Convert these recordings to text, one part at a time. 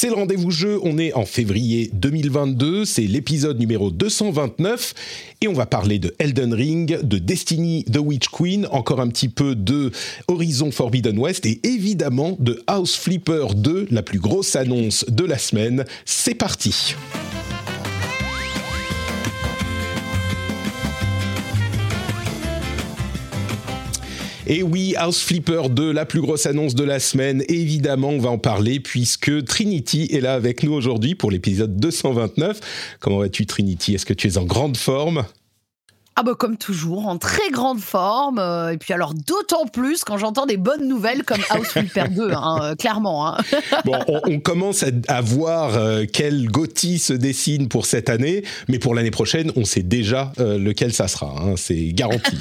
C'est le rendez-vous jeu, on est en février 2022, c'est l'épisode numéro 229 et on va parler de Elden Ring, de Destiny The Witch Queen, encore un petit peu de Horizon Forbidden West et évidemment de House Flipper 2, la plus grosse annonce de la semaine. C'est parti. Et oui, House Flipper 2, la plus grosse annonce de la semaine. Évidemment, on va en parler puisque Trinity est là avec nous aujourd'hui pour l'épisode 229. Comment vas-tu Trinity? Est-ce que tu es en grande forme? Ah bah comme toujours, en très grande forme. euh, et puis alors d'autant plus quand j'entends des bonnes nouvelles comme House Flipper 2, hein, euh, clairement. hein. Bon, on, on commence à, à voir euh, quel Gotti se dessine pour cette année, mais pour l'année prochaine, on sait déjà euh, lequel ça sera. hein, c'est garanti.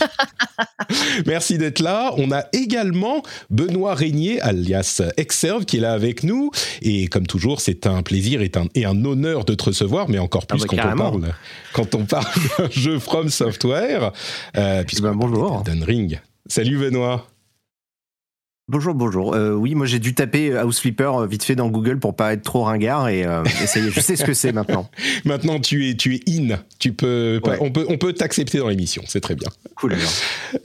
Merci d'être là. On a également Benoît Régnier, alias Exerve, qui est là avec nous. Et comme toujours, c'est un plaisir et un, et un honneur de te recevoir, mais encore plus bah, quand, on parle, quand on parle d'un jeu From Software. Euh, puisque Ben, bonjour. Elden Ring. Salut Benoît. Bonjour, bonjour. Euh, oui, moi j'ai dû taper House Flipper euh, vite fait dans Google pour pas être trop ringard et, euh, et ça y est, je sais ce que c'est maintenant. Maintenant, tu es, tu es in. Tu peux, Ouais. on peut, on peut t'accepter dans l'émission. C'est très bien. Cool alors.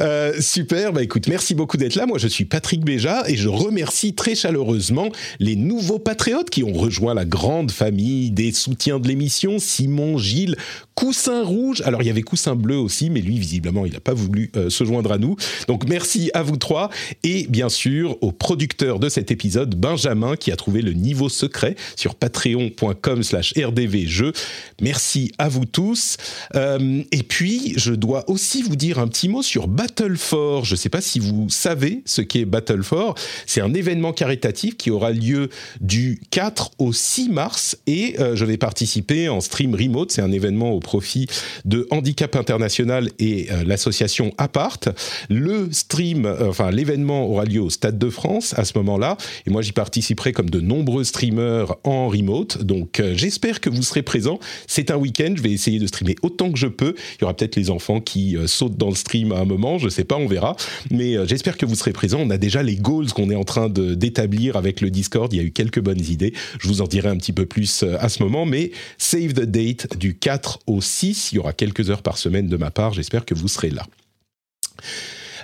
Euh, super, bah écoute, merci beaucoup d'être là. Moi, je suis Patrick Béja et je remercie très chaleureusement les nouveaux patriotes qui ont rejoint la grande famille des soutiens de l'émission. Simon, Gilles, Coussin Rouge. Alors, il y avait Coussin Bleu aussi, mais lui, visiblement, il n'a pas voulu euh, se joindre à nous. Donc, merci à vous trois et bien sûr au producteur de cet épisode, Benjamin, qui a trouvé le niveau secret sur patreon.com slash rdvjeux. Merci à vous tous. Euh, et puis, je dois aussi vous dire un petit mot sur Battle for. Je ne sais pas si vous savez ce qu'est Battle for. C'est un événement caritatif qui aura lieu du 4 au 6 mars et euh, je vais participer en stream remote. C'est un événement au profit de Handicap International et euh, l'association Apart. Le stream, euh, enfin l'événement aura lieu au Stade de France à ce moment-là et moi j'y participerai comme de nombreux streamers en remote. Donc euh, j'espère que vous serez présents. C'est un week-end, je vais essayer de streamer autant que je peux. Il y aura peut-être les enfants qui sautent dans le stream à un moment, je sais pas, on verra. Mais j'espère que vous serez présents. On a déjà les goals qu'on est en train d'établir avec le Discord. Il y a eu quelques bonnes idées. Je vous en dirai un petit peu plus à ce moment. Mais save the date du 4 au 6. Il y aura quelques heures par semaine de ma part. J'espère que vous serez là.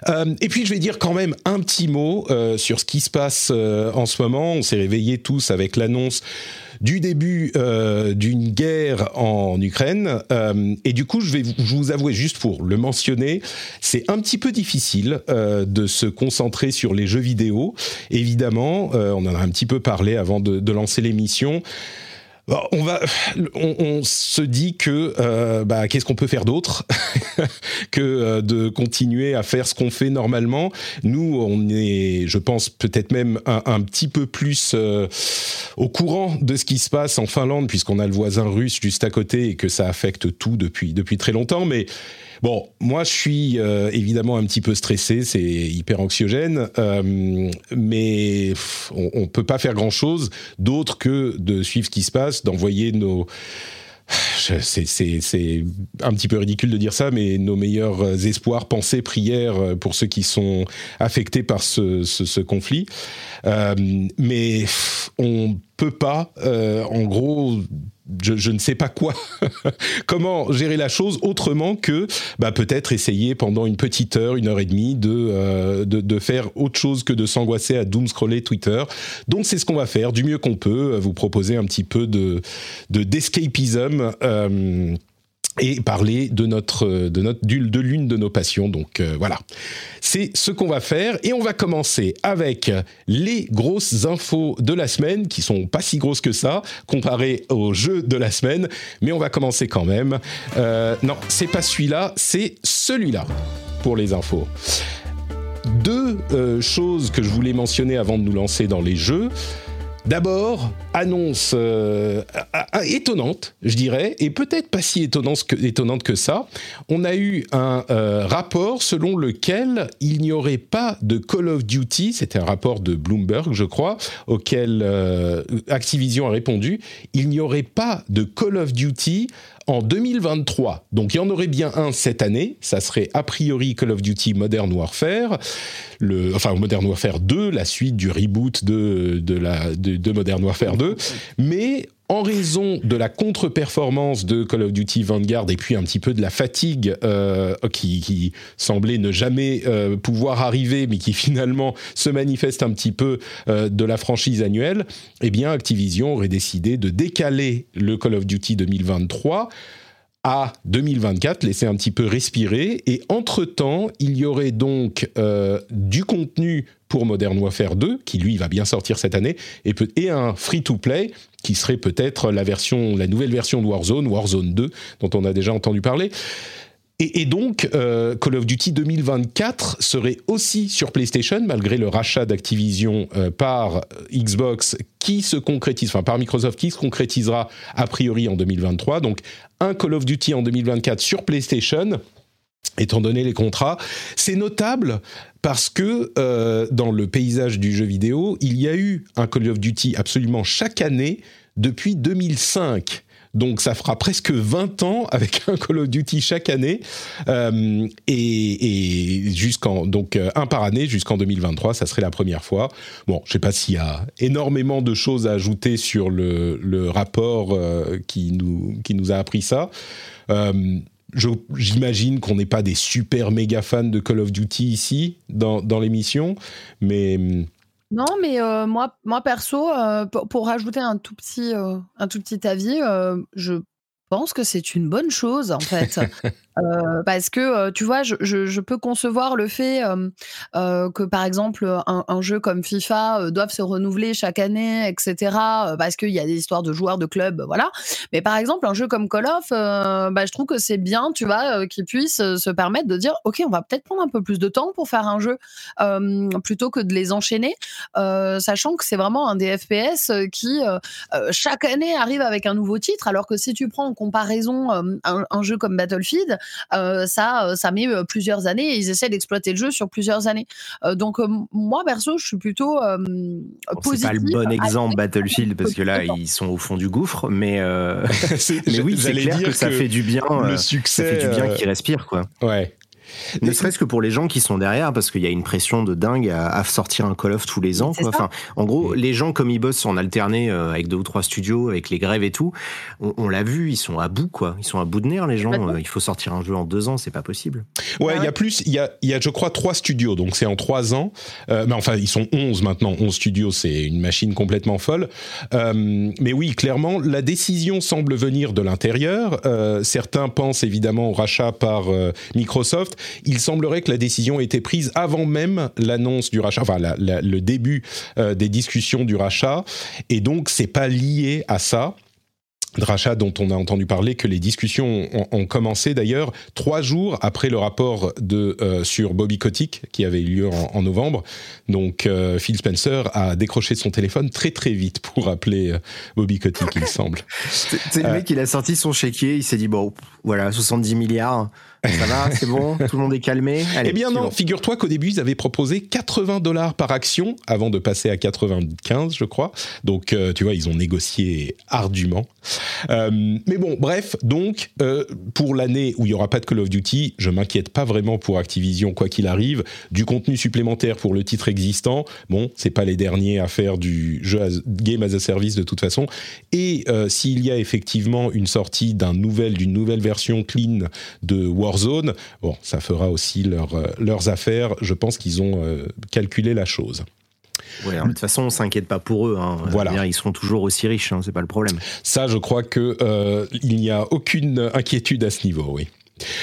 Euh, et puis je vais dire quand même un petit mot euh, sur ce qui se passe euh, en ce moment. On s'est réveillés tous avec l'annonce du début d'une guerre en Ukraine. Et du coup, je vais vous, je vous avouer, juste pour le mentionner, c'est un petit peu difficile de se concentrer sur les jeux vidéo. Évidemment, on en a un petit peu parlé avant de lancer l'émission. Bon, On va, on, on se dit que euh, bah, qu'est-ce qu'on peut faire d'autre que euh, de continuer à faire ce qu'on fait normalement. Nous, on est, je pense, peut-être même un, un petit peu plus euh, au courant de ce qui se passe en Finlande, puisqu'on a le voisin russe juste à côté et que ça affecte tout depuis depuis très longtemps. Mais Bon, moi je suis euh, évidemment un petit peu stressé, c'est hyper anxiogène, euh, mais on, on peut pas faire grand chose d'autre que de suivre ce qui se passe, d'envoyer nos c'est- un petit peu ridicule de dire ça, mais nos meilleurs espoirs, pensées, prières euh, pour ceux qui sont affectés par ce, conflit. Mais pff, on peut pas, en gros, je, ne sais pas quoi, comment gérer la chose autrement que bah, peut-être essayer pendant une petite heure, une heure et demie de, euh, de, faire autre chose que de s'angoisser à doom scroller Twitter. Donc c'est ce qu'on va faire du mieux qu'on peut, euh, vous proposer un petit peu de de d'escapism. euh, et parler de notre de notre de l'une de nos passions. Donc euh, voilà. C'est ce qu'on va faire et on va commencer avec les grosses infos de la semaine qui sont pas si grosses que ça comparées aux jeux de la semaine. Mais on va commencer quand même. Euh, non c'est pas celui-là c'est celui-là pour les infos. Deux choses que je voulais mentionner avant de nous lancer dans les jeux. D'abord, annonce euh, étonnante, je dirais, et peut-être pas si étonnante que, ça. On a eu un euh, rapport selon lequel il n'y aurait pas de Call of Duty, c'était un rapport de Bloomberg, je crois, auquel euh, Activision a répondu, il n'y aurait pas de Call of Duty en 2023. Donc il y en aurait bien un cette année, ça serait a priori Call of Duty Modern Warfare, enfin Modern Warfare 2, la suite du reboot de, de, Modern Warfare 2, mais en raison de la contre-performance de Call of Duty Vanguard et puis un petit peu de la fatigue euh, qui, semblait ne jamais euh, pouvoir arriver, mais qui finalement se manifeste un petit peu euh, de la franchise annuelle, eh bien Activision aurait décidé de décaler le Call of Duty 2023 à 2024, laisser un petit peu respirer. Et entre-temps, il y aurait donc du contenu pour Modern Warfare 2, qui lui va bien sortir cette année, et, et un free-to-play qui serait peut-être la la nouvelle version de Warzone, Warzone 2, dont on a déjà entendu parler. Et, donc, euh, Call of Duty 2024 serait aussi sur PlayStation, malgré le rachat d'Activision euh, par Xbox, qui se concrétise, enfin par Microsoft, qui se concrétisera a priori en 2023. Donc, un Call of Duty en 2024 sur PlayStation étant donné les contrats. C'est notable parce que euh, dans le paysage du jeu vidéo, il y a eu un Call of Duty absolument chaque année depuis 2005. Donc ça fera presque 20 ans avec un Call of Duty chaque année euh, et, jusqu'en donc euh, un par année jusqu'en 2023, ça serait la première fois. Bon, je sais pas s'il y a énormément de choses à ajouter sur le, le rapport qui nous qui nous a appris ça j'imagine qu'on n'est pas des super méga fans de Call of Duty ici dans, dans l'émission, mais hum, non, mais euh, moi, moi perso, euh, pour, rajouter un tout petit, euh, un tout petit avis, je pense que c'est une bonne chose en fait. Euh, parce que euh, tu vois, je, peux concevoir le fait euh, que par exemple un, jeu comme FIFA doive se renouveler chaque année, etc. parce qu'il y a des histoires de joueurs de clubs, voilà. Mais par exemple un jeu comme Call of, bah, je trouve que c'est bien, tu vois, qu'ils puissent se permettre de dire, ok, on va peut-être prendre un peu plus de temps pour faire un jeu plutôt que de les enchaîner, sachant que c'est vraiment un des FPS qui chaque année arrive avec un nouveau titre, alors que si tu prends en comparaison un jeu comme Battlefield, ça, euh, ça met euh, plusieurs années et ils essaient d'exploiter le jeu sur plusieurs années. donc moi perso, je suis plutôt bon, C'est pas le bon exemple Battlefield parce que là ils sont au fond du gouffre, mais, mais oui, c'est clair que ça fait du bien. Le succès, ça fait du bien qu'ils respirent quoi. Ouais. Ne serait-ce que pour les gens qui sont derrière, parce qu'il y a une pression de dingue à, sortir un Call of tous les ans. Enfin, en gros, les gens comme ils bossent en alterné euh, avec deux ou trois studios, avec les grèves et tout, on, l'a vu, ils sont à bout, quoi. Ils sont à bout de nerfs, les gens. Euh, il faut sortir un jeu en deux ans, c'est pas possible. Ouais, il y a plus, il y a, y a, je crois, trois studios, donc c'est en trois ans. Euh, mais enfin, ils sont onze maintenant. Onze studios, c'est une machine complètement folle. mais oui, clairement, la décision semble venir de l'intérieur. certains pensent évidemment au rachat par Microsoft il semblerait que la décision ait été prise avant même l'annonce du rachat, enfin le début euh, des discussions du rachat, et donc c'est pas lié à ça de rachat dont on a entendu parler, que les discussions ont, commencé d'ailleurs trois jours après le rapport de, euh, sur Bobby Kotick qui avait eu lieu en, novembre. Donc euh, Phil Spencer a décroché son téléphone très très vite pour appeler Bobby Kotick, il semble. C'est le mec, il a sorti son chéquier, il s'est dit bon, voilà, 70 milliards ça va, c'est bon, tout le monde est calmé. eh bien non, figure-toi qu'au début, ils avaient proposé 80 dollars par action avant de passer à 95, je crois. Donc, euh, tu vois, ils ont négocié ardument. Euh, mais bon, bref, donc, euh, pour l'année où il n'y aura pas de Call of Duty, je m'inquiète pas vraiment pour Activision, quoi qu'il arrive. Du contenu supplémentaire pour le titre existant, bon, c'est pas les derniers à faire du jeu game as a service de toute façon. Et s'il y a effectivement une sortie d'un nouvel, d'une nouvelle version clean de War zone. Bon, ça fera aussi leur, euh, leurs affaires. Je pense qu'ils ont euh, calculé la chose. Ouais, de toute façon, on s'inquiète pas pour eux. Hein. Voilà. ils seront toujours aussi riches, hein, c'est pas le problème. Ça, je crois que euh, il n'y a aucune inquiétude à ce niveau, oui.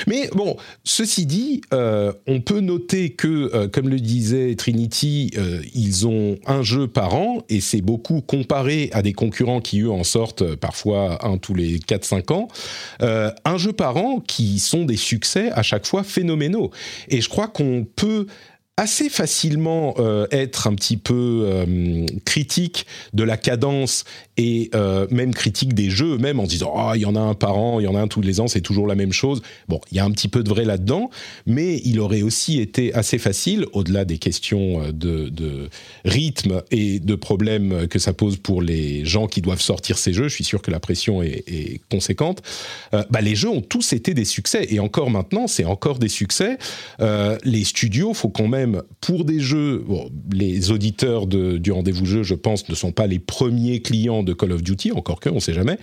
Mais bon, ceci dit, euh, on peut noter que, euh, comme le disait Trinity, euh, ils ont un jeu par an, et c'est beaucoup comparé à des concurrents qui, eux, en sortent parfois un tous les 4-5 ans. un jeu par an qui sont des succès à chaque fois phénoménaux. Et je crois qu'on peut assez facilement être un petit peu critique de la cadence et euh, même critique des jeux même en disant oh il y en a un par an, il y en a un tous les ans, c'est toujours la même chose. Bon, il y a un petit peu de vrai là-dedans, mais il aurait aussi été assez facile, au-delà des questions de, de, rythme et de problèmes que ça pose pour les gens qui doivent sortir ces jeux. Je suis sûr que la pression est, conséquente. bah, les jeux ont tous été des succès et encore maintenant, c'est encore des succès. les studios, faut quand même pour des jeux, les auditeurs du rendez-vous jeu, je pense, ne sont pas les premiers clients de Call of Duty, encore que, on ne sait jamais.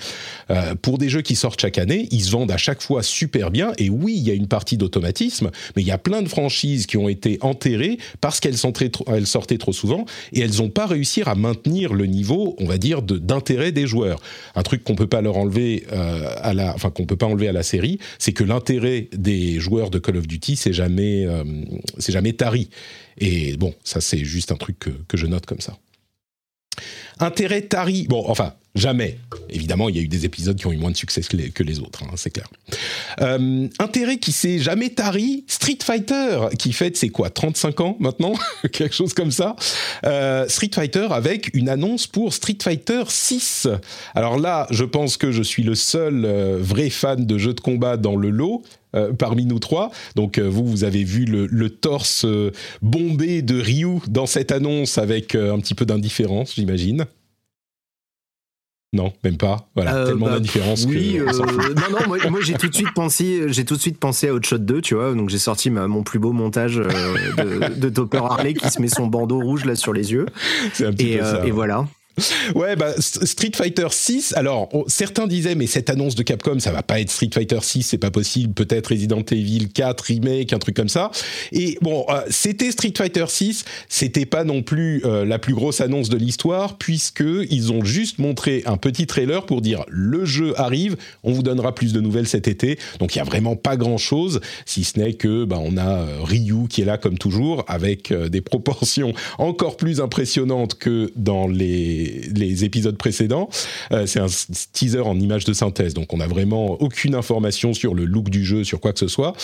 Euh, pour des jeux qui sortent chaque année, ils se vendent à chaque fois super bien. Et oui, il y a une partie d'automatisme, mais il y a plein de franchises qui ont été enterrées parce qu'elles sortaient trop souvent et elles n'ont pas réussi à maintenir le niveau, on va dire, d'intérêt des joueurs. Un truc qu'on peut pas leur enlever euh, enfin qu'on peut pas enlever à la série, c'est que l'intérêt des joueurs de Call of Duty, c'est jamais, euh, c'est jamais tari. Et bon, ça c'est juste un truc que, je note comme ça. Intérêt tari, bon, enfin, jamais. Évidemment, il y a eu des épisodes qui ont eu moins de succès que les, autres, hein, c'est clair. Euh, intérêt qui s'est jamais tari, Street Fighter, qui fête, c'est quoi, 35 ans maintenant Quelque chose comme ça. Euh, Street Fighter avec une annonce pour Street Fighter 6. Alors là, je pense que je suis le seul euh, vrai fan de jeux de combat dans le lot. Parmi nous trois. Donc vous, vous avez vu le, torse bombé de Ryu dans cette annonce avec un petit peu d'indifférence, j'imagine. Non, même pas. Voilà, tellement bah, d'indifférence. Oui, non, non, moi, j'ai tout de suite pensé, j'ai tout de suite pensé à Outshot 2, tu vois. Donc j'ai sorti mon plus beau montage de, de, Topper Harley qui se met son bandeau rouge là sur les yeux. Un petit et, peu ça, et voilà. Ouais, bah, Street Fighter 6. Alors, certains disaient, mais cette annonce de Capcom, ça va pas être Street Fighter 6, c'est pas possible. Peut-être Resident Evil 4 remake, un truc comme ça. Et bon, euh, c'était Street Fighter 6. C'était pas non plus euh, la plus grosse annonce de l'histoire, puisque ils ont juste montré un petit trailer pour dire le jeu arrive. On vous donnera plus de nouvelles cet été. Donc, il y a vraiment pas grand chose, si ce n'est que, bah, on a euh, Ryu qui est là comme toujours, avec des proportions encore plus impressionnantes que dans les les, épisodes précédents. Euh, c'est un teaser en image de synthèse, donc on n'a vraiment aucune information sur le look du jeu, sur quoi que ce soit.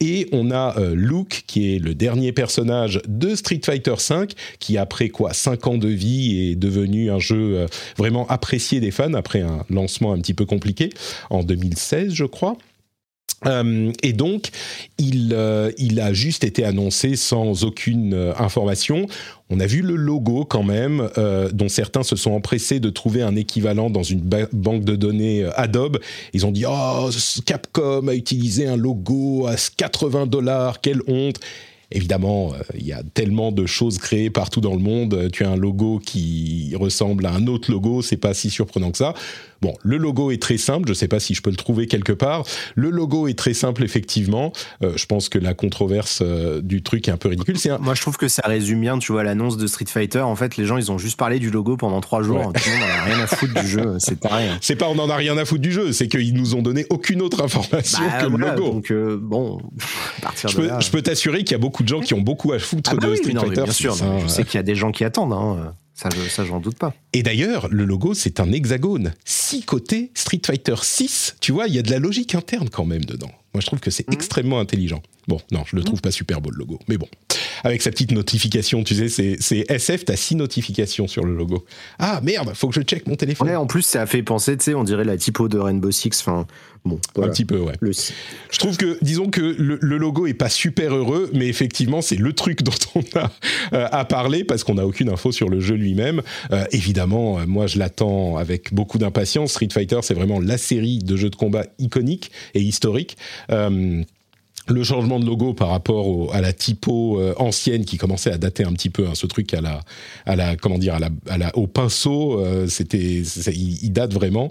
Et on a euh, Luke, qui est le dernier personnage de Street Fighter V, qui après quoi 5 ans de vie est devenu un jeu euh, vraiment apprécié des fans, après un lancement un petit peu compliqué, en 2016 je crois. Euh, et donc, il, euh, il a juste été annoncé sans aucune euh, information. On a vu le logo quand même, dont certains se sont empressés de trouver un équivalent dans une banque de données Adobe. Ils ont dit Oh, Capcom a utilisé un logo à 80 dollars, quelle honte Évidemment, il y a tellement de choses créées partout dans le monde. Tu as un logo qui ressemble à un autre logo, c'est pas si surprenant que ça. Bon, le logo est très simple, je ne sais pas si je peux le trouver quelque part. Le logo est très simple, effectivement. Euh, je pense que la controverse euh, du truc est un peu ridicule. Moi, je trouve que ça résume bien, tu vois, l'annonce de Street Fighter. En fait, les gens, ils ont juste parlé du logo pendant trois jours. Tout le monde n'en a rien à foutre du jeu, c'est pareil. C'est pas on n'en a rien à foutre du jeu, c'est qu'ils nous ont donné aucune autre information bah, que le logo. Donc, euh, bon, à partir je, de peux, là, je peux t'assurer qu'il y a beaucoup de gens qui ont beaucoup à foutre ah bah de Street Fighter. Bien sûr, je sais qu'il y a des gens qui attendent. Hein. Ça, ça j'en doute pas. Et d'ailleurs, le logo, c'est un hexagone. Six côtés, Street Fighter 6. Tu vois, il y a de la logique interne quand même dedans. Moi, je trouve que c'est mhm. extrêmement intelligent. Bon, non, je le trouve pas super beau le logo, mais bon. Avec sa petite notification, tu sais, c'est SF, t'as six notifications sur le logo. Ah merde, faut que je check mon téléphone. Ouais, en plus, ça a fait penser, tu sais, on dirait la typo de Rainbow Six. Enfin, bon, un petit peu, ouais. Je trouve que, disons que le, logo est pas super heureux, mais effectivement, c'est le truc dont on a euh, à parler parce qu'on n'a aucune info sur le jeu lui-même. Euh, évidemment, euh, moi, je l'attends avec beaucoup d'impatience. Street Fighter, c'est vraiment la série de jeux de combat iconique et historique le changement de logo par rapport à la typo euh, ancienne qui commençait à dater un petit peu, hein, ce truc à la, à la, comment dire, à la, à la au pinceau, euh, c'était, il, date vraiment.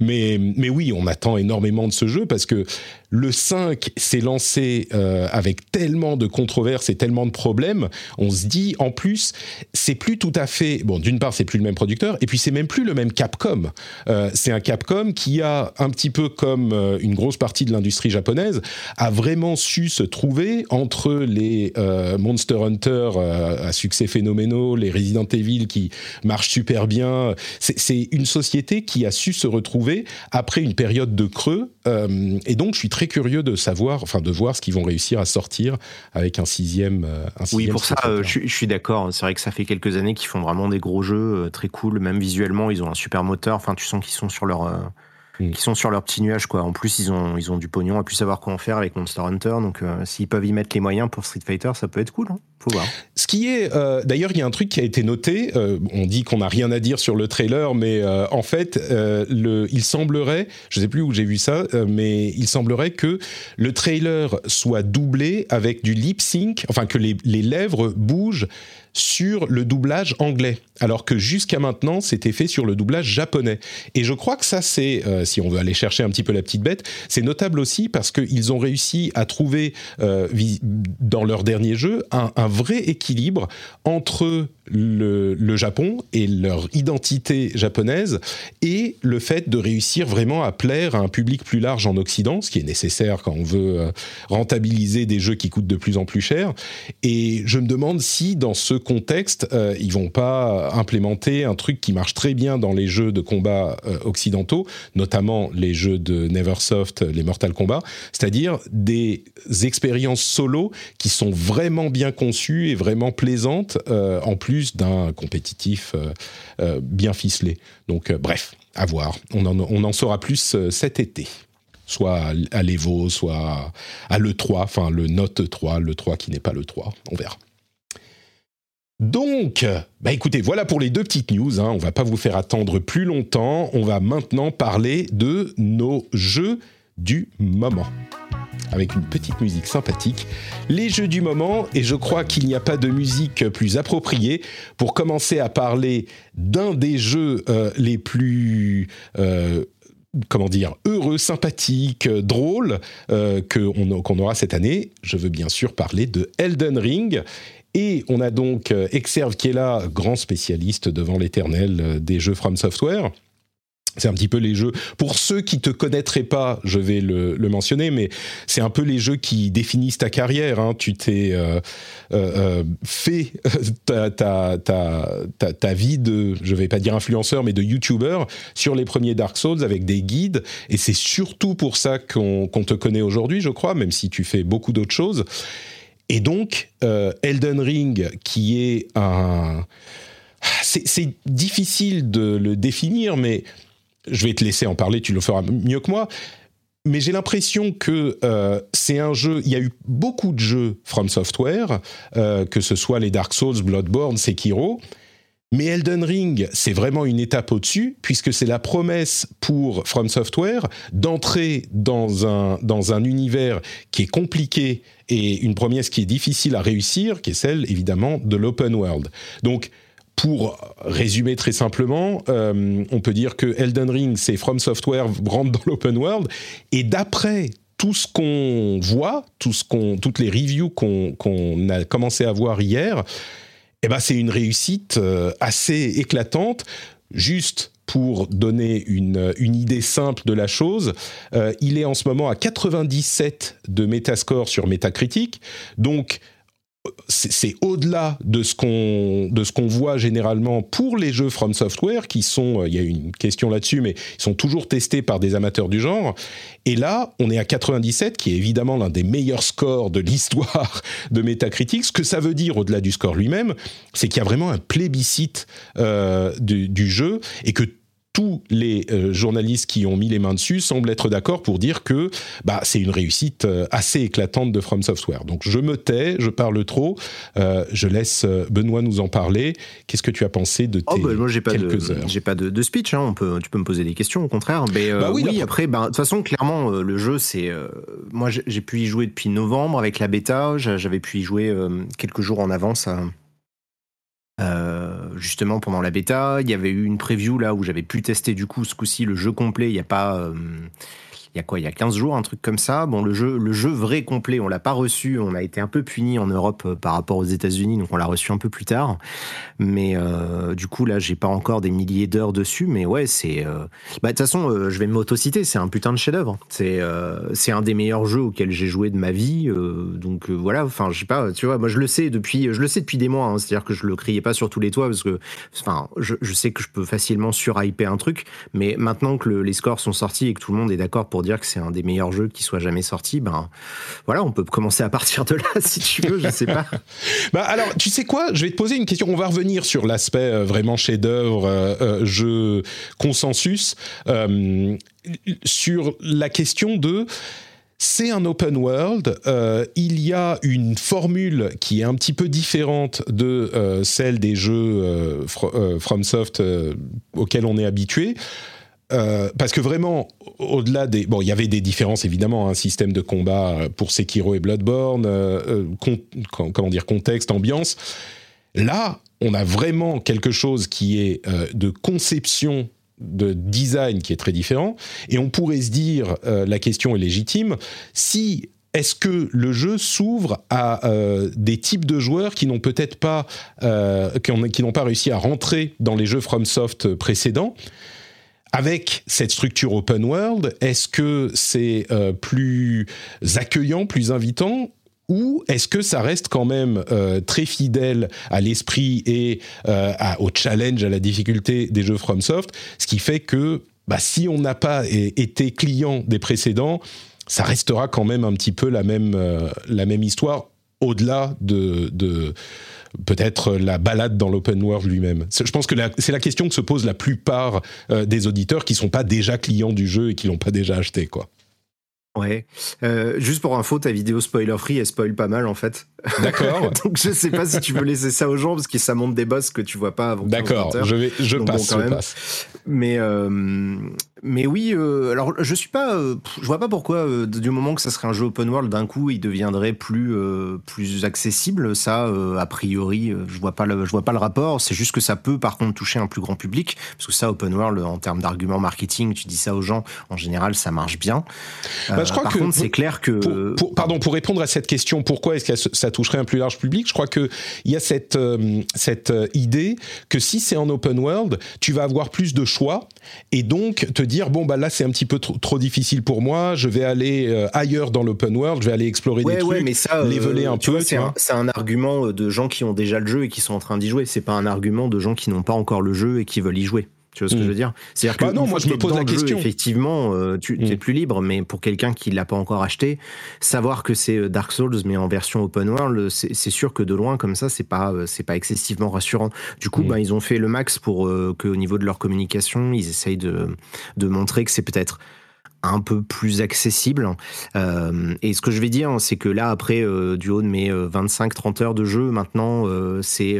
Mais, mais oui, on attend énormément de ce jeu parce que le 5 s'est lancé euh, avec tellement de controverses et tellement de problèmes. On se dit, en plus, c'est plus tout à fait. Bon, d'une part, c'est plus le même producteur, et puis c'est même plus le même Capcom. Euh, c'est un Capcom qui a un petit peu comme euh, une grosse partie de l'industrie japonaise a vraiment su se trouver entre les Monster Hunter à succès phénoménaux, les Resident Evil qui marchent super bien. C'est une société qui a su se retrouver après une période de creux, et donc je suis très très curieux de savoir, enfin de voir ce qu'ils vont réussir à sortir avec un sixième. Un oui, pour ça, je, suis d'accord. C'est vrai que ça fait quelques années qu'ils font vraiment des gros jeux très cool, même visuellement, ils ont un super moteur. Enfin, tu sens qu'ils sont sur leur Mm. qui sont sur leur petit nuage quoi. En plus ils ont ils ont du pognon, à plus savoir quoi en faire avec Monster Hunter, donc euh, s'ils peuvent y mettre les moyens pour Street Fighter, ça peut être cool. Hein Faut voir. Ce qui est euh, d'ailleurs il y a un truc qui a été noté. Euh, on dit qu'on n'a rien à dire sur le trailer, mais en fait le il semblerait, je sais plus où j'ai vu ça, mais il semblerait que le trailer soit doublé avec du lip sync, enfin que les, les lèvres bougent sur le doublage anglais, alors que jusqu'à maintenant, c'était fait sur le doublage japonais. Et je crois que ça, c'est, euh, si on veut aller chercher un petit peu la petite bête, c'est notable aussi parce qu'ils ont réussi à trouver, euh, dans leur dernier jeu, un, vrai équilibre entre le, le, Japon et leur identité japonaise et le fait de réussir vraiment à plaire à un public plus large en Occident, ce qui est nécessaire quand on veut euh, rentabiliser des jeux qui coûtent de plus en plus cher. Et je me demande si dans ce contexte, euh, ils vont pas implémenter un truc qui marche très bien dans les jeux de combat euh, occidentaux, notamment les jeux de Neversoft, les Mortal Kombat, c'est-à-dire des expériences solo qui sont vraiment bien conçues et vraiment plaisantes en plus d'un compétitif euh, euh, bien ficelé. Donc, euh, bref, à voir. On en, on en saura plus cet été soit à l'Evo, soit à l'E3, enfin le Note 3, le 3 qui n'est pas le 3, on verra. Donc, bah écoutez, voilà pour les deux petites news. Hein. On va pas vous faire attendre plus longtemps. On va maintenant parler de nos jeux du moment avec une petite musique sympathique, les jeux du moment, et je crois qu'il n'y a pas de musique plus appropriée pour commencer à parler d'un des jeux euh, les plus... Euh, comment dire, heureux, sympathiques, drôles euh, qu'on aura cette année. Je veux bien sûr parler de Elden Ring. Et on a donc Exerve qui est là, grand spécialiste devant l'éternel des jeux From Software. C'est un petit peu les jeux. Pour ceux qui te connaîtraient pas, je vais le, mentionner, mais c'est un peu les jeux qui définissent ta carrière. Hein. Tu t'es euh, euh, euh fait ta, vie de, je vais pas dire influenceur, mais de YouTuber sur les premiers Dark Souls avec des guides. Et c'est surtout pour ça qu'on te connaît aujourd'hui, je crois, même si tu fais beaucoup d'autres choses. Et donc, euh, Elden Ring, qui est un c'est difficile de le définir, mais je vais te laisser en parler, tu le feras mieux que moi. Mais j'ai l'impression que euh, c'est un jeu. Il y a eu beaucoup de jeux From Software, euh, que ce soit les Dark Souls, Bloodborne, Sekiro. Mais Elden Ring, c'est vraiment une étape au-dessus, puisque c'est la promesse pour From Software d'entrer dans un, dans un univers qui est compliqué et une promesse qui est difficile à réussir, qui est celle évidemment de l'open world. Donc, pour résumer très simplement, euh, on peut dire que Elden Ring, c'est From Software rentre dans l'open world, et d'après tout ce qu'on voit, tout ce qu'on, toutes les reviews qu'on, a commencé à voir hier, eh ben c'est une réussite euh, assez éclatante. Juste pour donner une, idée simple de la chose, euh, il est en ce moment à 97 de Metascore sur Metacritic, donc c'est au-delà de ce qu'on de ce qu'on voit généralement pour les jeux From Software qui sont euh, il y a une question là-dessus mais ils sont toujours testés par des amateurs du genre. Et là on est à 97 qui est évidemment l'un des meilleurs scores de l'histoire de Metacritic. Ce que ça veut dire au-delà du score lui-même c'est qu'il y a vraiment un plébiscite euh, du, du, jeu et que tous les euh, journalistes qui ont mis les mains dessus semblent être d'accord pour dire que bah, c'est une réussite euh, assez éclatante de From Software. Donc je me tais, je parle trop, euh, je laisse Benoît nous en parler. Qu'est-ce que tu as pensé de oh, tes oh bah, moi, j'ai pas quelques de, heures? J'ai pas de, speech, hein. On peut, tu peux me poser des questions au contraire. Mais bah oui, après, bah, de toute façon, clairement, le jeu, c'est... moi, j'ai pu y jouer depuis novembre avec la bêta, j'avais pu y jouer quelques jours en avance à euh, justement pendant la bêta. Il y avait eu une preview là où j'avais pu tester du coup ce coup-ci le jeu complet. Il n'y a pas euh, il y a quoi Il y a 15 jours, un truc comme ça? Bon, le jeu, le jeu vrai complet, on l'a pas reçu. On a été un peu puni en Europe euh, par rapport aux États-Unis, donc on l'a reçu un peu plus tard. Mais euh, du coup, là, j'ai pas encore des milliers d'heures dessus. Mais ouais, c'est. Euh... Bah, de toute façon, je vais m'autociter. C'est un putain de chef-d'œuvre. C'est c'est un des meilleurs jeux auxquels j'ai joué de ma vie. donc voilà. Enfin, je sais pas. Tu vois, moi, je le sais depuis, je le sais depuis des mois. Hein. C'est-à-dire que je le criais pas sur tous les toits parce que, enfin, je, je sais que je peux facilement surhyper un truc. Mais maintenant que les scores sont sortis et que tout le monde est d'accord pour dire que c'est un des meilleurs jeux qui soit jamais sorti, ben voilà, on peut commencer à partir de là si tu veux, je sais pas. bah alors, tu sais quoi Je vais te poser une question. On va revenir sur l'aspect euh, vraiment chef-d'œuvre, euh, jeu consensus, sur la question de c'est un open world. Euh, il y a une formule qui est un petit peu différente de euh, celle des jeux euh, FromSoft auxquels on est habitué. Parce que vraiment, au-delà des... Bon, il y avait des différences, évidemment, un système de combat pour Sekiro et Bloodborne, comment dire, contexte, ambiance. Là, on a vraiment quelque chose qui est de conception de design qui est très différent. Et on pourrait se dire, euh, la question est légitime, si est-ce que le jeu s'ouvre à euh, des types de joueurs qui n'ont peut-être pas, euh, qui n'ont pas réussi à rentrer dans les jeux FromSoft précédents? Avec cette structure open world, est-ce que c'est plus accueillant, plus invitant ou est-ce que ça reste quand même euh, très fidèle à l'esprit et euh, au challenge, à la difficulté des jeux FromSoft, ce qui fait que bah, si on n'a pas été client des précédents, ça restera quand même un petit peu la même, euh, histoire, au-delà de, de peut-être la balade dans l'open world lui-même. Je pense que c'est la question que se pose la plupart des auditeurs qui sont pas déjà clients du jeu et qui l'ont pas déjà acheté, quoi. Ouais. Euh, juste pour info, ta vidéo spoiler free, elle spoil pas mal en fait. D'accord. Donc je sais pas si tu veux laisser ça aux gens parce que ça montre des boss que tu vois pas avant. D'accord. Je vais, je passe, je passe. Mais euh, mais oui. Euh, alors je suis pas, je vois pas pourquoi du moment que ça serait un jeu open world d'un coup il deviendrait plus plus accessible. Ça, a priori, je vois pas le, je vois pas le rapport. C'est juste que ça peut par contre toucher un plus grand public parce que ça open world en termes d'argument marketing, tu dis ça aux gens, en général ça marche bien. Bah, je crois par que contre c'est clair que pour, pardon pour répondre à cette question, pourquoi est-ce que ça toucherait un plus large public, je crois qu'il y a cette, euh, cette euh, idée que si c'est en open world, tu vas avoir plus de choix et donc te dire bon bah là c'est un petit peu trop, difficile pour moi, je vais aller euh, ailleurs dans l'open world, je vais aller explorer des trucs, mais ça, leveler un peu. c'est un, un, argument de gens qui ont déjà le jeu et qui sont en train d'y jouer. C'est pas un argument de gens qui n'ont pas encore le jeu et qui veulent y jouer. Tu vois ce que je veux mm. dire? C'est-à-dire que bah non, moi je me pose la question. effectivement, euh, tu es mm. plus libre, mais pour quelqu'un qui l'a pas encore acheté, savoir que c'est euh, Dark Souls mais en version open world, c'est sûr que de loin comme ça, c'est pas euh, c'est pas excessivement rassurant. Du coup, ben ils ont fait le max pour euh, que au niveau de leur communication, ils essayent de de montrer que c'est peut-être un peu plus accessible. Euh, et ce que je vais dire, c'est que là, après, du haut de mes 25-30 heures de jeu, maintenant, c'est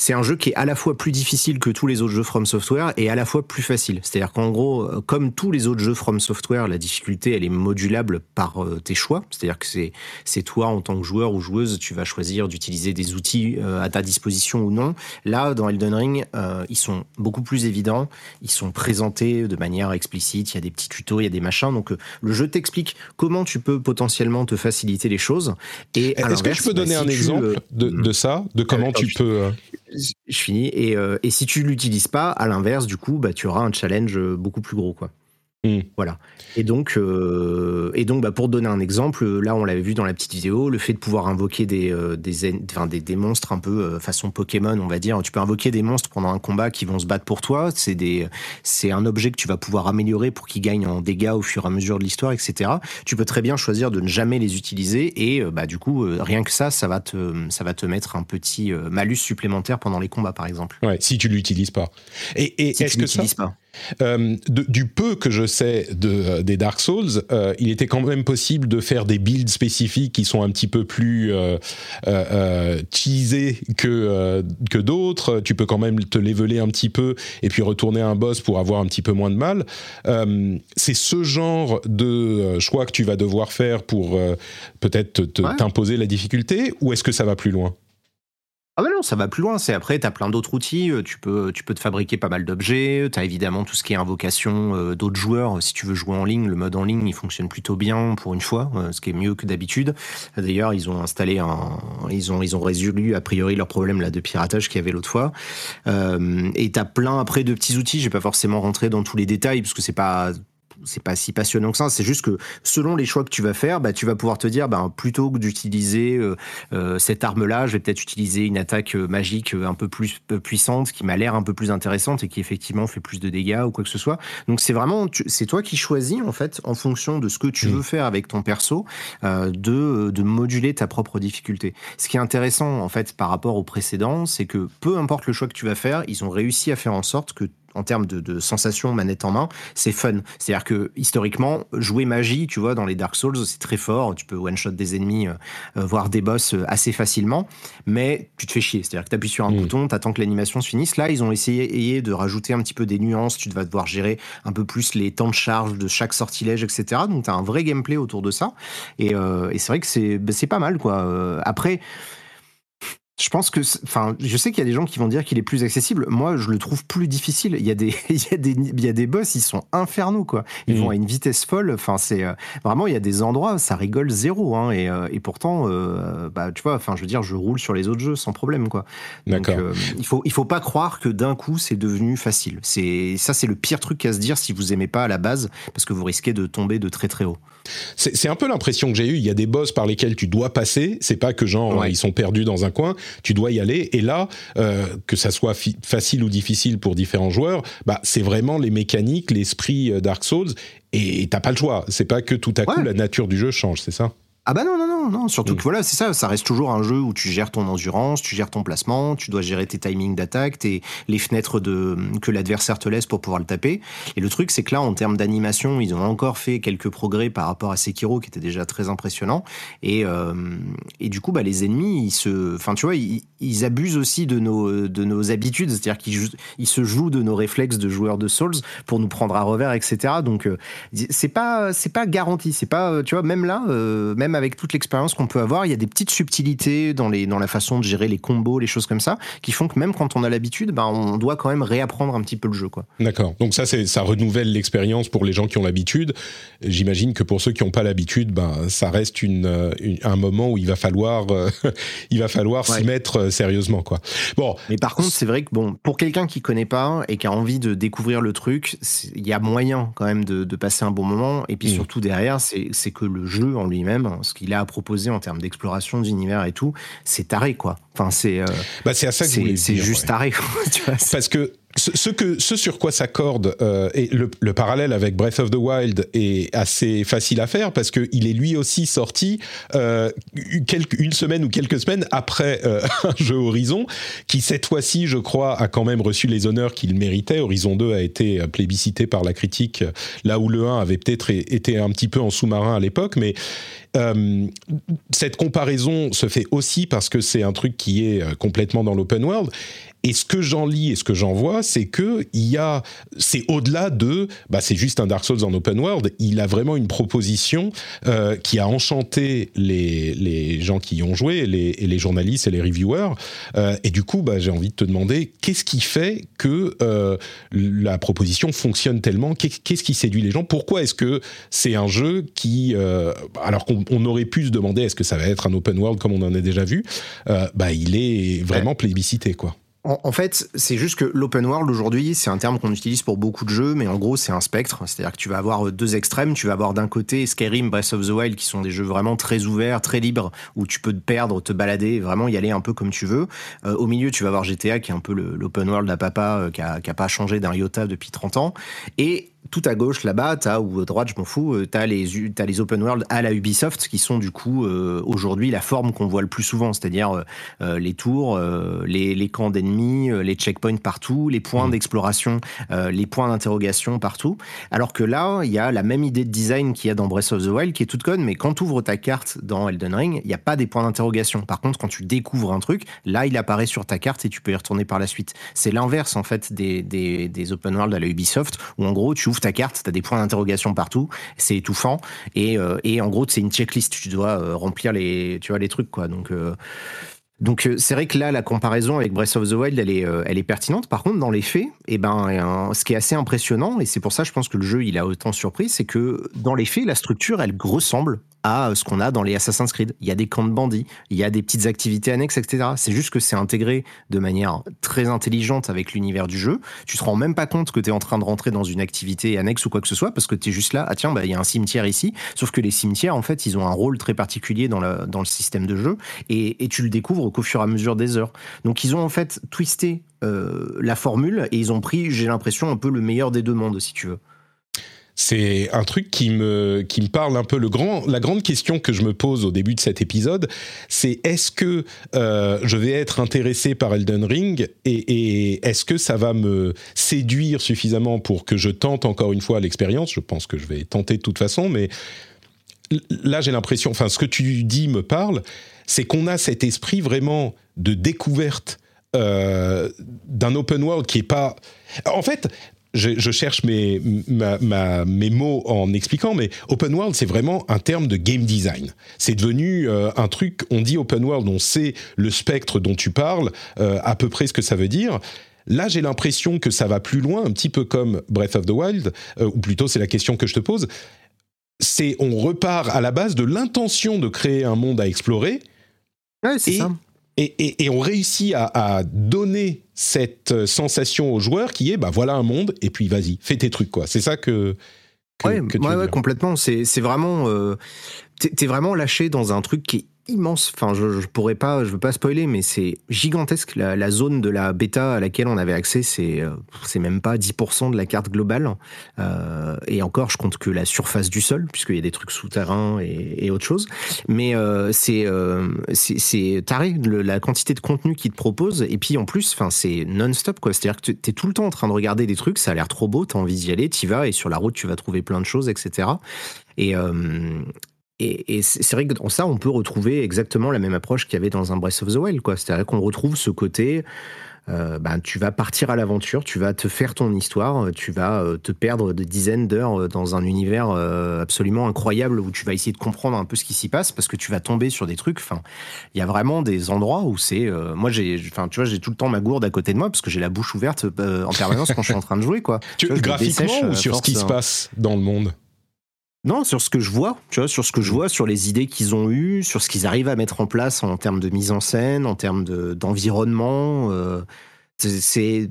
c'est un jeu qui est à la fois plus difficile que tous les autres jeux From Software et à la fois plus facile. C'est-à-dire qu'en gros, euh, comme tous les autres jeux From Software, la difficulté elle est modulable par euh, tes choix. C'est-à-dire que c'est c'est toi en tant que joueur ou joueuse, tu vas choisir d'utiliser des outils euh, à ta disposition ou non. Là, dans Elden Ring, ils sont beaucoup plus évidents. Ils sont présentés de manière explicite. Il y a des petits tutos, il y a des machins. Donc le jeu t'explique comment tu peux potentiellement te faciliter les choses. Et est-ce que tu peux donner bah, un exemple de, de, ça, de comment tu peux je finis. Et, euh, et si tu l'utilises pas, à l'inverse, du coup, bah, tu auras un challenge euh, beaucoup plus gros, quoi. Mm. Voilà. Et donc, euh, et donc bah, pour donner un exemple, là on l'avait vu dans la petite vidéo, le fait de pouvoir invoquer des, euh, des, enfin, des, des, monstres un peu euh, façon Pokémon, on va dire. Tu peux invoquer des monstres pendant un combat qui vont se battre pour toi. C'est des, c'est un objet que tu vas pouvoir améliorer pour qu'ils gagnent en dégâts au fur et à mesure de l'histoire, etc. Tu peux très bien choisir de ne jamais les utiliser et bah du coup rien que ça, ça va te, ça va te mettre un petit malus supplémentaire pendant les combats, par exemple. Ouais, si tu l'utilises pas. Et, et si est-ce que ça, pas. Euh, du peu que je sais de, euh, des Dark Souls, euh, il était quand même possible de faire des builds spécifiques qui sont un petit peu plus cheesés que, que d'autres. Tu peux quand même te leveler un petit peu et puis retourner à un boss pour avoir un petit peu moins de mal. C'est ce genre de choix que tu vas devoir faire pour peut-être t'imposer la difficulté ou est-ce que ça va plus loin? Ah ben non, ça va plus loin. C'est après, tu as plein d'autres outils. Euh, tu peux, tu peux te fabriquer pas mal d'objets. Tu as évidemment tout ce qui est invocation euh, d'autres joueurs. Si tu veux jouer en ligne, le mode en ligne, il fonctionne plutôt bien pour une fois, euh, ce qui est mieux que d'habitude. D'ailleurs, ils ont installé un, ils ont, ils ont résolu a priori leur problème là de piratage qu'il y avait l'autre fois. Et t'as plein après de petits outils. Je vais pas forcément rentrer dans tous les détails parce que c'est pas c'est pas si passionnant que ça. C'est juste que selon les choix que tu vas faire, bah, tu vas pouvoir te dire, bah, plutôt que d'utiliser euh, euh, cette arme-là, je vais peut-être utiliser une attaque euh, magique un peu plus puissante, qui m'a l'air un peu plus intéressante et qui effectivement fait plus de dégâts ou quoi que ce soit. Donc c'est vraiment, c'est toi qui choisis en fait, en fonction de ce que tu mm. veux faire avec ton perso, de, de moduler ta propre difficulté. Ce qui est intéressant en fait par rapport au précédent, c'est que peu importe le choix que tu vas faire, ils ont réussi à faire en sorte que en termes de, de sensation manette en main, c'est fun. C'est-à-dire que historiquement, jouer magie, tu vois, dans les Dark Souls, c'est très fort. Tu peux one-shot des ennemis, euh, euh, voir des boss euh, assez facilement, mais tu te fais chier. C'est-à-dire que tu appuies sur un mm. bouton, tu attends que l'animation se finisse. Là, ils ont essayé de rajouter un petit peu des nuances. Tu vas devoir gérer un peu plus les temps de charge de chaque sortilège, etc. Donc, tu as un vrai gameplay autour de ça. Et, et c'est vrai que c'est bah, pas mal, quoi. après, je pense que, enfin, je sais qu'il y a des gens qui vont dire qu'il est plus accessible. Moi, je le trouve plus difficile. Il y a des, il y a des, il y a des boss, ils sont infernaux, quoi. Ils mm. vont à une vitesse folle. Enfin, c'est euh, vraiment, il y a des endroits, ça rigole zéro, hein. Et, euh, et pourtant, euh, bah, tu vois, enfin, je veux dire, je roule sur les autres jeux sans problème, quoi. Donc, il faut, il faut pas croire que d'un coup, c'est devenu facile. C'est, ça, c'est le pire truc à se dire si vous aimez pas à la base, parce que vous risquez de tomber de très très haut. C'est un peu l'impression que j'ai eue. Il y a des boss par lesquels tu dois passer. C'est pas que genre ils sont perdus dans un coin. Tu dois y aller. Et là, euh, que ça soit facile ou difficile pour différents joueurs, bah c'est vraiment les mécaniques, l'esprit euh, Dark Souls. Et t'as pas le choix. C'est pas que tout à coup la nature du jeu change. C'est ça? Ah bah non, non, non, non. Surtout que voilà, c'est ça, ça reste toujours un jeu où tu gères ton endurance, tu gères ton placement, tu dois gérer tes timings d'attaque, tes, les fenêtres de, que l'adversaire te laisse pour pouvoir le taper. Et le truc, c'est que là, en termes d'animation, ils ont encore fait quelques progrès par rapport à Sekiro, qui était déjà très impressionnant. Et, euh, et du coup, bah, les ennemis, ils se, enfin, tu vois, ils, ils, abusent aussi de nos, de nos habitudes, c'est-à-dire qu'ils ils se jouent de nos réflexes de joueurs de Souls pour nous prendre à revers, etc. Donc, euh, c'est pas, c'est pas garanti. C'est pas, tu vois, même là, euh, même avec toute l'expérience qu'on peut avoir, il y a des petites subtilités dans, les, dans la façon de gérer les combos, les choses comme ça, qui font que même quand on a l'habitude, ben, on doit quand même réapprendre un petit peu le jeu. quoi. D'accord. Donc ça, ça renouvelle l'expérience pour les gens qui ont l'habitude. J'imagine que pour ceux qui n'ont pas l'habitude, ben, ça reste une, un moment où il va falloir, euh, il va falloir s'y mettre euh, sérieusement. Quoi. Bon. Mais par contre, c'est vrai que bon, pour quelqu'un qui connaît pas et qui a envie de découvrir le truc, il y a moyen quand même de, de, passer un bon moment. Et puis mmh. surtout derrière, c'est que le jeu en lui-même, ce qu'il a à proposer en termes d'exploration d'univers et tout, c'est taré, quoi. Enfin, c'est. Euh, bah, c'est à ça que C'est juste taré, tu vois, Parce que ce, que, ce sur quoi s'accorde euh, et le, parallèle avec Breath of the Wild est assez facile à faire parce que il est lui aussi sorti euh, une semaine ou quelques semaines après euh, un jeu Horizon qui cette fois-ci je crois a quand même reçu les honneurs qu'il méritait. Horizon 2 a été plébiscité par la critique là où le 1 avait peut-être été un petit peu en sous-marin à l'époque mais cette comparaison se fait aussi parce que c'est un truc qui est complètement dans l'open world et ce que j'en lis et ce que j'en vois, c'est que il y a, c'est au-delà de, bah c'est juste un Dark Souls en open world. Il a vraiment une proposition euh, qui a enchanté les, les gens qui y ont joué, les, et les journalistes et les reviewers. Euh, et du coup, bah, j'ai envie de te demander, qu'est-ce qui fait que euh, la proposition fonctionne tellement? Qu'est-ce qui séduit les gens? Pourquoi est-ce que c'est un jeu qui, euh, alors qu'on aurait pu se demander, est-ce que ça va être un open world comme on en a déjà vu? Euh, Bah, il est vraiment plébiscité, quoi. En, fait, c'est juste que l'open world aujourd'hui, c'est un terme qu'on utilise pour beaucoup de jeux, mais en gros, c'est un spectre. C'est-à-dire que tu vas avoir deux extrêmes. Tu vas avoir d'un côté Skyrim, Breath of the Wild, qui sont des jeux vraiment très ouverts, très libres, où tu peux te perdre, te balader, vraiment y aller un peu comme tu veux. Euh, au milieu, tu vas avoir GTA, qui est un peu l'open world à papa, euh, qui a pas changé d'un iota depuis 30 ans. Et tout à gauche là-bas, t'as ou à droite, je m'en fous, euh, t'as les as les open world à la Ubisoft qui sont du coup euh, aujourd'hui la forme qu'on voit le plus souvent, c'est-à-dire euh, les tours, les, les, camps d'ennemis, les checkpoints partout, les points mmh. d'exploration, les points d'interrogation partout. Alors que là, il y a la même idée de design qu'il y a dans Breath of the Wild qui est toute conne, mais quand tu ouvres ta carte dans Elden Ring, il n'y a pas des points d'interrogation. Par contre, quand tu découvres un truc, là, il apparaît sur ta carte et tu peux y retourner par la suite. C'est l'inverse en fait des, des, des open world à la Ubisoft où en gros tu ouvres ta carte, tu as des points d'interrogation partout, c'est étouffant. Et, euh, et, en gros, c'est une checklist, tu dois euh, remplir les, tu vois, les trucs, quoi. Donc, euh, donc c'est vrai que là, la comparaison avec Breath of the Wild, elle est, elle est pertinente. Par contre, dans les faits, eh ben, ce qui est assez impressionnant, et c'est pour ça, je pense que le jeu, il a autant surpris, c'est que dans les faits, la structure, elle ressemble à ce qu'on a dans les Assassin's Creed. Il y a des camps de bandits, il y a des petites activités annexes, etc. C'est juste que c'est intégré de manière très intelligente avec l'univers du jeu. Tu te rends même pas compte que tu es en train de rentrer dans une activité annexe ou quoi que ce soit parce que tu es juste là, ah tiens, bah, il y a un cimetière ici. Sauf que les cimetières, en fait, ils ont un rôle très particulier dans, dans le système de jeu et, et tu le découvres qu'au fur et à mesure des heures. Donc ils ont en fait twisté euh, la formule et ils ont pris, j'ai l'impression, un peu le meilleur des deux mondes, si tu veux c'est un truc qui me, qui me parle un peu. Le grand, la grande question que je me pose au début de cet épisode, c'est est-ce que euh, je vais être intéressé par Elden Ring et, est-ce que ça va me séduire suffisamment pour que je tente encore une fois l'expérience? Je pense que je vais tenter de toute façon, mais là j'ai l'impression, enfin ce que tu dis me parle, c'est qu'on a cet esprit vraiment de découverte euh, d'un open world qui est pas. En fait, je, cherche mes, mes mots en expliquant, mais open world, c'est vraiment un terme de game design. C'est devenu euh, un truc, on dit open world, on sait le spectre dont tu parles, euh, à peu près ce que ça veut dire. Là, j'ai l'impression que ça va plus loin, un petit peu comme Breath of the Wild, ou plutôt c'est la question que je te pose. C'est on repart à la base de l'intention de créer un monde à explorer. Ouais, c'est ça et, on réussit à, donner cette sensation aux joueurs qui est, bah voilà un monde, et puis vas-y, fais tes trucs, quoi. C'est ça que. ouais, ouais, complètement. C'est vraiment. Euh, T'es vraiment lâché dans un truc qui est immense. Enfin, je, je, pourrais pas, je veux pas spoiler, mais c'est gigantesque. La, zone de la bêta à laquelle on avait accès, c'est euh, c'est même pas 10% de la carte globale. Euh, et encore, je compte que la surface du sol, puisqu'il y a des trucs souterrains et, et autre chose. Mais euh, c'est c'est taré la quantité de contenu qu'ils te proposent. Et puis en plus, enfin, c'est non-stop quoi. C'est-à-dire que tu es tout le temps en train de regarder des trucs. Ça a l'air trop beau. T'as envie d'y aller. T'y vas et sur la route, tu vas trouver plein de choses, etc. Et, et, c'est vrai que dans ça, on peut retrouver exactement la même approche qu'il y avait dans un Breath of the Wild. C'est-à-dire qu'on retrouve ce côté, euh, ben, tu vas partir à l'aventure, tu vas te faire ton histoire, tu vas euh, te perdre de dizaines d'heures euh, dans un univers absolument incroyable où tu vas essayer de comprendre un peu ce qui s'y passe parce que tu vas tomber sur des trucs. Enfin, il y a vraiment des endroits où c'est, moi j'ai, enfin, tu vois, j'ai tout le temps ma gourde à côté de moi parce que j'ai la bouche ouverte en permanence quand je suis en train de jouer, quoi. Tu, graphiquement ou sur ce qui se passe dans le monde? Non, sur ce que je vois, tu vois, sur ce que je vois, sur les idées qu'ils ont eues, sur ce qu'ils arrivent à mettre en place en termes de mise en scène, en termes d'environnement. Euh, c'est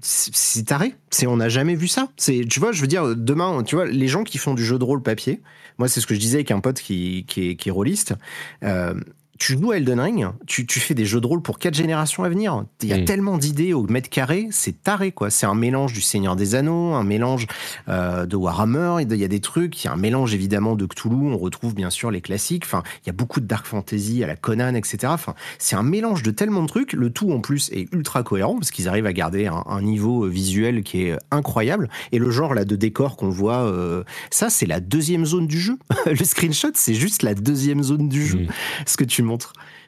c'est taré. C'est on n'a jamais vu ça. C'est tu vois, je veux dire demain, tu vois, les gens qui font du jeu de rôle papier. Moi, c'est ce que je disais avec un pote qui qui est, qui est rôliste. Euh, tu joues à Elden Ring, tu, tu, fais des jeux de rôle pour quatre générations à venir. Il y a mm. tellement d'idées au mètre carré, c'est taré quoi. C'est un mélange du Seigneur des Anneaux, un mélange euh, de Warhammer. Il y a des trucs, il y a un mélange évidemment de Cthulhu. On retrouve bien sûr les classiques. Enfin, il y a beaucoup de dark fantasy à la Conan, etc. Enfin, c'est un mélange de tellement de trucs. Le tout en plus est ultra cohérent parce qu'ils arrivent à garder un, un, niveau visuel qui est incroyable. Et le genre là de décor qu'on voit, euh, ça c'est la deuxième zone du jeu. le screenshot, c'est juste la deuxième zone du jeu. Mm. Ce que tu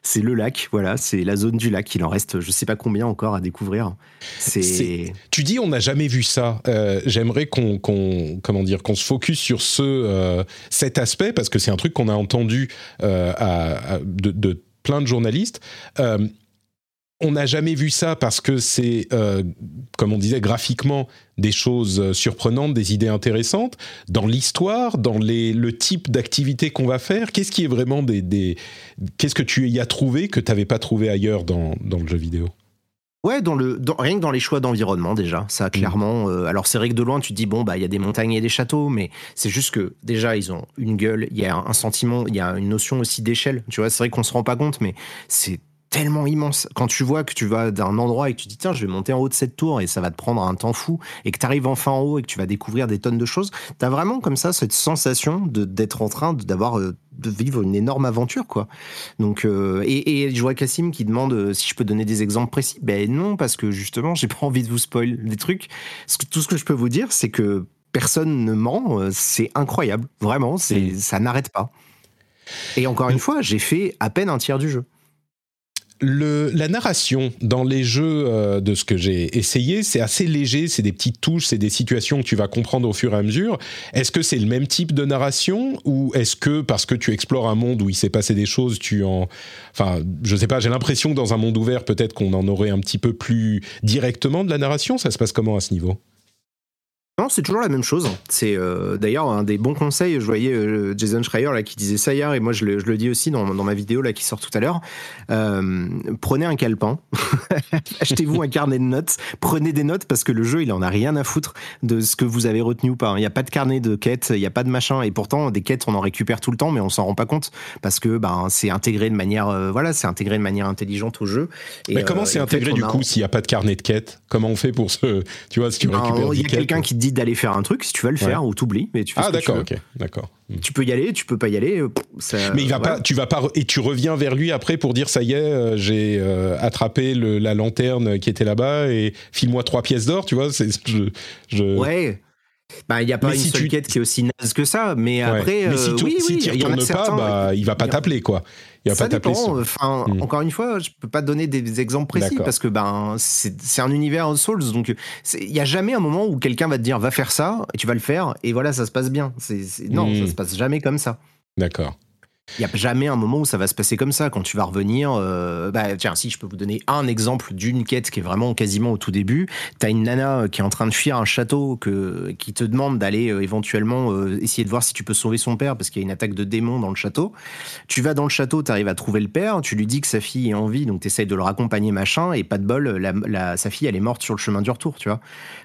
C'est le lac, voilà, c'est la zone du lac. Il en reste, je sais pas combien encore à découvrir. C'est. Tu dis, on n'a jamais vu ça. Euh, j'aimerais qu'on, comment dire, qu'on se focus sur ce, euh, cet aspect parce que c'est un truc qu'on a entendu euh, de, plein de journalistes on n'a jamais vu ça parce que c'est, euh, comme on disait, graphiquement des choses euh, surprenantes, des idées intéressantes. Dans l'histoire, dans les, le type d'activité qu'on va faire, qu'est-ce qui est vraiment des, qu'est-ce que tu y as trouvé que tu n'avais pas trouvé ailleurs dans, le jeu vidéo? Ouais, dans le, rien que dans les choix d'environnement déjà, ça clairement. Euh, alors c'est vrai que de loin tu te dis bon bah il y a des montagnes et des châteaux, mais c'est juste que déjà ils ont une gueule, il y a un sentiment, il y a une notion aussi d'échelle. Tu vois, c'est vrai qu'on se rend pas compte, mais c'est tellement immense. Quand tu vois que tu vas d'un endroit et que tu dis tiens je vais monter en haut de cette tour et ça va te prendre un temps fou et que tu arrives enfin en haut et que tu vas découvrir des tonnes de choses, tu as vraiment comme ça cette sensation d'être en train d'avoir euh, de vivre une énorme aventure quoi. Donc euh, et, et je vois Cassim qui demande euh, si je peux donner des exemples précis. Ben non parce que justement j'ai pas envie de vous spoiler des trucs. Tout ce que je peux vous dire c'est que personne ne ment. C'est incroyable, vraiment. C'est ça n'arrête pas. Et encore une fois, j'ai fait à peine un tiers du jeu la narration dans les jeux euh, de ce que j'ai essayé, c'est assez léger, c'est des petites touches, c'est des situations que tu vas comprendre au fur et à mesure. Est-ce que c'est le même type de narration ou est-ce que parce que tu explores un monde où il s'est passé des choses, tu en... Enfin, je sais pas, j'ai l'impression que dans un monde ouvert, peut-être qu'on en aurait un petit peu plus directement de la narration. Ça se passe comment à ce niveau? Non, c'est toujours la même chose. C'est euh, d'ailleurs un des bons conseils. Je voyais euh, Jason Schreier là qui disait ça hier, et moi je le, je le dis aussi dans, dans, ma vidéo là qui sort tout à l'heure. Euh, prenez un calepin, achetez-vous un carnet de notes, prenez des notes parce que le jeu il en a rien à foutre de ce que vous avez retenu ou pas. Il n'y a pas de carnet de quêtes, il n'y a pas de machin, et pourtant des quêtes on en récupère tout le temps, mais on s'en rend pas compte parce que ben c'est intégré de manière voilà, c'est intégré de manière intelligente au jeu. Et, mais comment c'est intégré du coup s'il n'y a pas de carnet de quêtes? Comment on fait pour ce, tu vois, si tu ben, récupères Il y a quelqu'un qui dit d'aller faire un truc, si tu vas le faire, ou t'oublies, mais tu fais Ah d'accord, ok, d'accord. Hmm. Tu peux y aller, tu peux pas y aller. Euh, ça, mais il va pas, tu vas pas, et tu reviens vers lui après pour dire ça y est, euh, j'ai euh, attrapé le, la lanterne qui était là-bas et file-moi trois pièces d'or, tu vois. C'est, je, je... Ouais. Bah, il n'y a pas mais une si seule tu... quête qui est aussi naze que ça, mais ouais. après, mais si tu, oui, si oui, il y en a pas, certains, bah, il va pas t'appeler, quoi. Il ça pas dépend. Enfin, Mm. encore une fois, je peux pas donner des exemples précis parce que ben c'est un univers Souls, donc il y a jamais un moment où quelqu'un va te dire va faire ça et tu vas le faire et voilà ça se passe bien. Non, Mm. ça se passe jamais comme ça. D'accord. Il n'y a jamais un moment où ça va se passer comme ça. Quand tu vas revenir, euh, bah, tiens, si je peux vous donner un exemple d'une quête qui est vraiment quasiment au tout début. Tu as une nana qui est en train de fuir un château qui te demande d'aller euh, éventuellement euh, essayer de voir si tu peux sauver son père parce qu'il y a une attaque de démons dans le château. Tu vas dans le château, tu arrives à trouver le père, tu lui dis que sa fille est en vie, donc tu essayes de le raccompagner, machin, et pas de bol, sa fille, elle est morte sur le chemin du retour, tu vois.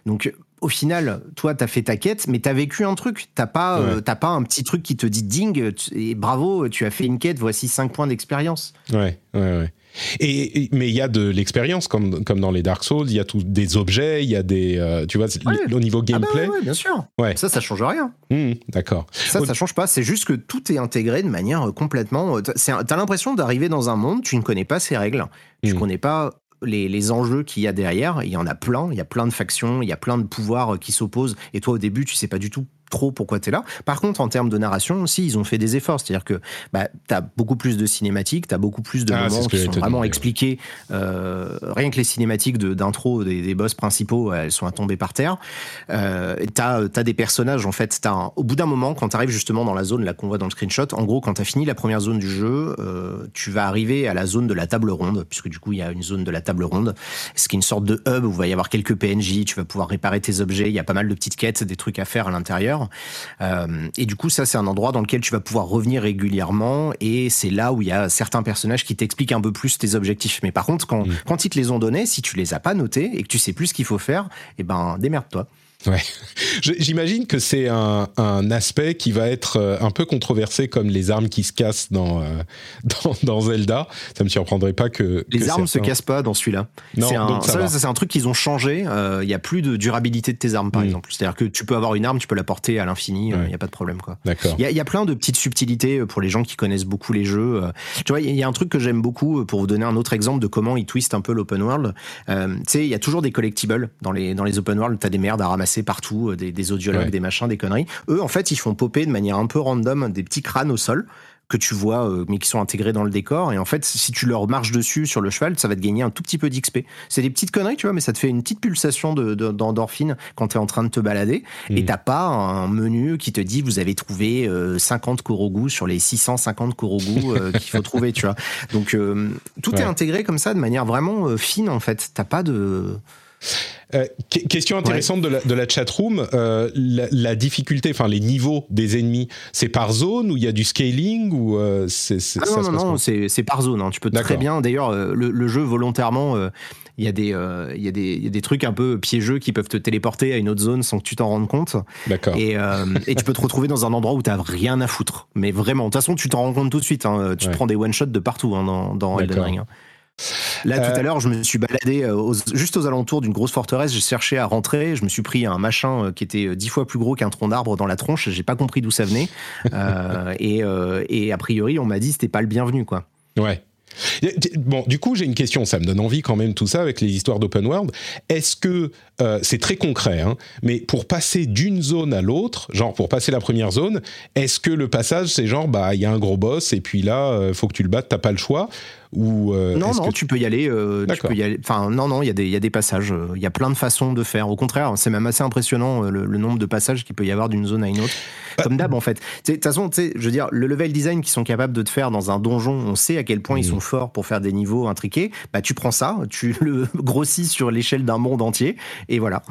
Donc, au final, toi, t'as fait ta quête, mais t'as vécu un truc. T'as pas, Ouais. euh, t'as pas un petit truc qui te dit ding, et bravo, tu as fait une quête, voici 5 points d'expérience. Ouais, ouais, ouais. Et, et- mais il y a de l'expérience comme comme dans les Dark Souls. Il y a tout, des objets, il y a des, euh, tu vois, Ouais. au niveau Ah bah gameplay. ouais, bien sûr. Ouais. Ça, ça change rien. Hmm, D'accord. Ça, ça change pas. C'est juste que tout est intégré de manière euh, complètement. t'as- l'impression d'arriver dans un monde, tu ne connais pas ses règles, tu ne connais pas les, enjeux qu'il y a derrière. Il y en a plein. Il y a plein de factions, il y a plein de pouvoirs euh, qui s'opposent. Et toi, au début, tu sais pas du tout trop pourquoi tu es là. Par contre, en termes de narration aussi, ils ont fait des efforts. C'est-à-dire que bah, tu as beaucoup plus de cinématiques, tu as beaucoup plus de Ah, moments qui sont vraiment expliqués. Euh, rien que les cinématiques de- d'intro des, des boss principaux, elles sont à tomber par terre. Euh, t'as as des personnages en fait. As un- au bout d'un moment, quand tu arrives justement dans la zone là qu'on voit dans le screenshot, en gros, quand tu as fini la première zone du jeu, euh, tu vas arriver à la zone de la table ronde, puisque du coup il y a une zone de la table ronde, ce qui est une sorte de hub où il va y avoir quelques PNJ. Tu vas pouvoir réparer tes objets. Il y a pas mal de petites quêtes, des trucs à faire à l'intérieur. Euh, et du coup, ça c'est un endroit dans lequel tu vas pouvoir revenir régulièrement. Et c'est là où il y a certains personnages qui t'expliquent un peu plus tes objectifs. Mais par contre, quand, Mm. quand ils te les ont donnés, si tu les as pas notés et que tu sais plus ce qu'il faut faire, eh ben démerde-toi. Ouais. J'imagine que c'est un, un aspect qui va être euh, un peu controversé comme les armes qui se cassent dans, euh, dans, dans Zelda. Ça me surprendrait pas que. Les que armes se certains- cassent pas dans celui-là. Non, C'est un, ça un truc qu'ils ont changé. Euh, Il y a plus de durabilité de tes armes, par Mm. exemple. C'est-à-dire que tu peux avoir une arme, tu peux la porter à l'infini, il Ouais. y a pas de problème. D'accord. Il y, a, il y a plein de petites subtilités pour les gens qui connaissent beaucoup les jeux. Euh, Tu vois, il y a un truc que j'aime beaucoup euh, pour vous donner un autre exemple de comment ils twistent un peu l'open world. Euh, tu sais, il y a toujours des collectibles dans les dans les open world. T'as des merdes à ramasser partout, euh, des, des audiologues, Ouais. des machins, des conneries. Eux, en fait, ils font popper de manière un peu random des petits crânes au sol que tu vois, euh, mais qui sont intégrés dans le décor. Et en fait, si tu leur marches dessus sur le cheval, ça va te gagner un tout petit peu d'XP. C'est des petites conneries, tu vois, mais ça te fait une petite pulsation de- de- d'endorphine quand tu es en train de te balader. Et Mm. t'as pas un menu qui te dit vous avez trouvé euh, 50 Korogu sur les 650 Korogu euh, qu'il faut trouver, tu vois. Donc euh, tout Ouais. est intégré comme ça de manière vraiment euh, fine en fait. T'as pas de Euh, que- question intéressante de la, de la chatroom. Euh, la, la difficulté, enfin les niveaux des ennemis, c'est par zone ou il y a du scaling ou euh, c'est. Ah non, non, non, c'est par zone. hein. Tu peux très bien. D'ailleurs, le, le jeu volontairement, il y, a des, il y, a des- il y a des trucs un peu piégeux qui peuvent te téléporter à une autre zone sans que tu t'en rendes compte. D'accord. Et, et tu peux te retrouver dans un endroit où t'as rien à foutre. Mais vraiment, de toute façon, tu t'en rends compte tout de suite. hein. Tu Ouais. te prends des one-shots de partout hein, dans, dans Elden. Ring. Là, Euh, tout à l'heure, je me suis baladé euh, aux- juste aux alentours d'une grosse forteresse. J'ai cherché à rentrer. Je me suis pris un machin euh, qui était euh, dix fois plus gros qu'un tronc d'arbre dans la tronche. J'ai pas compris d'où ça venait. Euh, et, euh, et a priori, on m'a dit que c'était pas le bienvenu, quoi. Ouais. Bon, du coup, j'ai une question. Ça me donne envie quand même tout ça avec les histoires d'open world. Est-ce que euh, c'est très concret, hein, mais pour passer d'une zone à l'autre, genre pour passer la première zone, est-ce que le passage c'est genre bah il y a un gros boss et puis là euh, faut que tu le battes, t'as pas le choix? Ou euh, Non, non, que tu peux y aller. euh, tu peux y aller. Enfin, non, non, il y a des, il y a des passages. Il y a plein de façons de faire. Au contraire, c'est même assez impressionnant le, le nombre de passages qu'il peut y avoir d'une zone à une autre. Bah, Comme d'hab, en fait. De toute façon, tu sais, je veux dire, le level design qu'ils sont capables de te faire dans un donjon, on sait à quel point ils Mhm. sont forts pour faire des niveaux intriqués. Bah, tu prends ça, tu le grossis sur l'échelle d'un monde entier, Et voilà.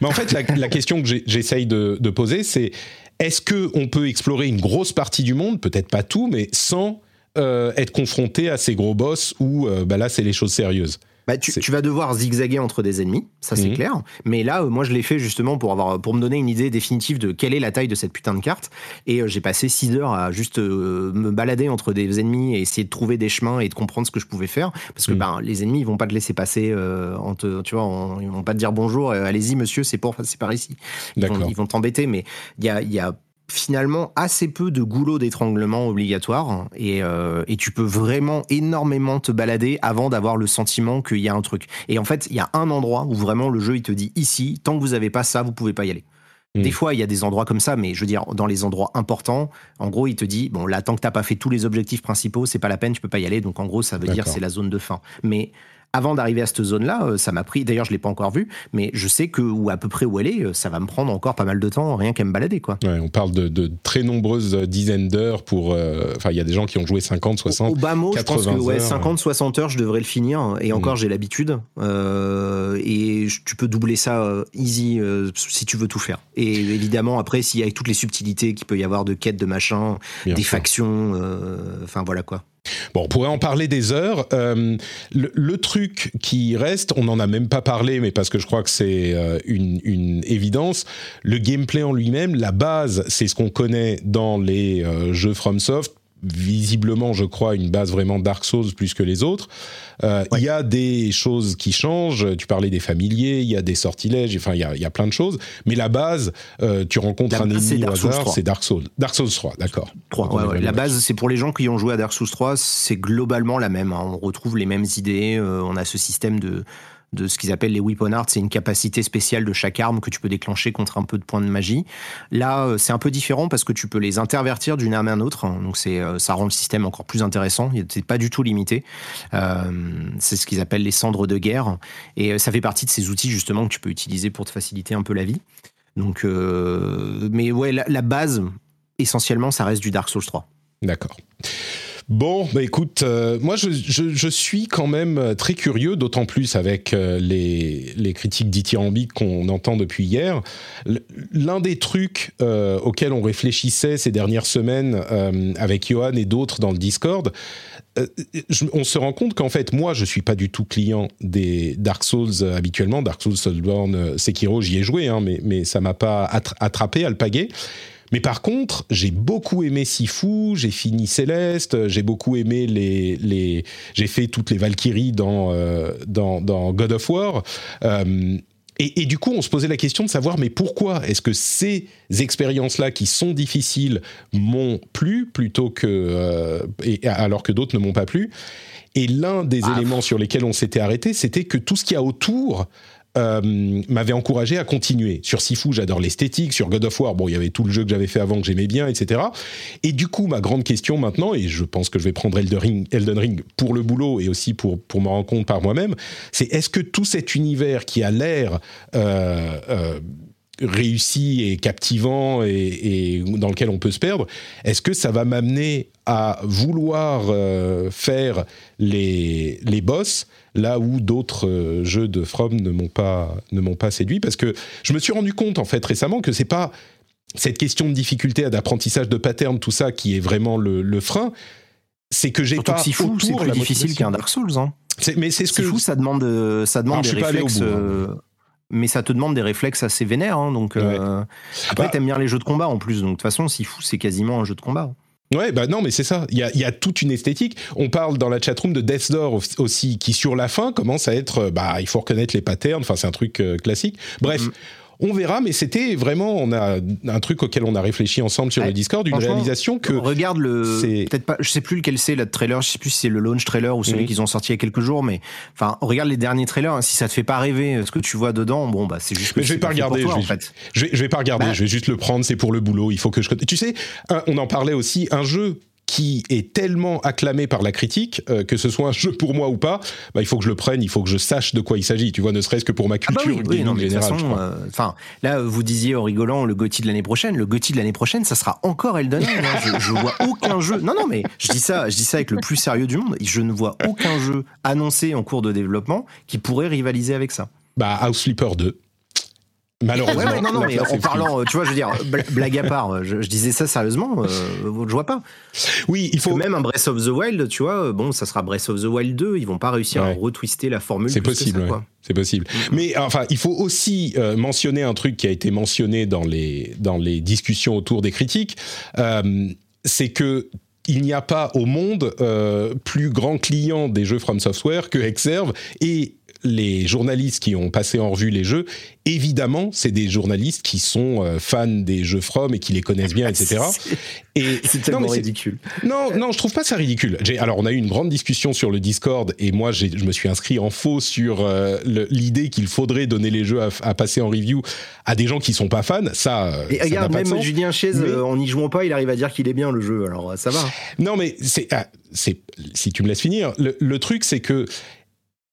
Mais en fait, la, question que j'essaye de, poser, c'est est-ce que on peut explorer une grosse partie du monde, peut-être pas tout, mais sans euh, être confronté à ces gros boss où euh, bah là, c'est les choses sérieuses? Bah, tu, tu, vas devoir zigzaguer entre des ennemis, ça c'est mhm. clair. Mais là, euh, moi je l'ai fait justement pour avoir, pour me donner une idée définitive de quelle est la taille de cette putain de carte. Et euh, j'ai passé 6 heures à juste euh, me balader entre des ennemis et essayer de trouver des chemins et de comprendre ce que je pouvais faire. Parce que ben, les ennemis, ils vont pas te laisser passer, en te, tu vois, ils vont pas te dire bonjour, allez-y monsieur, c'est par ici. Ils vont t'embêter, mais il y a, y a finalement assez peu de goulots d'étranglement obligatoires et, euh, et, tu peux vraiment énormément te balader avant d'avoir le sentiment qu'il y a un truc. Et en fait, il y a un endroit où vraiment le jeu il te dit ici, tant que vous n'avez pas ça, vous pouvez pas y aller. Hmm. Des fois, il y a des endroits comme ça, mais je veux dire, dans les endroits importants, en gros, il te dit, bon, là, tant que t'as pas fait tous les objectifs principaux, c'est pas la peine, tu peux pas y aller. Donc, en gros, ça veut dire c'est la zone de fin. Mais avant d'arriver à cette zone-là, euh, ça m'a pris. D'ailleurs, je l'ai pas encore vue, mais je sais que ou à peu près où elle est, euh, ça va me prendre encore pas mal de temps, rien qu'à me balader, quoi. Ouais, on parle de, très nombreuses dizaines d'heures pour. Euh, enfin, il y a des gens qui ont joué 50, 60. Au, bas mot, je pense que ouais, 50, 60 heures, je devrais le finir. Et mm. encore, j'ai l'habitude. et tu peux doubler ça easy si tu veux tout faire. Et évidemment, après, s'il y a toutes les subtilités qu'il peut y avoir de quêtes, de machin, des factions, enfin voilà quoi. Bon, on pourrait en parler des heures. Euh, le, truc qui reste, on n'en a même pas parlé, mais parce que je crois que c'est euh, une, évidence, le gameplay en lui-même, la base, c'est ce qu'on connaît dans les euh, jeux FromSoft, visiblement, je crois, une base vraiment Dark Souls plus que les autres. Euh, il y a des choses qui changent. Tu parlais des familiers, il y a des sortilèges, enfin, il y a, y a, plein de choses. Mais la base, euh, tu rencontres un ennemi au hasard, c'est Dark Souls. Dark Souls 3, d'accord. la base, c'est pour les gens qui ont joué à Dark Souls 3, c'est globalement la même. Hein. On retrouve les mêmes idées. Euh, on a ce système de de ce qu'ils appellent les weapon arts. C'est une capacité spéciale de chaque arme que tu peux déclencher contre un peu de points de magie. Là, euh, c'est un peu différent parce que tu peux les intervertir d'une arme à une autre. Donc c'est, euh, ça rend le système encore plus intéressant. C'est pas du tout limité. Euh, c'est ce qu'ils appellent les cendres de guerre. Et ça fait partie de ces outils justement que tu peux utiliser pour te faciliter un peu la vie. Donc, mais ouais, la base, essentiellement, ça reste du Dark Souls 3. D'accord. Bon, bah écoute, euh, moi je, je, suis quand même euh, très curieux, d'autant plus avec euh, les, les, critiques dithyrambiques qu'on entend depuis hier. L'un des trucs auxquels on réfléchissait ces dernières semaines avec Johan et d'autres dans le Discord, on se rend compte qu'en fait, moi, je suis pas du tout client des Dark Souls habituellement. Dark Souls, Soulsborne, Sekiro, j'y ai joué, hein, mais, mais ça m'a pas attrapé, alpagué. Mais par contre, j'ai beaucoup aimé Sifu, j'ai fini Céleste, j'ai beaucoup aimé les, les j'ai fait toutes les Valkyries dans, euh, dans, dans, God of War. Euh, et, et, du coup, on se posait la question de savoir, mais pourquoi est-ce que ces expériences-là, qui sont difficiles, m'ont plu plutôt que, euh, et, alors que d'autres ne m'ont pas plu? Et l'un des ah. éléments sur lesquels on s'était arrêté, c'était que tout ce qu'il y a autour euh, m'avait encouragé à continuer. Sur Sifu, j'adore l'esthétique. Sur God of War, bon, il y avait tout le jeu que j'avais fait avant que j'aimais bien, etc. Et du coup, ma grande question maintenant, et je pense que je vais prendre Elden Ring, pour le boulot et aussi pour, pour me rendre compte par moi-même, c'est est-ce que tout cet univers qui a l'air euh, euh, réussi et captivant et, dans lequel on peut se perdre, est-ce que ça va m'amener à vouloir faire les, les boss là où d'autres euh, jeux de From ne m'ont pas, ne m'ont pas séduit Parce que je me suis rendu compte en fait récemment que c'est pas cette question de difficulté d'apprentissage de pattern, tout ça qui est vraiment le, frein, c'est que j'ai pas fou, c'est plus difficile qu'un Dark Souls. Hein. Mais c'est ce que fou, ça demande, ça demande des réflexes. Hein. Euh, mais ça te demande des réflexes assez vénères. Hein, donc, euh, Après, bah t'aimes bien les jeux de combat en plus. Donc, de toute façon, Sifu, c'est quasiment un jeu de combat. Ouais, bah non, mais c'est ça. Il y a, y a, toute une esthétique. On parle dans la chatroom de Death aussi, qui sur la fin commence à être, bah, il faut reconnaître les patterns. Enfin, c'est un truc euh, classique. Bref. Mm-hmm. On verra, mais c'était vraiment, on a un truc auquel on a réfléchi ensemble sur le Discord, une réalisation que. Regarde le. Peut-être pas, je sais plus lequel c'est le trailer, je sais plus si c'est le launch trailer ou celui mhm. qu'ils ont sorti il y a quelques jours, mais enfin, regarde les derniers trailers. Hein, si ça te fait pas rêver, ce que tu vois dedans, bon bah c'est juste. Mais je vais pas regarder. je, vais, en fait. je, vais, pas regarder. Bah je vais juste le prendre. C'est pour le boulot. Il faut que je. Tu sais, on en parlait aussi. Un jeu qui est tellement acclamé par la critique, euh, que ce soit un jeu pour moi ou pas, bah, il faut que je le prenne, il faut que je sache de quoi il s'agit, tu vois, ne serait-ce que pour ma culture ah bah oui, non, générale. Euh, enfin, là, vous disiez en rigolant le Gotti de l'année prochaine, le Gotti de l'année prochaine, ça sera encore Elden Ring. Hein. je, vois aucun jeu. Non, non, mais je dis ça, je dis ça avec le plus sérieux du monde. Je ne vois aucun jeu annoncé en cours de développement qui pourrait rivaliser avec ça. Bah, House Flipper 2. Malheureusement. non, non, mais en parlant, euh, tu vois, je veux dire, blague à part, je, disais ça sérieusement, euh, je vois pas. Oui, il faut. même un Breath of the Wild, tu vois, bon, ça sera Breath of the Wild 2, ils vont pas réussir à retwister la formule. C'est possible, c'est possible. Mm-hmm. Mais enfin, il faut aussi euh, mentionner un truc qui a été mentionné dans les, dans les discussions autour des critiques. c'est que il n'y a pas au monde plus grand client des jeux From Software que Exerve et les journalistes qui ont passé en revue les jeux, évidemment, c'est des journalistes qui sont euh, fans des jeux From et qui les connaissent bien, etc. et c'est tellement ridicule. Non, non, je trouve pas ça ridicule. Alors, on a eu une grande discussion sur le Discord et moi, je me suis inscrit en faux sur euh, l'idée qu'il faudrait donner les jeux à, passer en review à des gens qui sont pas fans. Ça. Euh, et regarde, même Julien Chaise, en n'y jouant pas, il arrive à dire qu'il est bien le jeu. Alors, ça va. Non, mais c'est, ah, c'est si tu me laisses finir, le truc, c'est que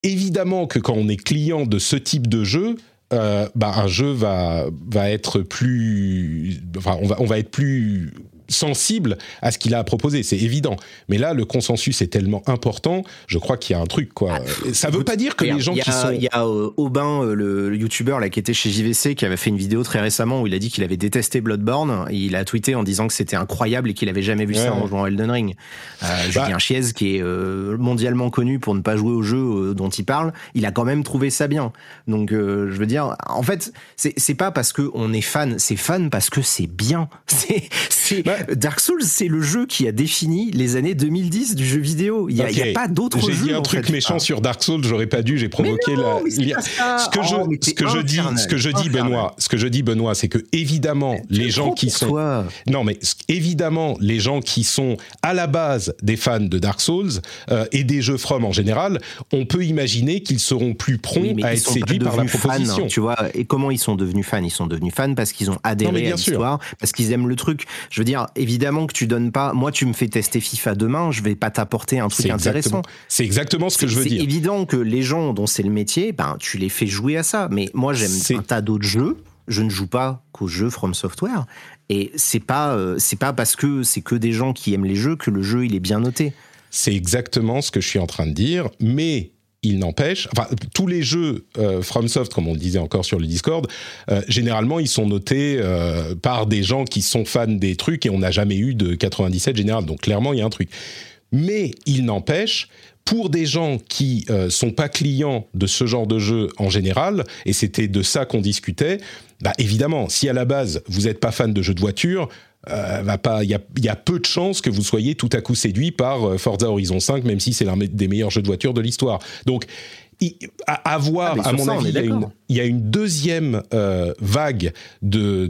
évidemment que quand on est client de ce type de jeu, euh, bah, un jeu va, va être plus. Enfin, on va, on va être plus sensible à ce qu'il a à proposer, c'est évident. Mais là, le consensus est tellement important, je crois qu'il y a un truc, quoi. Ah, ça veut pas dire que les gens qui sont... Il y a euh, Aubin, euh, le, youtubeur là, qui était chez JVC, qui avait fait une vidéo très récemment où il a dit qu'il avait détesté Bloodborne. il a tweeté en disant que c'était incroyable et qu'il avait jamais vu ça en jouant Elden Ring. Euh, bah, Julien Chiez, qui est euh, mondialement connu pour ne pas jouer au jeu dont il parle, il a quand même trouvé ça bien. Donc, je veux dire, en fait, c'est pas parce qu'on est fan, c'est fan parce que c'est bien. C'est bah, Dark Souls, c'est le jeu qui a défini les années 2010 du jeu vidéo. Il n'y a, pas d'autre jeu. J'ai dit un truc méchant sur Dark Souls, j'aurais pas dû, j'ai provoqué la. Ce que je, oh, ce que je dis, ce que je dis, Benoît, ce que je dis, Benoît, c'est que évidemment les gens qui sont. Non, mais évidemment les gens qui sont à la base des fans de Dark Souls euh, et des jeux From en général, on peut imaginer qu'ils seront plus prompts à être séduits par la proposition. tu vois, et comment ils sont devenus fans? Ils sont devenus fans parce qu'ils ont adhéré à l'histoire, parce qu'ils aiment le truc. Je veux dire, évidemment que tu donnes pas. Moi, tu me fais tester FIFA demain, je vais pas t'apporter un truc intéressant. C'est exactement ce que je veux dire. C'est évident que les gens dont c'est le métier, ben, tu les fais jouer à ça. Mais moi, j'aime un tas d'autres jeux. Je ne joue pas qu'aux jeux From Software. Et c'est pas, euh, c'est pas parce que c'est que des gens qui aiment les jeux que le jeu il est bien noté. C'est exactement ce que je suis en train de dire. Mais il n'empêche, enfin, tous les jeux euh, FromSoft, comme on le disait encore sur le Discord, euh, généralement, ils sont notés euh, par des gens qui sont fans des trucs et on n'a jamais eu de 97 général. Donc, clairement, il y a un truc. Mais il n'empêche, pour des gens qui euh, sont pas clients de ce genre de jeu en général, et c'était de ça qu'on discutait, bah évidemment, si à la base vous n'êtes pas fan de jeux de voiture, euh, va pas, il y a, peu de chances que vous soyez tout à coup séduit par euh, Forza Horizon 5, même si c'est l'un des meilleurs jeux de voiture de l'histoire. Donc, à, voir, ah, à mon avis, il y, a une deuxième euh, vague de,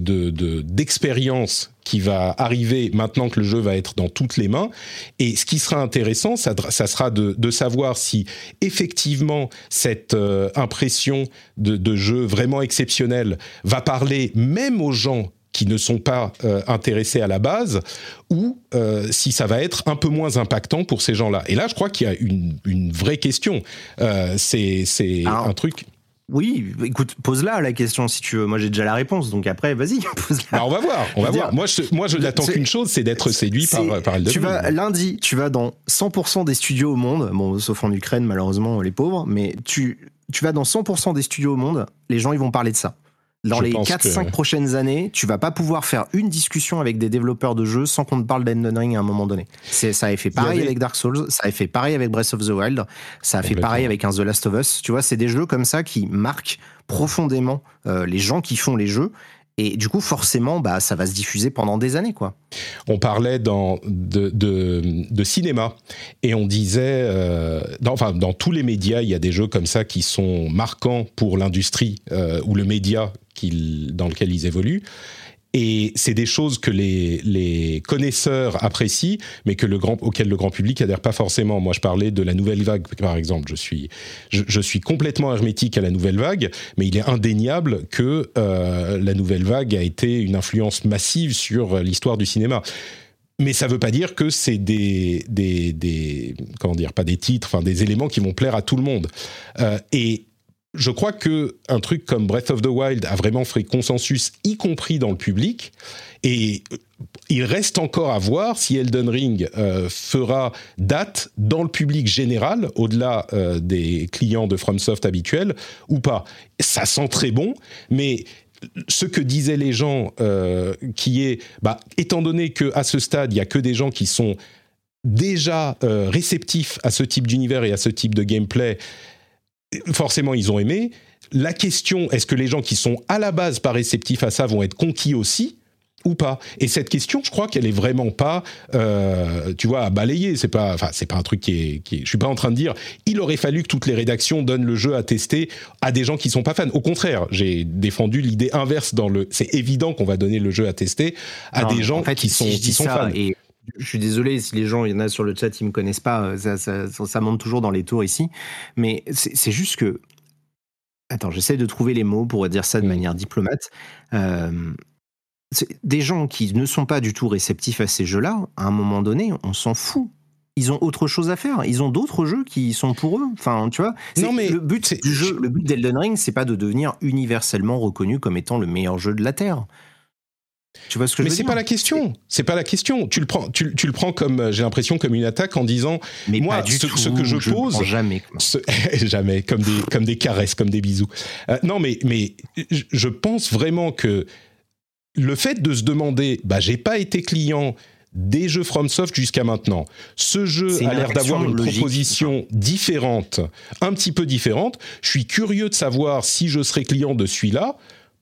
d'expérience qui va arriver maintenant que le jeu va être dans toutes les mains. Et ce qui sera intéressant, ça, ça sera de, savoir si effectivement cette impression de, de jeu vraiment exceptionnel va parler même aux gens qui ne sont pas euh, intéressés à la base, ou euh, si ça va être un peu moins impactant pour ces gens-là. Et là, je crois qu'il y a une, une vraie question. Euh, c'est un truc. Oui, écoute, pose-la la question si tu veux. Moi, j'ai déjà la réponse, donc après, vas-y, pose-la. Bah, on va voir, on va voir. Moi, je, moi, je n'attends qu'une chose, c'est d'être séduit par, par Tu vas lundi, tu vas dans 100% des studios au monde, bon, sauf en Ukraine, malheureusement, les pauvres, mais tu, tu vas dans 100% des studios au monde, les gens, ils vont parler de ça. Dans les 4-5 prochaines années, tu vas pas pouvoir faire une discussion avec des développeurs de jeux sans qu'on te parle d'Elden Ring à un moment donné. Ça a fait pareil avec Dark Souls, ça a fait pareil avec Breath of the Wild, ça a fait pareil avec un The Last of Us. Tu vois, c'est des jeux comme ça qui marquent profondément euh, les gens qui font les jeux et du coup, forcément, bah, ça va se diffuser pendant des années, quoi. On parlait dans, de, de, cinéma et on disait, euh, dans, enfin, dans tous les médias, il y a des jeux comme ça qui sont marquants pour l'industrie euh, ou le média dans lequel ils évoluent. Et c'est des choses que les, connaisseurs apprécient, mais que le grand, auxquelles le grand public adhère pas forcément. Moi, je parlais de la nouvelle vague, par exemple. Je suis, je suis complètement hermétique à la nouvelle vague, mais il est indéniable que euh, la nouvelle vague a été une influence massive sur l'histoire du cinéma. Mais ça ne veut pas dire que c'est des, des, des, comment dire, pas des titres, enfin des éléments qui vont plaire à tout le monde. Euh, et je crois que un truc comme Breath of the Wild a vraiment fait consensus, y compris dans le public. Et il reste encore à voir si Elden Ring euh, fera date dans le public général, au-delà euh, des clients de FromSoft habituels, ou pas. Ça sent très bon, mais ce que disaient les gens, qui est, bah, étant donné que à ce stade, il y a que des gens qui sont déjà réceptifs à ce type d'univers et à ce type de gameplay, forcément, ils ont aimé. La question, est-ce que les gens qui sont à la base pas réceptifs à ça vont être conquis aussi ou pas? Et cette question, je crois qu'elle est vraiment pas, euh, tu vois, à balayer. C'est pas, enfin, c'est pas un truc qui est, qui Je suis pas en train de dire, il aurait fallu que toutes les rédactions donnent le jeu à tester à des gens qui sont pas fans. Au contraire, j'ai défendu l'idée inverse dans le. C'est évident qu'on va donner le jeu à tester à des gens qui sont, qui sont fans. Et je suis désolé si les gens, il y en a sur le chat, ils me connaissent pas. Ça, ça, ça monte toujours dans les tours ici, mais c'est juste que Attends, j'essaie de trouver les mots pour dire ça de manière diplomate. Euh, des gens qui ne sont pas du tout réceptifs à ces jeux-là, à un moment donné, on s'en fout. Ils ont autre chose à faire. Ils ont d'autres jeux qui sont pour eux. Enfin, tu vois. Non, mais le but du jeu, le but d'Elden Ring, c'est pas de devenir universellement reconnu comme étant le meilleur jeu de la terre. Tu vois ce que je veux dire Mais c'est pas la question. C'est pas la question. Tu le prends, tu, le prends comme, euh, j'ai l'impression, comme une attaque en disant, mais moi, ce, que je, pose, jamais, jamais, comme des, comme des caresses, comme des bisous. Euh, non, mais, mais je pense vraiment que le fait de se demander, bah, j'ai pas été client des jeux FromSoft jusqu'à maintenant. Ce jeu a l'air d'avoir une proposition différente, un petit peu différente. Je suis curieux de savoir si je serai client de celui-là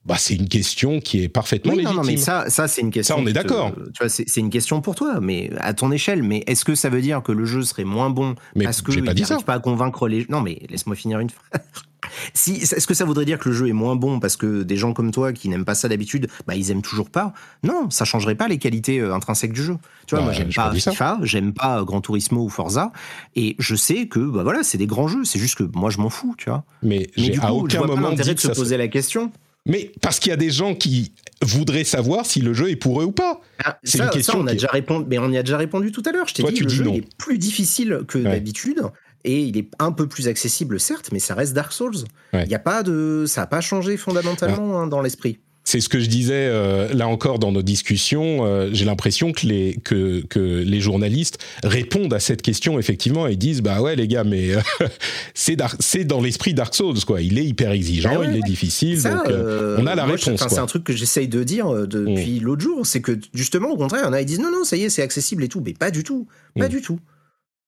bah, c'est une question qui est parfaitement légitime. Non, mais ça, ça c'est une question. Ça, on est d'accord. Tu vois, c'est une question pour toi, mais à ton échelle. Mais est-ce que ça veut dire que le jeu serait moins bon mais parce que pas n'arrive pas à convaincre les Non, mais laisse-moi finir une phrase. Si, est-ce que ça voudrait dire que le jeu est moins bon parce que des gens comme toi qui n'aiment pas ça d'habitude, bah ils aiment toujours pas? Non, ça changerait pas les qualités euh, intrinsèques du jeu. Tu vois, moi bah, j'aime pas FIFA, j'aime pas Gran Turismo ou Forza, et je sais que bah voilà, c'est des grands jeux. C'est juste que moi je m'en fous, tu vois. Mais, Mais du coup, à aucun je vois moment pas l'intérêt de se poser la question. Mais parce qu'il y a des gens qui voudraient savoir si le jeu est pour eux ou pas. Ah, c'est une question. on a déjà répondu, mais on y a déjà répondu tout à l'heure. Je t'ai dit, tu le jeu est plus difficile que d'habitude et il est un peu plus accessible certes, mais ça reste Dark Souls. Il y a pas de, ça n'a pas changé fondamentalement ah. hein, dans l'esprit. C'est ce que je disais euh, là encore dans nos discussions. Euh, j'ai l'impression que les que, que les journalistes répondent à cette question effectivement et disent bah ouais les gars mais euh, c'est c'est dans l'esprit Dark Souls quoi. Il est hyper exigeant, ah il est difficile donc on a la réponse. C'est un truc que j'essaye de dire depuis mm. l'autre jour, c'est que justement au contraire, il y en a ils disent non non ça y est c'est accessible et tout, mais pas du tout, pas mm. du tout.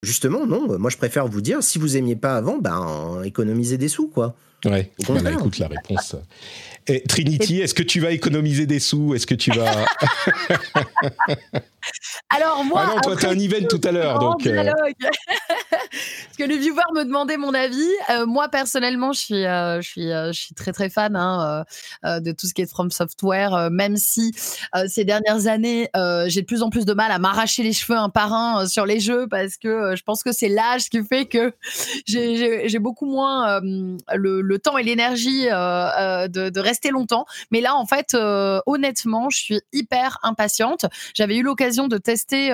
Justement non, moi je préfère vous dire si vous aimiez pas avant, ben économisez des sous quoi. Ouais. Bah, écoute la réponse. Et Trinity, est-ce que tu vas économiser des sous Est-ce que tu vas Alors moi, ah non, toi, as un event tout à l'heure, donc. Euh. Parce que le viewer me demandait mon avis. Euh, moi personnellement, je suis, euh, je suis, je suis très très fan hein, de tout ce qui est From Software, même si ces dernières années, j'ai de plus en plus de mal à m'arracher les cheveux un par un sur les jeux parce que je pense que c'est l'âge qui fait que j'ai beaucoup moins le, temps et l'énergie de, de, rester longtemps. Mais là, en fait, honnêtement, je suis hyper impatiente. J'avais eu l'occasion de tester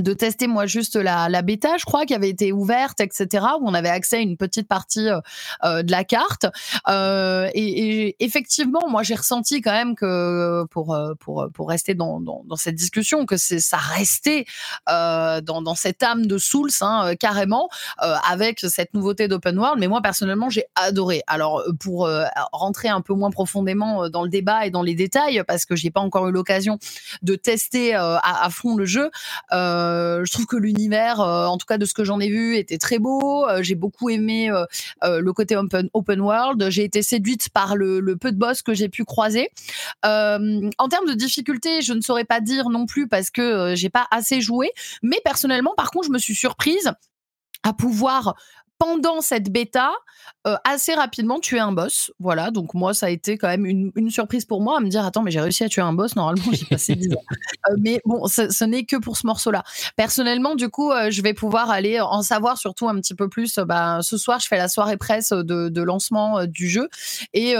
de tester moi juste la, la bêta, je crois, qui avait été ouverte, etc., où on avait accès à une petite partie euh, euh, de la carte. Euh, et, effectivement, moi j'ai ressenti quand même que pour pour pour rester dans, dans, dans cette discussion, que c'est ça restait dans, dans cette âme de Souls hein, carrément avec cette nouveauté d'open world. Mais moi personnellement, j'ai adoré. Alors pour rentrer un peu moins profondément dans le débat et dans les détails, parce que j'ai pas encore eu l'occasion de tester à, à, fond le jeu. Euh, euh, je trouve que l'univers, euh, en tout cas de ce que j'en ai vu, était très beau. Euh, j'ai beaucoup aimé le côté open, open world. J'ai été séduite par le, le, peu de boss que j'ai pu croiser. en termes de difficulté, je ne saurais pas dire non plus parce que j'ai pas assez joué. Mais personnellement, par contre, je me suis surprise à pouvoir pendant cette bêta, euh, assez rapidement tuer un boss. Voilà, donc moi, ça a été quand même une, surprise pour moi à me dire Attends, mais j'ai réussi à tuer un boss. Normalement, j'ai passé 10 ans. Euh, mais bon, ce, n'est que pour ce morceau-là. Personnellement, du coup, euh, je vais pouvoir aller en savoir surtout un petit peu plus. Bah, ce soir, je fais la soirée presse de, lancement du jeu. Et,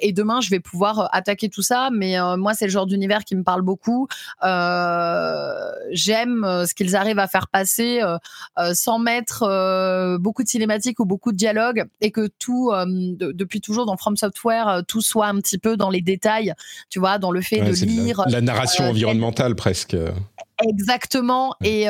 et, demain, je vais pouvoir attaquer tout ça. Mais moi, c'est le genre d'univers qui me parle beaucoup. J'aime ce qu'ils arrivent à faire passer sans mettre beaucoup de cinématiques ou beaucoup de dialogues et que tout, euh, depuis toujours dans From Software, euh, tout soit un petit peu dans les détails, tu vois, dans le fait de lire. La, narration euh, environnementale presque. Exactement. Et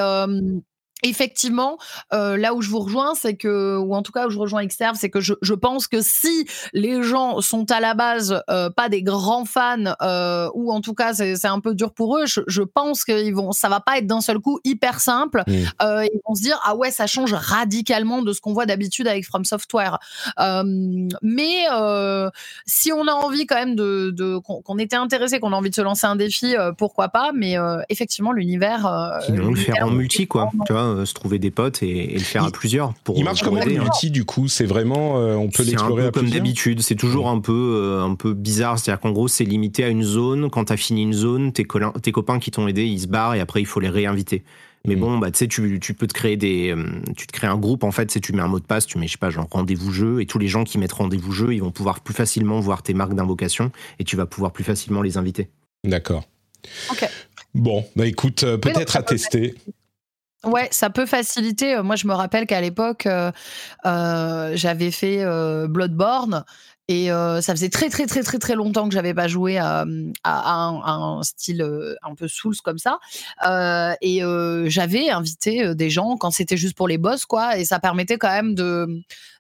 effectivement, euh, là où je vous rejoins, c'est que, ou en tout cas où je rejoins Exerve, c'est que je, je, pense que si les gens sont à la base euh, pas des grands fans, euh, ou en tout cas c'est un peu dur pour eux, je, je pense qu'ils vont, ça va pas être d'un seul coup hyper simple. Mmh. Euh, ils vont se dire ah ouais, ça change radicalement de ce qu'on voit d'habitude avec From Software. Euh, mais si on a envie quand même de, de qu'on était intéressé, qu'on a envie de se lancer un défi, pourquoi pas. Mais effectivement, l'univers. Sinon, le faire en multi quoi, tu vois. Euh, se trouver des potes et, le faire à plusieurs. Pour, il marche comme un multi du coup C'est vraiment, euh, on peut l'explorer à comme d'habitude. C'est toujours un peu, euh, un peu bizarre. C'est-à-dire qu'en gros, c'est limité à une zone. Quand tu as fini une zone, tes, tes copains qui t'ont aidé, ils se barrent et après, il faut les réinviter. Mais mm. bon, bah, tu sais, tu, peux te créer des, tu te crées un groupe en fait, tu mets un mot de passe, tu mets, je sais pas, genre rendez-vous jeu, et tous les gens qui mettent rendez-vous jeu, ils vont pouvoir plus facilement voir tes marques d'invocation, et tu vas pouvoir plus facilement les inviter. D'accord. Ok. Bon, bah écoute, peut-être à tester. Ouais, ça peut faciliter. Euh, moi, je me rappelle qu'à l'époque, euh, euh, j'avais fait Bloodborne et ça faisait très très très très très longtemps que j'avais pas joué à, un, style un peu Souls comme ça. et j'avais invité des gens quand c'était juste pour les boss, quoi. Et ça permettait quand même de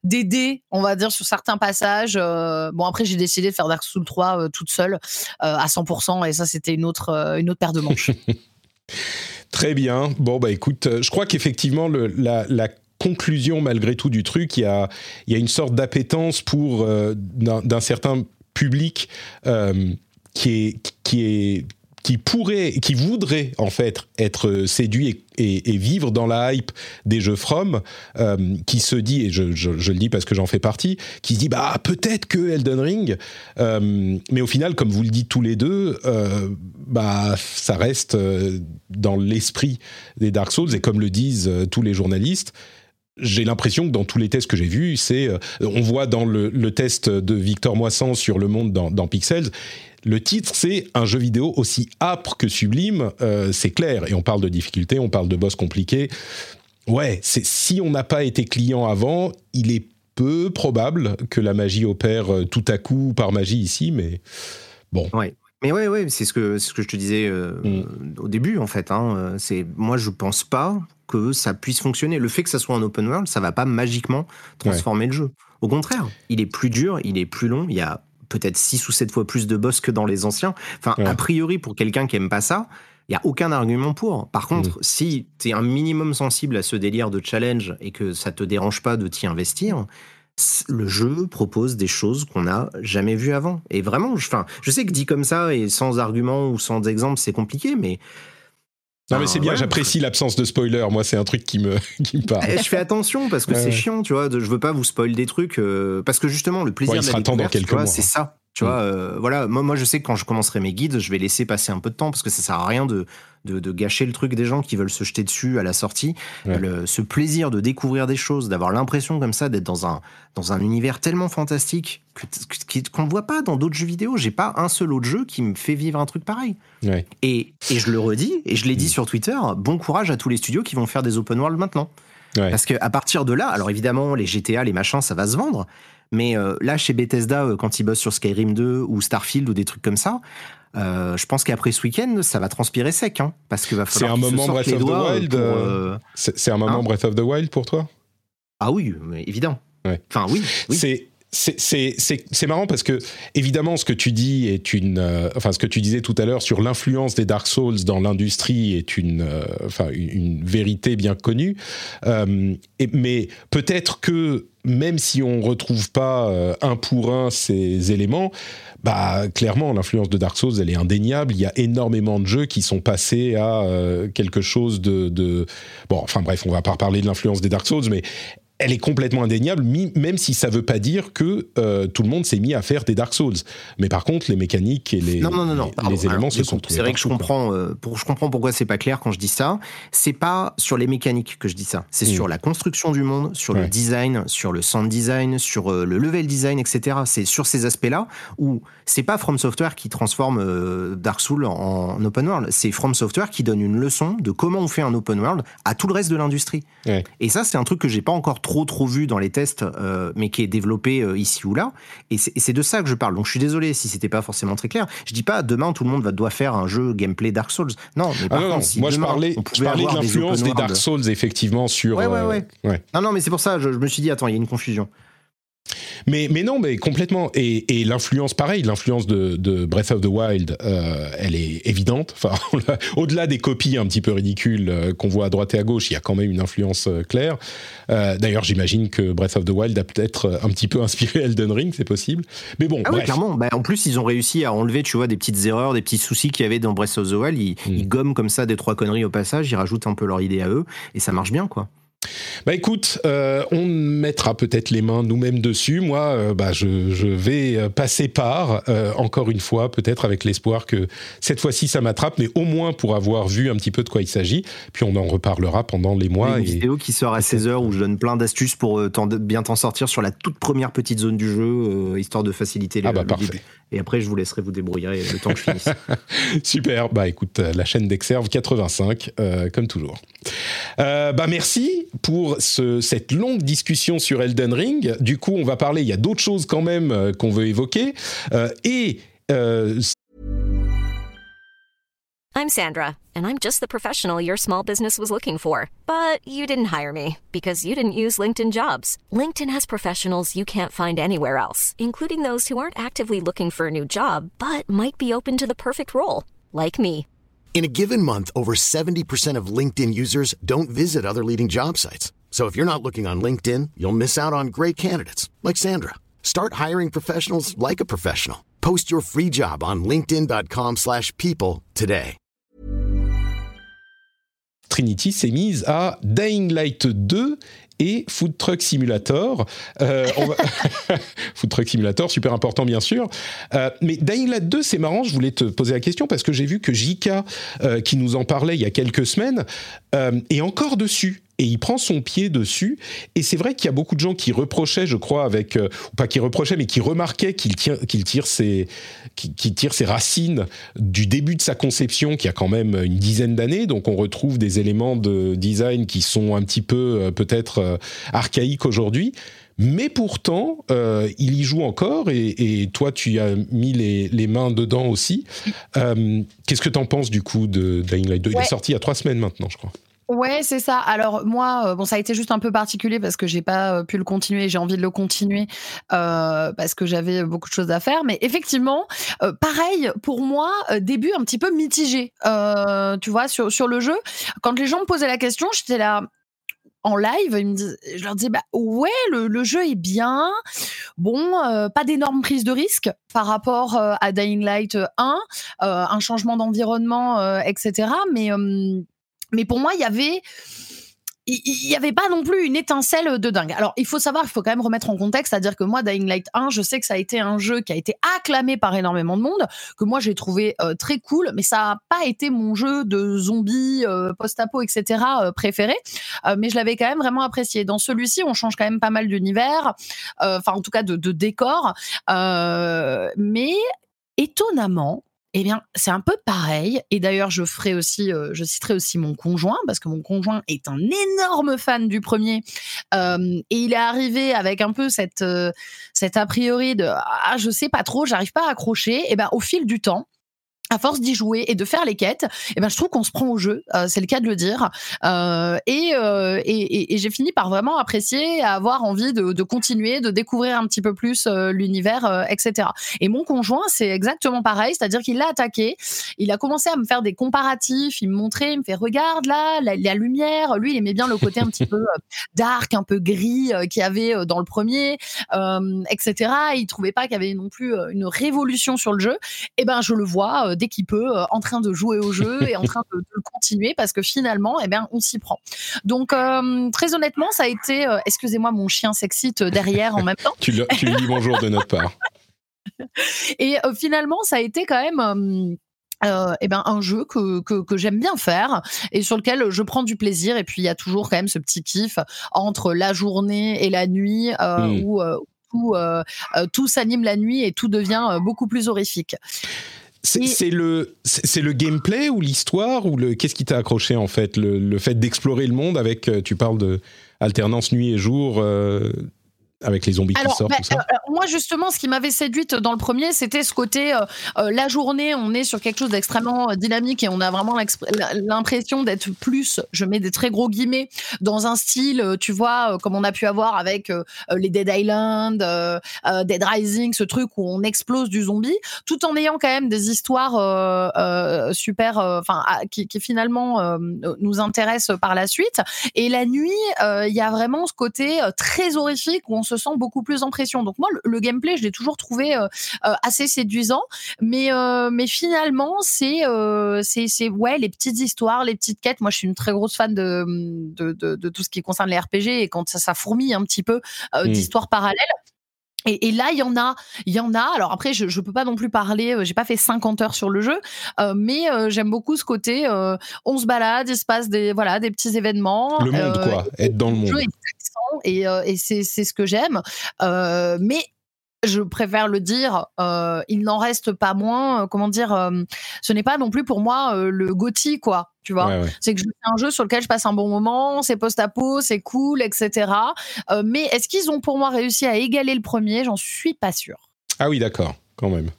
d'aider, on va dire, sur certains passages. bon, après, j'ai décidé de faire Dark Souls 3 toute seule à 100%, et ça, c'était une autre une autre paire de manches. Très bien. Bon, bah écoute, euh, je crois qu'effectivement, la, conclusion malgré tout du truc, il y a, une sorte d'appétence pour euh, d'un certain public euh, qui est qui pourrait, qui voudrait en fait être séduit et, vivre dans la hype des jeux From, euh, qui se dit, et je, le dis parce que j'en fais partie, qui se dit bah peut-être que Elden Ring, euh, mais au final, comme vous le dites tous les deux, euh, bah ça reste dans l'esprit des Dark Souls. Et comme le disent tous les journalistes, j'ai l'impression que dans tous les tests que j'ai vus, c'est, on voit dans le, test de Victor Moissan sur le monde dans Pixels, le titre, c'est un jeu vidéo aussi âpre que sublime, euh, c'est clair. Et on parle de difficultés, on parle de boss compliqués. Ouais, c'est si on n'a pas été client avant, il est peu probable que la magie opère euh, tout à coup par magie ici, mais bon. Ouais. Mais ouais, ouais, c'est ce que ce que je te disais euh, mm. au début en fait. Hein, c'est moi je pense pas que ça puisse fonctionner. Le fait que ça soit un open world, ça va pas magiquement transformer le jeu. Au contraire, il est plus dur, il est plus long. Il y a peut-être 6 ou 7 fois plus de boss que dans les anciens. Enfin, a priori, pour quelqu'un qui aime pas ça, il y a aucun argument pour. Par contre, mm. si tu es un minimum sensible à ce délire de challenge et que ça te dérange pas de t'y investir, le jeu propose des choses qu'on n'a jamais vues avant. Et vraiment, je, je sais que dit comme ça et sans argument ou sans exemple, c'est compliqué, mais non mais c'est bien, j'apprécie l'absence de spoiler. Moi, c'est un truc qui me qui me parle. Eh, je fais attention parce que c'est chiant, tu vois. Je veux pas vous spoiler des trucs euh, parce que justement le plaisir de la découverte, c'est ça. Tu vois, mm. euh, voilà, moi, moi je sais que quand je commencerai mes guides, je vais laisser passer un peu de temps parce que ça sert à rien de, de, gâcher le truc des gens qui veulent se jeter dessus à la sortie. ce plaisir de découvrir des choses, d'avoir l'impression comme ça d'être dans un, dans un univers tellement fantastique qu'on ne voit pas dans d'autres jeux vidéo. J'ai pas un seul autre jeu qui me fait vivre un truc pareil. Et, et je le redis, et je l'ai dit mm. sur Twitter, bon courage à tous les studios qui vont faire des open world maintenant. Parce qu'à partir de là, alors évidemment, les GTA, les machins, ça va se vendre. Mais euh, là, chez Bethesda, euh, quand ils bossent sur Skyrim 2 ou Starfield ou des trucs comme ça, euh, je pense qu'après ce week-end, ça va transpirer sec, hein, parce que va falloir. C'est un moment Breath of the Wild. c'est un moment Breath of the Wild pour toi? Ah oui, mais évident. Enfin oui. oui. C'est c'est marrant parce que évidemment ce que tu dis est une euh, enfin ce que tu disais tout à l'heure sur l'influence des Dark Souls dans l'industrie est une euh, enfin une, vérité bien connue. Euh, mais peut-être que même si on retrouve pas un pour un ces éléments bah clairement l'influence de Dark Souls elle est indéniable. Il y a énormément de jeux qui sont passés à quelque chose de, bon enfin bref on va pas parler de l'influence des Dark Souls mais elle est complètement indéniable, même si ça veut pas dire que euh, tout le monde s'est mis à faire des Dark Souls. Mais par contre, les mécaniques et les, les, éléments se sont C'est vrai que je comprends, euh, pour, je comprends pourquoi c'est pas clair quand je dis ça. C'est pas sur les mécaniques que je dis ça. C'est hmm. sur la construction du monde, sur le design, sur le sound design, sur euh, le level design, etc. C'est sur ces aspects-là où c'est pas From Software qui transforme Dark Souls en, open world. C'est From Software qui donne une leçon de comment on fait un open world à tout le reste de l'industrie. Et ça, c'est un truc que j'ai pas encore trop trop trop vu dans les tests, euh, mais qui est développé euh, ici ou là. Et c'est de ça que je parle. Donc je suis désolé si c'était pas forcément très clair. Je dis pas demain tout le monde va doit faire un jeu gameplay Dark Souls. Non, mais ah par contre, moi je parlais, je parlais de l'influence des, Dark Souls effectivement sur. Ouais ouais ouais. ouais. Non non mais c'est pour ça. Je, je me suis dit attends il y a une confusion. Mais, mais non, mais complètement. Et, et l'influence, pareil, l'influence de, de, Breath of the Wild, euh, elle est évidente. Enfin, au-delà des copies un petit peu ridicules euh, qu'on voit à droite et à gauche, il y a quand même une influence euh, claire. D'ailleurs, j'imagine que Breath of the Wild a peut-être un petit peu inspiré Elden Ring, c'est possible. Mais bon, ah clairement. Bah, en plus, ils ont réussi à enlever, tu vois, des petites erreurs, des petits soucis qu'il y avait dans Breath of the Wild. Ils, mm. ils gomment comme ça des trois conneries au passage, ils rajoutent un peu leur idée à eux, et ça marche bien, quoi. Bah écoute, euh, on mettra peut-être les mains nous-mêmes dessus. Moi, euh, bah, je, vais euh, passer par, encore une fois, peut-être avec l'espoir que cette fois-ci ça m'attrape, mais au moins pour avoir vu un petit peu de quoi il s'agit. Puis on en reparlera pendant les mois. Une vidéo qui sort à 16h où je donne plein d'astuces pour bien t'en sortir sur la toute première petite zone du jeu, histoire de faciliter les, ah bah, parfait. Et après, je vous laisserai vous débrouiller le temps que je finisse. Super. Bah écoute, la chaîne d'Exerve 85, comme toujours. bah merci pour ce, cette longue discussion sur Elden Ring. Du coup, on va parler, il y a d'autres choses quand même euh, qu'on veut évoquer. Euh, et... Euh, I'm Sandra, and I'm just the professional your small business was looking for. But you didn't hire me because you didn't use LinkedIn jobs. LinkedIn has professionals you can't find anywhere else, including those who aren't actively looking for a new job, but might be open to the perfect role, like me. In a given month, over 70% of LinkedIn users don't visit other leading job sites. So if you're not looking on LinkedIn, you'll miss out on great candidates like Sandra. Start hiring professionals like a professional. Post your free job on linkedin.com/people today. Trinity s'est mise à Dying Light 2 et Food Truck Simulator. Euh, Food Truck Simulator, super important bien sûr. Euh, mais Dying Light 2, c'est marrant, je voulais te poser la question parce que j'ai vu que Jika, euh, qui nous en parlait il y a quelques semaines, est encore dessus et il prend son pied dessus. Et c'est vrai qu'il y a beaucoup de gens qui reprochaient, je crois, avec ou pas qui reprochaient, mais qui remarquaient qu'il qu'il tire ses qui, tire ses racines du début de sa conception, qui a quand même une dizaine d'années. Donc on retrouve des éléments de design qui sont un petit peu peut-être euh, archaïque aujourd'hui. Mais pourtant, euh, il y joue encore et, toi, tu as mis les, mains dedans aussi. Euh, qu'est-ce que tu en penses du coup de Dying Light 2 Il est sorti il y a trois semaines maintenant, je crois. Ouais, c'est ça. Alors moi, bon, ça a été juste un peu particulier parce que j'ai pas pu le continuer. J'ai envie de le continuer parce que j'avais beaucoup de choses à faire. Mais effectivement, pareil pour moi, début un petit peu mitigé. tu vois, sur le jeu, quand les gens me posaient la question, j'étais là en live, je leur dis bah ouais, le, jeu est bien. Bon, euh, pas d'énorme prise de risque par rapport euh, à Dying Light 1, euh, un changement d'environnement, etc. Mais mais pour moi, il y avait il n'y avait pas non plus une étincelle de dingue. Alors, il faut savoir, il faut quand même remettre en contexte, c'est-à-dire que moi, Dying Light 1, je sais que ça a été un jeu qui a été acclamé par énormément de monde, que moi j'ai trouvé euh, très cool, mais ça n'a pas été mon jeu de zombies, euh, post-apo, etc. Euh, préféré. mais je l'avais quand même vraiment apprécié. Dans celui-ci, on change quand même pas mal d'univers, enfin en tout cas de, de décor, mais étonnamment, eh bien, c'est un peu pareil. Et d'ailleurs, je ferai aussi, euh, je citerai aussi mon conjoint parce que mon conjoint est un énorme fan du premier. Euh, et il est arrivé avec un peu cette, euh, a priori de ah, je sais pas trop, j'arrive pas à accrocher. Et eh ben, au fil du temps, à force d'y jouer et de faire les quêtes, eh ben je trouve qu'on se prend au jeu, euh, c'est le cas de le dire. Euh, et, euh, et, et, j'ai fini par vraiment apprécier, avoir envie de, continuer, de découvrir un petit peu plus l'univers, etc. Et mon conjoint, c'est exactement pareil, c'est-à-dire qu'il l'a attaqué, il a commencé à me faire des comparatifs, il me montrait, il me fait regarde là, la, la lumière. Lui, il aimait bien le côté un petit peu dark, un peu gris qu'il y avait dans le premier, etc. Il trouvait pas qu'il y avait non plus une révolution sur le jeu. Et eh ben je le vois dès qu'il peut, euh, en train de jouer au jeu et en train de, le continuer parce que finalement, eh bien, on s'y prend. Donc, euh, très honnêtement, ça a été, euh, excusez-moi, mon chien s'excite derrière en même temps. tu, lui dis bonjour de notre part. Et finalement, ça a été quand même. eh ben, un jeu que, que, j'aime bien faire et sur lequel je prends du plaisir. Et puis, il y a toujours quand même ce petit kiff entre la journée et la nuit hmm. où tout s'anime la nuit et tout devient beaucoup plus horrifique. C'est le, c'est le gameplay ou l'histoire ou le qu'est-ce qui t'a accroché en fait le, le fait d'explorer le monde avec euh, tu parles de alternance nuit et jour euh, avec les zombies qui sortent, bah, tout ça euh, Moi, justement, ce qui m'avait séduite dans le premier, c'était ce côté, euh, euh, la journée, on est sur quelque chose d'extrêmement dynamique et on a vraiment l'impression d'être plus, je mets des très gros guillemets, dans un style, tu vois, comme on a pu avoir avec les Dead Island, Dead Rising, ce truc où on explose du zombie, tout en ayant quand même des histoires super, enfin, qui, qui, finalement nous intéressent par la suite. Et la nuit, il y a vraiment ce côté très horrifique où on se sent beaucoup plus en pression. Donc moi, le, gameplay, je l'ai toujours trouvé euh, euh, assez séduisant, mais euh, mais finalement, c'est c'est ouais les petites histoires, les petites quêtes. Moi, je suis une très grosse fan de de, de, tout ce qui concerne les RPG et quand ça, ça fourmille un petit peu mmh. d'histoires parallèles. Et, là, il y en a, il y en a. Alors après, je, je peux pas non plus parler. j'ai pas fait 50 heures sur le jeu, mais j'aime beaucoup ce côté. on se balade, il se passe des voilà des petits événements. Le monde, quoi, être dans le monde et, euh, et c'est ce que j'aime. Euh, mais je préfère le dire, euh, il n'en reste pas moins, comment dire, ce n'est pas non plus pour moi le Gotti, quoi. Tu vois, c'est que je fais un jeu sur lequel je passe un bon moment, c'est post-apo, c'est cool, etc. mais est-ce qu'ils ont pour moi réussi à égaler le premier? J'en suis pas sûr. Ah oui, d'accord, quand même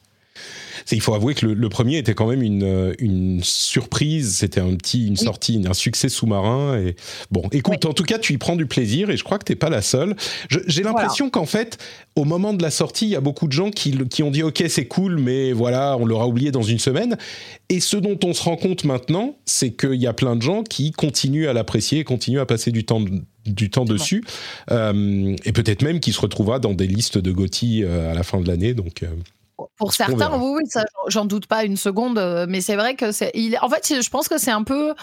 il faut avouer que le, premier était quand même une, euh, une surprise. C'était un petit, une sortie, un succès sous-marin. Et bon, écoute, en tout cas, tu y prends du plaisir et je crois que t'es pas la seule. J'ai l'impression qu'en fait, au moment de la sortie, il y a beaucoup de gens qui, qui ont dit OK, c'est cool, mais voilà, on l'aura oublié dans une semaine. Et ce dont on se rend compte maintenant, c'est qu'il y a plein de gens qui continuent à l'apprécier, continuent à passer du temps du temps dessus, euh, et peut-être même qui se retrouvera dans des listes de Gotti euh, à la fin de l'année. Donc, pour certains, oui, oui, j'en doute pas une seconde, euh, mais c'est vrai que c'est. En fait, je pense que c'est un peu.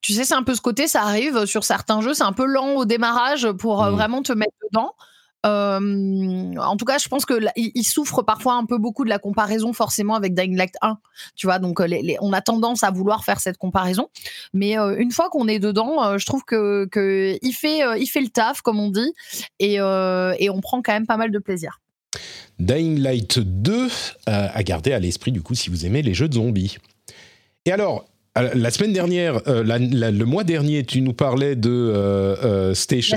Tu sais, c'est un peu ce côté, ça arrive sur certains jeux, c'est un peu lent au démarrage pour euh, mmh. vraiment te mettre dedans. Euh, en tout cas, je pense que il souffre parfois un peu beaucoup de la comparaison forcément avec Dying Light 1. Tu vois, donc on a tendance à vouloir faire cette comparaison, mais une fois qu'on est dedans, je trouve que, que, il fait il fait le taf comme on dit et, et on prend quand même pas mal de plaisir. Dying Light 2 euh, à garder à l'esprit du coup si vous aimez les jeux de zombies. Et alors, euh, la semaine dernière, euh, le mois dernier, tu nous parlais de Station,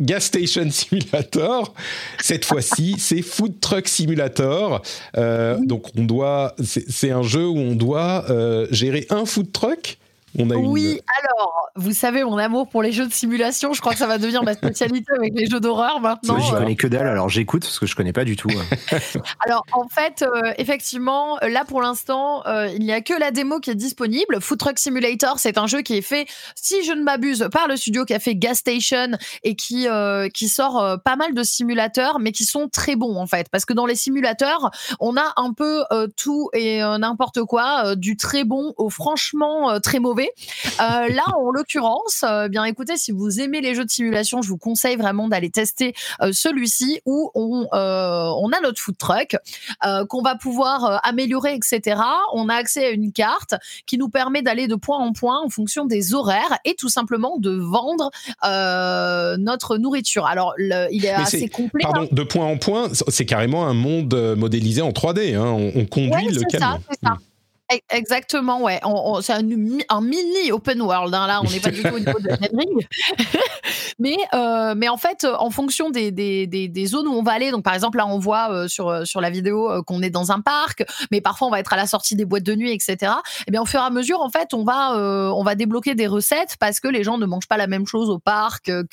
Gas Station Simulator. Cette fois-ci, c'est Food Truck Simulator. Donc, on doit, c'est un jeu où on doit gérer un food truck oui, alors, vous savez, mon amour pour les jeux de simulation, je crois que ça va devenir ma spécialité avec les jeux d'horreur maintenant. Je connais que dalle, alors j'écoute parce que je connais pas du tout. alors, en fait, euh, effectivement, là pour l'instant, euh, il n'y a que la démo qui est disponible. Food Truck Simulator, c'est un jeu qui est fait, si je ne m'abuse, par le studio qui a fait Gas Station et qui, euh, qui sort pas mal de simulateurs, mais qui sont très bons en fait. Parce que dans les simulateurs, on a un peu tout et n'importe quoi, du très bon au franchement très mauvais. Euh, là, en l'occurrence, euh, bien écoutez, si vous aimez les jeux de simulation, je vous conseille vraiment d'aller tester euh, celui-ci où on, on a notre food truck qu'on va pouvoir améliorer, etc. On a accès à une carte qui nous permet d'aller de point en point en fonction des horaires et tout simplement de vendre notre nourriture. Alors, il est assez complet. Pardon, hein. de point en point, c'est carrément un monde modélisé en 3D. Hein. On, conduit le camion. Ça, hmm. Exactement, ouais. c'est un, mini open world. Hein, là, on n'est pas du tout au niveau de Ring. mais, euh, mais en fait, en fonction des, des, des, zones où on va aller, donc par exemple, là, on voit euh, sur, euh, sur la vidéo qu'on est dans un parc, mais parfois on va être à la sortie des boîtes de nuit, etc. Et eh bien, au fur et à mesure, en fait, on va, on va débloquer des recettes parce que les gens ne mangent pas la même chose au parc que,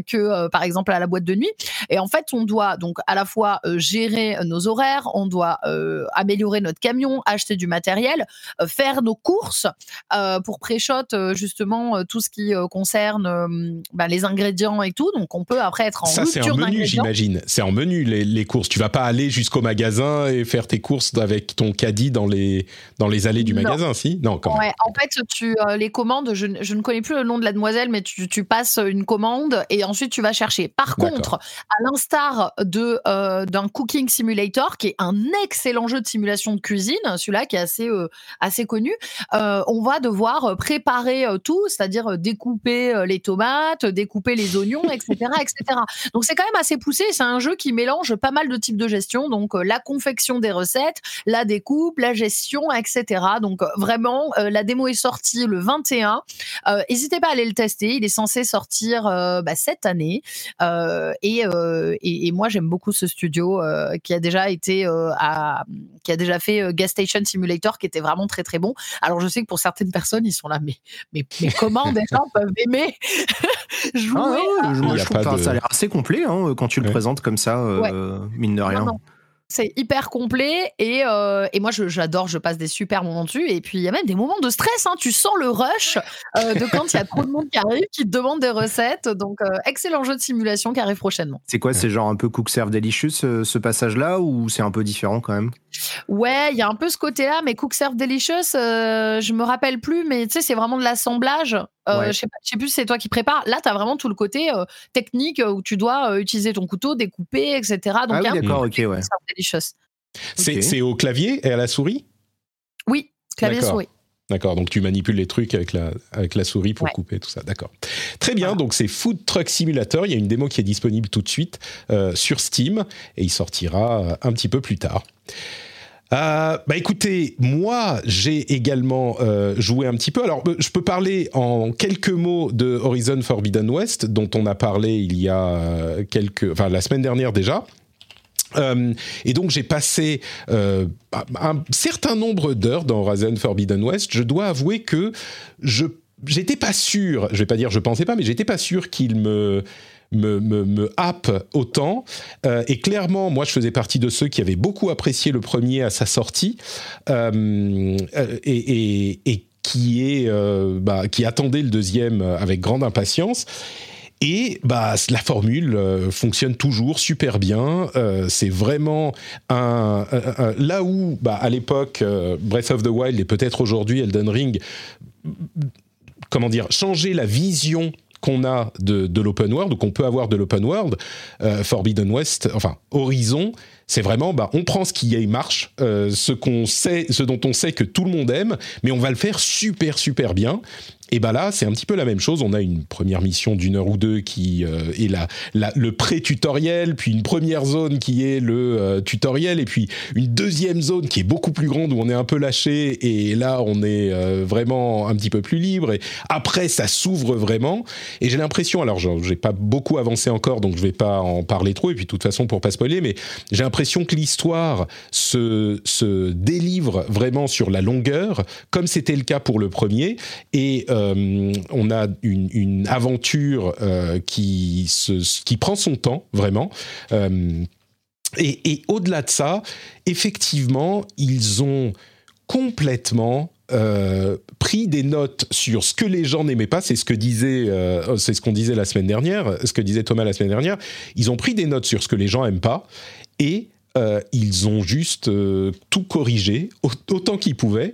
que par exemple, à la boîte de nuit. Et en fait, on doit donc à la fois gérer nos horaires, on doit améliorer notre camion, acheter du matériel, euh, faire nos courses euh, pour pré-shot euh, justement tout ce qui concerne bah, les ingrédients et tout. Donc on peut après être en Ça c'est en menu j'imagine. C'est en menu les, courses. Tu vas pas aller jusqu'au magasin et faire tes courses avec ton caddie dans les dans les allées du magasin, si? Non, quand même. En fait, tu les commandes. Je, ne connais plus le nom de la demoiselle, mais tu, tu, passes une commande et ensuite tu vas chercher. Par contre, à l'instar de d'un cooking simulator qui est un excellent jeu de simulation de cuisine, celui-là qui est assez assez connu. on va devoir préparer tout, c'est-à-dire découper les tomates, découper les oignons, etc., etc. Donc c'est quand même assez poussé. C'est un jeu qui mélange pas mal de types de gestion, donc la confection des recettes, la découpe, la gestion, etc. Donc vraiment, la démo est sortie le 21. N'hésitez pas à aller le tester. Il est censé sortir bah, cette année. Et, et, et, moi, j'aime beaucoup ce studio qui a déjà été à, qui a déjà fait Gas Station Simulator, qui était vraiment très très bon. Alors je sais que pour certaines personnes, ils sont là, mais mais, mais comment des gens peuvent aimer jouer ah, je, trouve ça a l'air assez complet hein, quand tu le présentes comme ça, mine de rien. C'est hyper complet et, euh, et moi j'adore, je, passe des super moments dessus. Et puis il y a même des moments de stress, hein. tu sens le rush euh, de quand il y a trop de monde qui arrive, qui te demande des recettes. Donc euh, excellent jeu de simulation qui arrive prochainement. C'est quoi, c'est genre un peu Cook Serve Delicious ce passage-là ou c'est un peu différent quand même? Ouais, il y a un peu ce côté-là, mais Cook Serve Delicious, euh, je me rappelle plus, mais tu sais, c'est vraiment de l'assemblage. Euh, Je sais, sais plus si c'est toi qui prépares. Là, tu as vraiment tout le côté euh, technique où tu dois euh, utiliser ton couteau, découper, etc. Donc, ah oui, d'accord, ok, ouais. C'est au clavier et à la souris? Oui, clavier souris. D'accord, donc tu manipules les trucs avec la, avec la souris pour couper tout ça. D'accord. Très bien, donc c'est Food Truck Simulator. Il y a une démo qui est disponible tout de suite euh, sur Steam et il sortira euh, un petit peu plus tard. Euh, bah écoutez, moi j'ai également joué un petit peu. Alors je peux parler en quelques mots de Horizon Forbidden West, dont on a parlé il y a quelques, enfin la semaine dernière déjà. Euh, et donc j'ai passé euh, un certain nombre d'heures dans Horizon Forbidden West. Je dois avouer que je j'étais pas sûr. Je vais pas dire je pensais pas, mais j'étais pas sûr qu'il me me, me, me happe autant. Euh, et clairement, moi, je faisais partie de ceux qui avaient beaucoup apprécié le premier à sa sortie euh, et, et, et, qui est bah, qui attendait le deuxième avec grande impatience. Et bah, la formule euh, fonctionne toujours super bien. Euh, c'est vraiment un, là où, bah, à l'époque, euh, Breath of the Wild et peut-être aujourd'hui Elden Ring, comment dire, changer la vision qu'on a de, l'open world ou qu'on peut avoir de l'open world, Forbidden West, enfin Horizon, c'est vraiment, bah, on prend ce qui marche, ce qu'on sait, ce dont on sait que tout le monde aime, mais on va le faire super super bien. Et bah là, c'est un petit peu la même chose. On a une première mission d'une heure ou deux qui euh, est la, le pré-tutoriel, puis une première zone qui est le euh, tutoriel, et puis une deuxième zone qui est beaucoup plus grande où on est un peu lâché, et là on est euh, vraiment un petit peu plus libre. Et après, ça s'ouvre vraiment. Et j'ai l'impression, alors j'ai pas beaucoup avancé encore, donc je vais pas en parler trop. Et puis de toute façon, pour pas spoiler, mais j'ai l'impression que l'histoire se, se délivre vraiment sur la longueur, comme c'était le cas pour le premier. Et euh, on a une, aventure euh, qui, qui prend son temps, vraiment. Euh, et, au-delà de ça, effectivement, ils ont complètement pris des notes sur ce que les gens n'aimaient pas. C'est ce que disait, c'est ce qu'on disait la semaine dernière, ce que disait Thomas la semaine dernière. Ils ont pris des notes sur ce que les gens aiment pas et ils ont juste tout corrigé autant qu'ils pouvaient.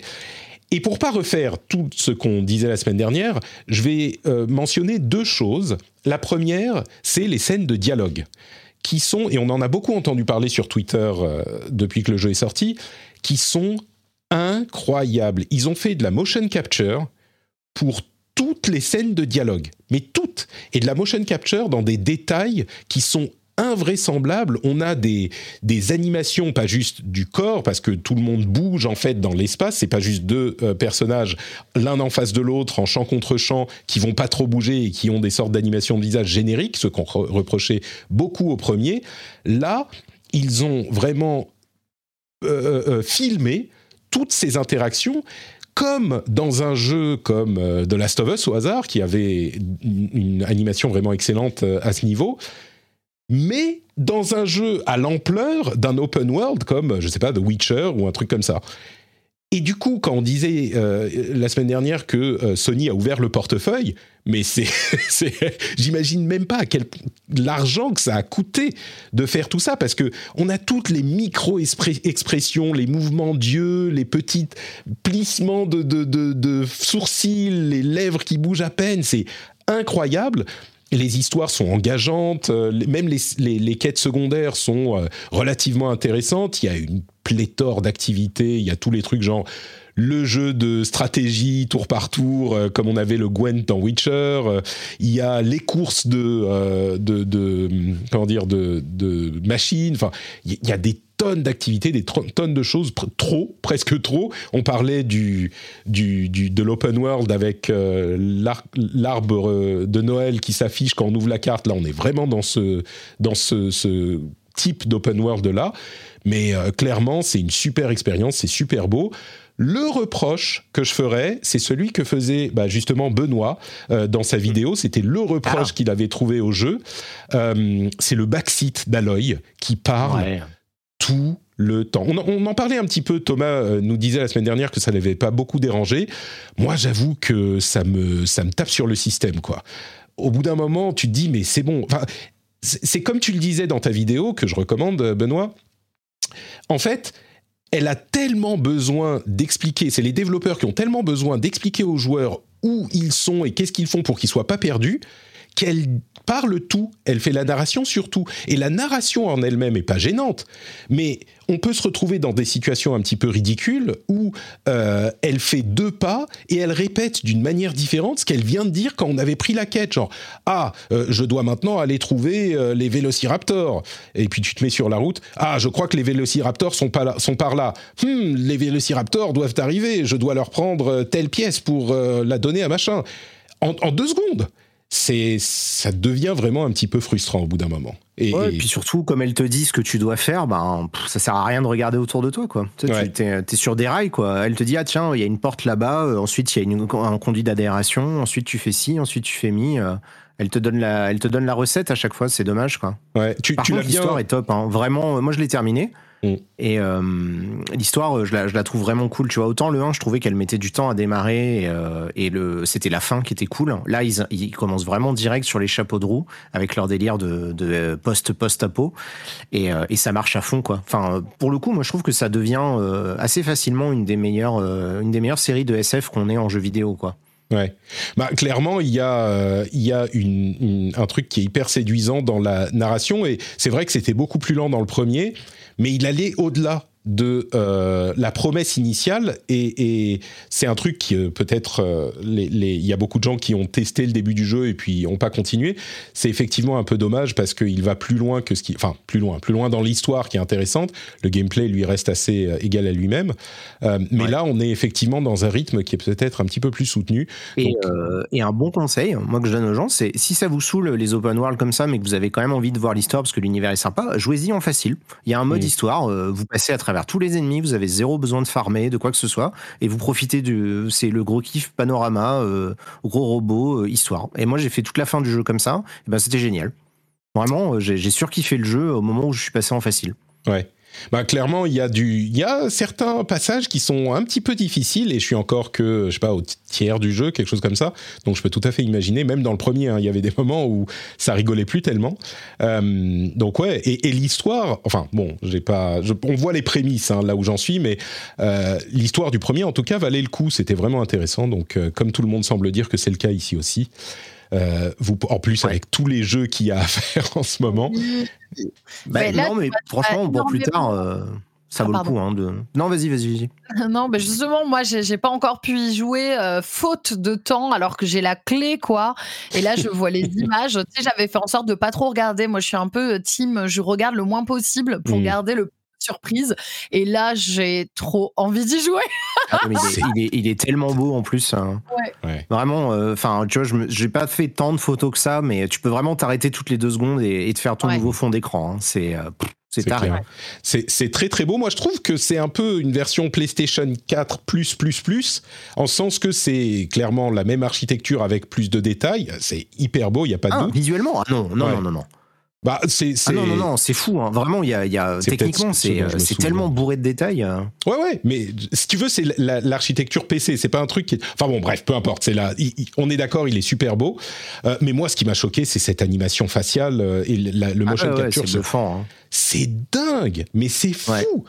Et pour pas refaire tout ce qu'on disait la semaine dernière, je vais euh, mentionner deux choses. La première, c'est les scènes de dialogue qui sont, et on en a beaucoup entendu parler sur Twitter euh, depuis que le jeu est sorti, qui sont incroyables. Ils ont fait de la motion capture pour toutes les scènes de dialogue, mais toutes, et de la motion capture dans des détails qui sont invraisemblable. On a des, des animations, pas juste du corps, parce que tout le monde bouge en fait dans l'espace. C'est pas juste deux euh, personnages l'un en face de l'autre en champ contre champ qui vont pas trop bouger et qui ont des sortes d'animations de visage génériques, ce qu'on reprochait beaucoup au premier. Là, ils ont vraiment euh, euh, filmé toutes ces interactions comme dans un jeu comme The Last of Us au hasard, qui avait une animation vraiment excellente à ce niveau, mais dans un jeu à l'ampleur d'un open world comme, je sais pas, The Witcher ou un truc comme ça. Et du coup, quand on disait euh, la semaine dernière que euh, Sony a ouvert le portefeuille, mais c'est, j'imagine même pas quel l'argent que ça a coûté de faire tout ça, parce que on a toutes les micro-expressions, les mouvements d'yeux, les petits plissements de sourcils, les lèvres qui bougent à peine, c'est incroyable. Les histoires sont engageantes, même les, quêtes secondaires sont relativement intéressantes. Il y a une pléthore d'activités, il y a tous les trucs genre le jeu de stratégie tour par tour, euh, comme on avait le Gwent dans Witcher. Euh, il y a les courses de, euh, de, comment dire, de, machines. Enfin, il y a des tonnes d'activités, des tonnes de choses, trop, presque trop. On parlait du, du, de l'open world avec l'arbre de Noël qui s'affiche quand on ouvre la carte. Là, on est vraiment dans ce, dans ce, ce type d'open world là. Mais clairement, c'est une super expérience, c'est super beau. Le reproche que je ferais, c'est celui que faisait bah, justement Benoît euh, dans sa vidéo. C'était le reproche ah. qu'il avait trouvé au jeu. Euh, c'est le backseat d'Aloy qui parle tout le temps. On, en parlait un petit peu, Thomas euh, nous disait la semaine dernière que ça n'avait pas beaucoup dérangé. Moi, j'avoue que ça me, ça me tape sur le système, quoi. Au bout d'un moment, tu te dis, mais c'est bon. C'est comme tu le disais dans ta vidéo, que je recommande, Benoît. En fait, elle a tellement besoin d'expliquer, c'est les développeurs qui ont tellement besoin d'expliquer aux joueurs où ils sont et qu'est-ce qu'ils font pour qu'ils soient pas perdus, qu'elle parle tout, elle fait la narration sur tout. Et la narration en elle-même est pas gênante, mais on peut se retrouver dans des situations un petit peu ridicules où euh, elle fait deux pas et elle répète d'une manière différente ce qu'elle vient de dire quand on avait pris la quête. Genre, ah, euh, je dois maintenant aller trouver euh, les vélociraptors. Et puis tu te mets sur la route. Ah, je crois que les vélociraptors sont, par là. Hmm, les vélociraptors doivent arriver. Je dois leur prendre telle pièce pour la donner à machin. en deux secondes c'est ça devient vraiment un petit peu frustrant au bout d'un moment. Et, puis surtout, comme elle te dit ce que tu dois faire, ben, ça sert à rien de regarder autour de toi. Quoi. Tu es, sur des rails. Quoi. Elle te dit, ah tiens, il y a une porte là-bas, euh, ensuite il y a un conduit d'adhération, ensuite tu fais ci, ensuite tu fais mi. Euh, elle, te donne la, elle te donne la recette à chaque fois, c'est dommage. Quoi. Ouais. Tu, Par l'histoire est top. Hein. Vraiment, moi je l'ai terminé. Mm. Et euh, l'histoire, je la, trouve vraiment cool. Tu vois, autant le 1, je trouvais qu'elle mettait du temps à démarrer et, euh, le, c'était la fin qui était cool. Là, ils, commencent vraiment direct sur les chapeaux de roue avec leur délire de, post-post-apo et, euh, et, ça marche à fond, quoi. Enfin, pour le coup, moi, je trouve que ça devient assez facilement une des meilleures, une des meilleures séries de SF qu'on ait en jeu vidéo, quoi. Ouais. Bah, clairement, il y a, il y a un truc qui est hyper séduisant dans la narration et c'est vrai que c'était beaucoup plus lent dans le premier mais il allait au-delà de euh, la promesse initiale. Et, c'est un truc qui euh, peut-être euh, il y a beaucoup de gens qui ont testé le début du jeu et puis n'ont pas continué. C'est effectivement un peu dommage parce qu'il va plus loin que ce qui enfin plus loin plus loin dans l'histoire qui est intéressante. Le gameplay lui reste assez égal à lui-même. Mais là on est effectivement dans un rythme qui est peut-être un petit peu plus soutenu. Et, et, un bon conseil moi que je donne aux gens c'est si ça vous saoule les open world comme ça mais que vous avez quand même envie de voir l'histoire parce que l'univers est sympa jouez-y en facile. Il y a un mode histoire vous passez à travers tous les ennemis, vous avez zéro besoin de farmer, de quoi que ce soit, et vous profitez du, c'est le gros kiff panorama, euh, gros robot, euh, histoire. Et moi j'ai fait toute la fin du jeu comme ça, et ben c'était génial. Vraiment, euh, j'ai surkiffé le jeu au moment où je suis passé en facile. Ouais. Bah, clairement, il y a du, il y a certains passages qui sont un petit peu difficiles et je suis encore que, je sais pas, au tiers du jeu, quelque chose comme ça. Donc, je peux tout à fait imaginer, même dans le premier, hein, il y avait des moments où ça rigolait plus tellement. Euh, donc, ouais, et, l'histoire, enfin, bon, j'ai pas, on voit les prémices hein, là où j'en suis, mais euh, l'histoire du premier, en tout cas, valait le coup. C'était vraiment intéressant. Donc, euh, comme tout le monde semble dire que c'est le cas ici aussi. Euh, vous, en plus, avec tous les jeux qu'il y a à faire en ce moment. Bah, non, mais franchement, pour plus tard. Euh, ça ah, vaut le coup. Hein, de... Non, vas-y, vas-y. non, mais justement, moi, j'ai pas encore pu y jouer euh, faute de temps, alors que j'ai la clé, quoi. Et là, je vois les images. Tu sais, j'avais fait en sorte de pas trop regarder. Moi, je suis un peu team, je regarde le moins possible pour mmh. garder le surprise. Et là, j'ai trop envie d'y jouer. Ah, il, est, tellement beau en plus. Hein. Vraiment, euh, enfin, tu vois, je n'ai pas fait tant de photos que ça, mais tu peux vraiment t'arrêter toutes les deux secondes et, te faire ton nouveau fond d'écran. Hein. C'est. Euh, c'est C'est très très beau. Moi, je trouve que c'est un peu une version PlayStation 4 plus plus plus, en sens que c'est clairement la même architecture avec plus de détails. C'est hyper beau, il y a pas de ah, doute. Visuellement, ah non, non, non, non, non. Bah, c'est, ah non, non, non, c'est fou. Hein. Vraiment, il y a, y a techniquement, c'est, c'est tellement bourré de détails. Hein. Ouais, ouais, mais si tu veux, c'est l'architecture PC. C'est pas un truc qui. Enfin bon, bref, peu importe. C'est là. on est d'accord, il est super beau. Euh, mais moi, ce qui m'a choqué, c'est cette animation faciale euh, et le ah motion capture. C'est bluffant. Hein. C'est dingue, mais c'est fou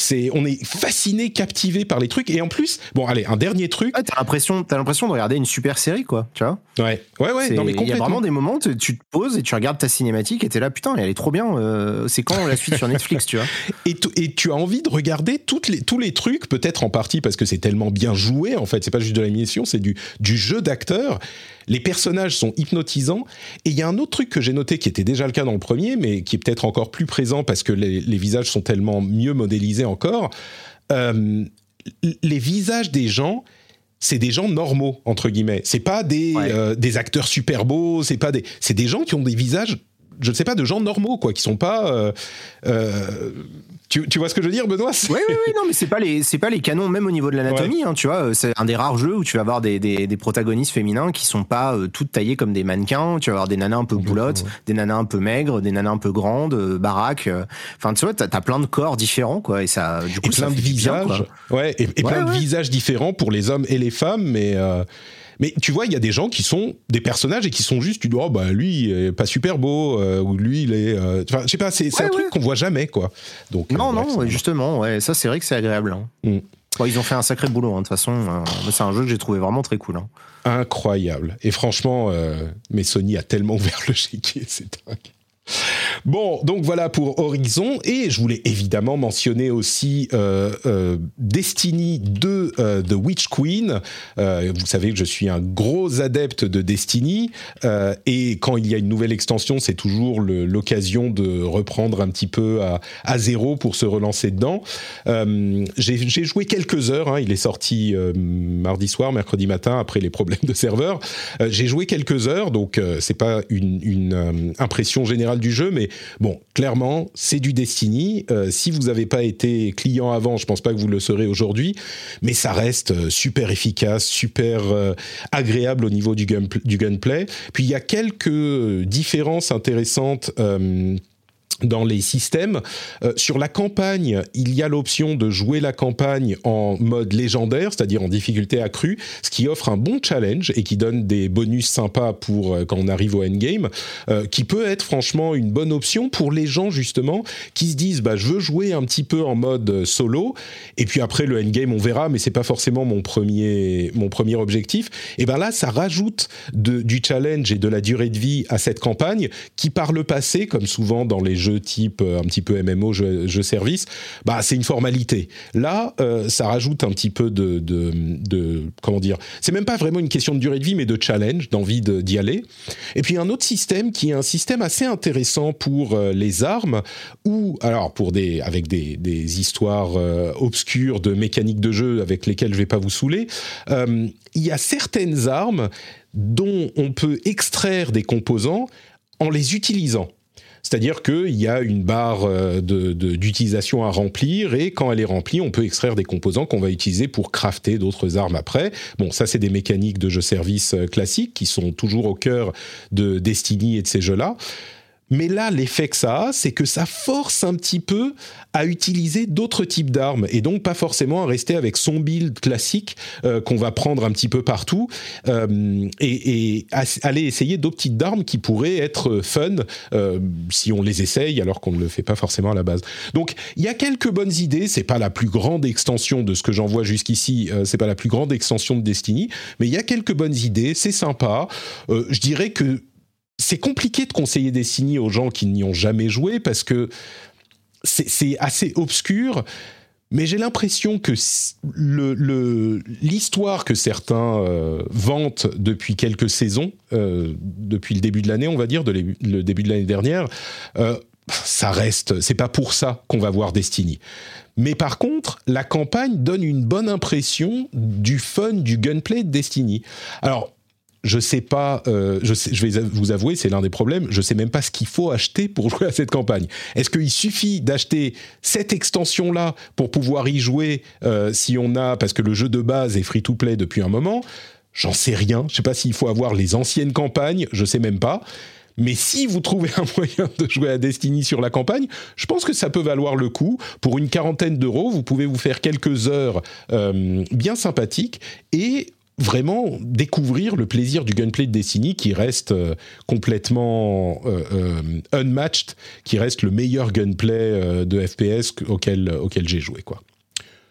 c'est, on est fasciné, captivé par les trucs. Et en plus, bon, allez, un dernier truc. t'as l'impression, t'as l'impression de regarder une super série, quoi. Tu vois Ouais, ouais, ouais. Il y a vraiment des moments, tu, tu te poses et tu regardes ta cinématique et t'es là, putain, elle est trop bien. Euh, c'est quand la suite sur Netflix, tu vois et, et, tu as envie de regarder toutes les, tous les trucs, peut-être en partie parce que c'est tellement bien joué. En fait, c'est pas juste de l'animation, c'est du, du jeu d'acteur. Les personnages sont hypnotisants. Et il y a un autre truc que j'ai noté qui était déjà le cas dans le premier, mais qui est peut-être encore plus présent parce que les, visages sont tellement mieux modélisés encore. Euh, les visages des gens, c'est des gens normaux entre guillemets. C'est pas des, euh, des acteurs super beaux. C'est pas des, c'est des gens qui ont des visages je ne sais pas, de gens normaux, quoi, qui sont pas. Euh, euh, tu, tu, vois ce que je veux dire, Benoît? Oui, oui, oui, non, mais c'est pas les, c'est pas les canons, même au niveau de l'anatomie. Hein, tu vois, c'est un des rares jeux où tu vas avoir des, des, des protagonistes féminins qui sont pas euh, toutes taillées comme des mannequins. Tu vas avoir des nanas un peu boulottes, des nanas un peu maigres, des nanas un peu grandes, baraques. Enfin, tu vois, t'as as plein de corps différents, quoi, et ça, du coup, et plein de visages. ouais, et, plein de visages différents pour les hommes et les femmes, mais. Mais tu vois, il y a des gens qui sont des personnages et qui sont juste, tu dis, oh bah lui, il est pas super beau, euh, ou lui, il est. Euh, enfin, je sais pas, c'est un truc qu'on voit jamais, quoi. Donc, non, euh, non, justement, ouais, ça, c'est vrai que c'est agréable. Hein. Mm. ils ont fait un sacré boulot, hein, de toute façon. c'est un jeu que j'ai trouvé vraiment très cool. Hein. Incroyable. Et franchement, mais Sony a tellement ouvert le chéquier, c'est dingue. Bon, donc voilà pour Horizon. Et je voulais évidemment mentionner aussi euh, euh, Destiny 2 euh, The Witch Queen. vous savez que je suis un gros adepte de Destiny. et quand il y a une nouvelle extension, c'est toujours l'occasion de reprendre un petit peu à, zéro pour se relancer dedans. J'ai joué quelques heures. Hein. il est sorti mardi soir, mercredi matin, après les problèmes de serveur. J'ai joué quelques heures, donc c'est pas une, une impression générale du jeu, mais bon, clairement, c'est du Destiny. Euh, si vous n'avez pas été client avant, je pense pas que vous le serez aujourd'hui, mais ça reste euh, super efficace, super euh, agréable au niveau du, du gunplay. Puis il y a quelques différences intéressantes dans les systèmes. Euh, sur la campagne, il y a l'option de jouer la campagne en mode légendaire, c'est-à-dire en difficulté accrue, ce qui offre un bon challenge et qui donne des bonus sympas pour euh, quand on arrive au endgame, euh, qui peut être franchement une bonne option pour les gens justement qui se disent bah je veux jouer un petit peu en mode solo et puis après le endgame on verra, mais c'est pas forcément mon premier mon premier objectif. Et ben là ça rajoute du challenge et de la durée de vie à cette campagne qui par le passé, comme souvent dans les jeux type euh, un petit peu MMO, jeu, service, bah c'est une formalité. Là, euh, ça rajoute un petit peu de, comment dire, c'est même pas vraiment une question de durée de vie, mais de challenge, d'envie d'y aller. Et puis un autre système qui est un système assez intéressant pour euh, les armes, ou alors pour des avec des, des histoires obscures de mécanique de jeu avec lesquelles je vais pas vous saouler. il y a certaines armes dont on peut extraire des composants en les utilisant. C'est-à-dire qu'il y a une barre euh, d'utilisation à remplir et quand elle est remplie, on peut extraire des composants qu'on va utiliser pour crafter d'autres armes après. Bon, ça c'est des mécaniques de jeu-service euh, classiques qui sont toujours au cœur de Destiny et de ces jeux-là. Mais là, l'effet que ça a, c'est que ça force un petit peu à utiliser d'autres types d'armes et donc pas forcément à rester avec son build classique euh, qu'on va prendre un petit peu partout euh, et, aller essayer d'autres types d'armes qui pourraient être fun euh, si on les essaye alors qu'on ne le fait pas forcément à la base. Donc il y a quelques bonnes idées. C'est pas la plus grande extension de ce que j'en vois jusqu'ici. c'est pas la plus grande extension de Destiny, mais il y a quelques bonnes idées. C'est sympa. je dirais que c'est compliqué de conseiller Destiny aux gens qui n'y ont jamais joué parce que c'est assez obscur. Mais j'ai l'impression que l'histoire que certains euh, vantent depuis quelques saisons, euh, depuis le début de l'année, on va dire, le début de l'année dernière, euh, ça reste. C'est pas pour ça qu'on va voir Destiny. Mais par contre, la campagne donne une bonne impression du fun du gunplay de Destiny. Alors, je sais pas, euh, je, je, vais vous avouer, c'est l'un des problèmes, je sais même pas ce qu'il faut acheter pour jouer à cette campagne. Est-ce qu'il suffit d'acheter cette extension-là pour pouvoir y jouer euh, si on a, parce que le jeu de base est free-to-play depuis un moment? J'en sais rien. Je sais pas s'il faut avoir les anciennes campagnes, je sais même pas. Mais si vous trouvez un moyen de jouer à Destiny sur la campagne, je pense que ça peut valoir le coup. Pour une quarantaine d'euros, vous pouvez vous faire quelques heures euh, bien sympathiques et vraiment découvrir le plaisir du gunplay de Destiny qui reste euh, complètement euh, unmatched, qui reste le meilleur gunplay de FPS auquel, j'ai joué. Quoi.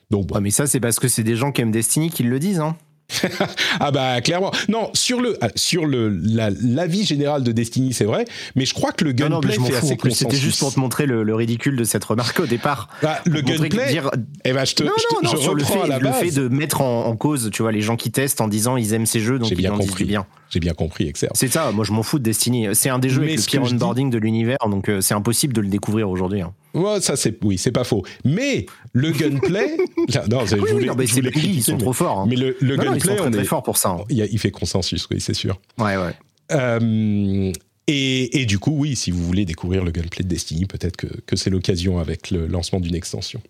Donc, mais ça, c'est parce que c'est des gens qui aiment Destiny qui le disent. Hein ah bah clairement. Non, sur le ah, sur le l'avis général de Destiny, c'est vrai, mais je crois que le gunplay fait assez C'était juste pour te montrer le, ridicule de cette remarque au départ. Bah, le gunplay. Dire... Eh ben, je te, non, non, je, le fait, à la le fait de mettre en, cause, tu vois, les gens qui testent en disant ils aiment ces jeux, donc ils bien en disent bien. J'ai bien compris. C'est ça, moi je m'en fous de Destiny. C'est un des jeux avec le pire onboarding de l'univers, donc euh, c'est impossible de le découvrir aujourd'hui. Hein. Ouais, ça c'est oui, c'est pas faux. Mais le gunplay, non, je voulais, non, c'est ils sont trop forts. Hein. Mais le, le gunplay, ils sont très, on est fort pour ça. Hein. Il, il, fait consensus, oui, c'est sûr. Ouais, ouais. Euh, et, et, du coup, oui, si vous voulez découvrir le gunplay de Destiny, peut-être que, que c'est l'occasion avec le lancement d'une extension.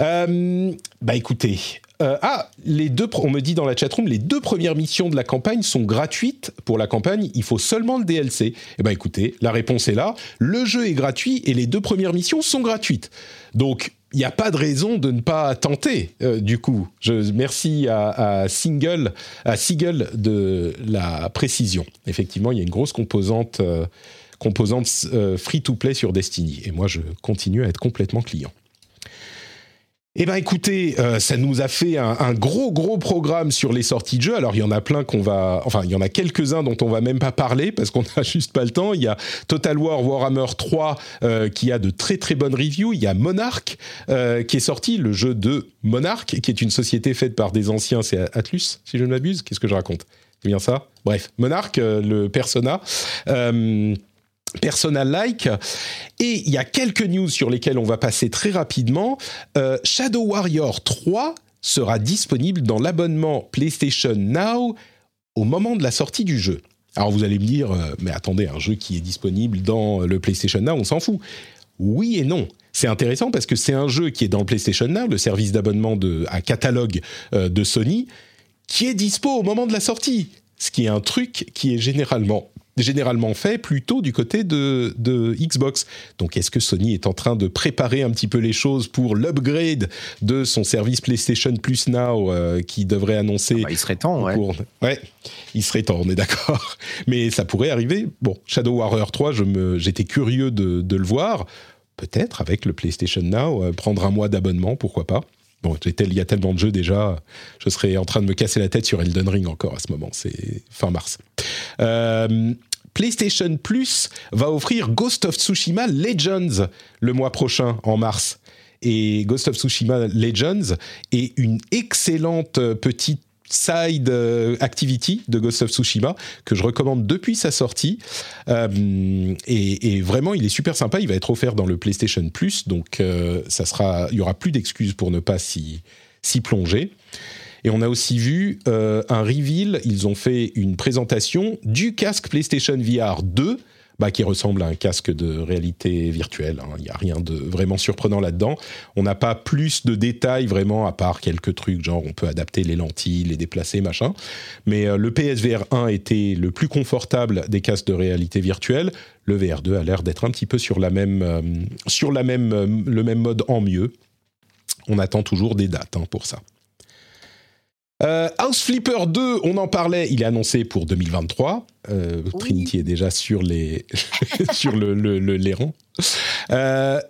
Euh, bah écoutez, euh, ah, les deux, on me dit dans la chatroom, les deux premières missions de la campagne sont gratuites. Pour la campagne, il faut seulement le DLC. Eh ben écoutez, la réponse est là. Le jeu est gratuit et les deux premières missions sont gratuites. Donc, il n'y a pas de raison de ne pas tenter. Euh, du coup, je merci à, Single, à de la précision. Effectivement, il y a une grosse composante, composante free-to-play sur Destiny. Et moi, je continue à être complètement client. Eh ben écoutez, euh, ça nous a fait un, gros gros programme sur les sorties de jeux. Alors il y en a plein qu'on va, enfin il y en a quelques-uns dont on va même pas parler parce qu'on n'a juste pas le temps. Il y a Total War Warhammer 3 euh, qui a de très très bonnes reviews. Il y a Monarch euh, qui est sorti, le jeu de Monarch qui est une société faite par des anciens, c'est Atlus si je ne m'abuse. Qu'est-ce que je raconte? C'est bien ça? Bref, Monarch, le Persona. Persona-like. Et il y a quelques news sur lesquelles on va passer très rapidement. Euh, Shadow Warrior 3 sera disponible dans l'abonnement PlayStation Now au moment de la sortie du jeu. Alors vous allez me dire, euh, mais attendez, un jeu qui est disponible dans le PlayStation Now, on s'en fout. Oui et non. C'est intéressant parce que c'est un jeu qui est dans le PlayStation Now, le service d'abonnement à catalogue euh, de Sony, qui est dispo au moment de la sortie. Ce qui est un truc qui est généralement généralement fait plutôt du côté de, Xbox. Donc est-ce que Sony est en train de préparer un petit peu les choses pour l'upgrade de son service PlayStation Plus Now euh, qui devrait annoncer... Ah bah, il serait temps, ouais. Ouais, il serait temps, on est d'accord. Mais ça pourrait arriver. Bon, Shadow Warrior 3, j'étais curieux de, le voir. Peut-être avec le PlayStation Now, euh, prendre un mois d'abonnement, pourquoi pas. Bon, il y a tellement de jeux déjà, je serais en train de me casser la tête sur Elden Ring encore à ce moment, c'est fin mars. Euh, PlayStation Plus va offrir Ghost of Tsushima Legends le mois prochain, en mars. Et Ghost of Tsushima Legends est une excellente petite side euh, activity de Ghost of Tsushima que je recommande depuis sa sortie. Euh, et, vraiment il est super sympa. Il va être offert dans le PlayStation Plus. Donc euh, ça sera il y aura plus d'excuses pour ne pas s'y plonger. Et on a aussi vu un reveal. Ils ont fait une présentation du casque PlayStation VR 2 bah, qui ressemble à un casque de réalité virtuelle. Hein. Il n'y a rien de vraiment surprenant là-dedans. On n'a pas plus de détails vraiment, à part quelques trucs, genre on peut adapter les lentilles, les déplacer, machin. Mais euh, le PSVR 1 était le plus confortable des casques de réalité virtuelle. Le VR 2 a l'air d'être un petit peu sur la même, euh, sur euh, le même mode en mieux. On attend toujours des dates hein, pour ça. Euh, House Flipper 2, on en parlait, il est annoncé pour 2023. Euh, Trinity est déjà sur les sur le, le, les rangs. Euh,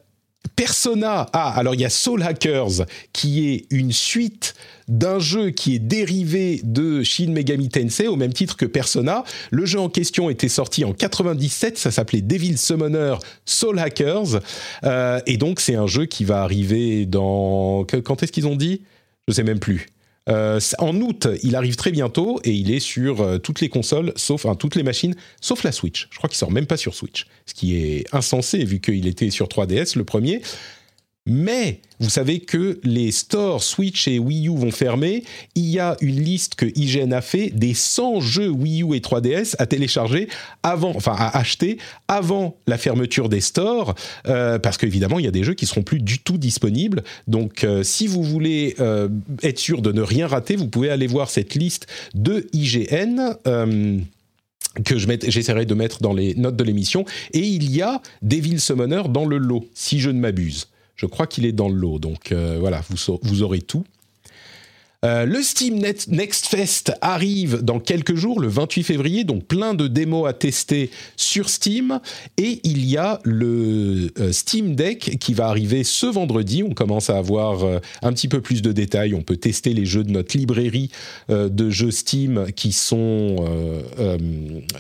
Persona, ah alors il y a Soul Hackers qui est une suite d'un jeu qui est dérivé de Shin Megami Tensei au même titre que Persona. Le jeu en question était sorti en 97, ça s'appelait Devil Summoner Soul Hackers et donc c'est un jeu qui va arriver dans quand est-ce qu'ils ont dit? Je sais même plus. Euh, en août, il arrive très bientôt et il est sur euh, toutes les consoles, sauf enfin, toutes les machines, sauf la Switch. Je crois qu'il sort même pas sur Switch, ce qui est insensé vu qu'il était sur 3DS le premier. Mais vous savez que les stores Switch et Wii U vont fermer. Il y a une liste que IGN a fait des 100 jeux Wii U et 3DS à télécharger avant, enfin à acheter avant la fermeture des stores, euh, parce qu'évidemment il y a des jeux qui seront plus du tout disponibles. Donc euh, si vous voulez euh, être sûr de ne rien rater, vous pouvez aller voir cette liste de IGN que j'essaierai de mettre dans les notes de l'émission. Et il y a Devil Summoner dans le lot, si je ne m'abuse. Je crois qu'il est dans le lot. Donc euh, voilà, vous, vous, aurez tout. Euh, le Steam Next Fest arrive dans quelques jours, le 28 février, donc plein de démos à tester sur Steam. Et il y a le euh, Steam Deck qui va arriver ce vendredi. On commence à avoir euh, un petit peu plus de détails. On peut tester les jeux de notre librairie de jeux Steam qui sont,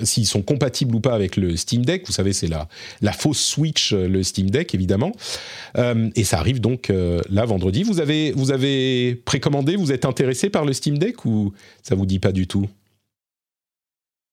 s'ils sont compatibles ou pas avec le Steam Deck. Vous savez, c'est la, la fausse Switch, le Steam Deck, évidemment. et ça arrive donc là vendredi. Vous avez, vous avez précommandé, vous êtes intéressé par le Steam Deck ou ça vous dit pas du tout?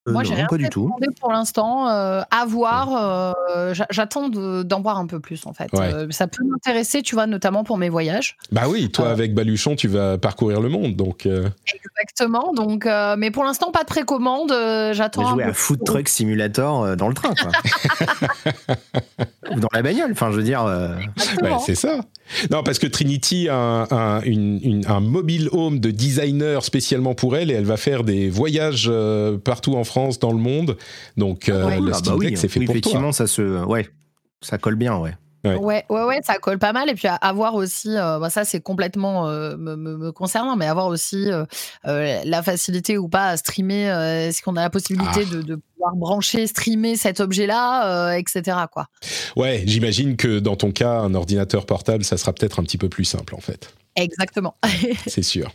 Euh, Moi, j'ai rien pas du tout. pour l'instant. Euh, à voir. Euh, j'attends d'en voir un peu plus, en fait. ça peut m'intéresser, tu vois, notamment pour mes voyages. Bah oui, toi, avec Baluchon, tu vas parcourir le monde, donc. Exactement. Donc, mais pour l'instant, pas de précommande. J'attends. Jouer à Food Truck Simulator dans le train, quoi. Ou dans la bagnole. Enfin, je veux dire. c'est ça. Non, parce que Trinity a un, un, mobile home de designer spécialement pour elle et elle va faire des voyages partout en France France, dans le monde. Donc, euh, ah le ah bah Deck, c'est fait pour effectivement, ça se, ouais, ça colle bien, ouais. Ouais. ouais. ouais, ça colle pas mal. Et puis avoir aussi, euh, bah, ça c'est complètement euh, me, concernant, mais avoir aussi la facilité ou pas à streamer, est-ce qu'on a la possibilité ah. de, pouvoir brancher, streamer cet objet-là, etc. Quoi. Ouais, j'imagine que dans ton cas, un ordinateur portable, ça sera peut-être un petit peu plus simple en fait. Exactement. c'est sûr.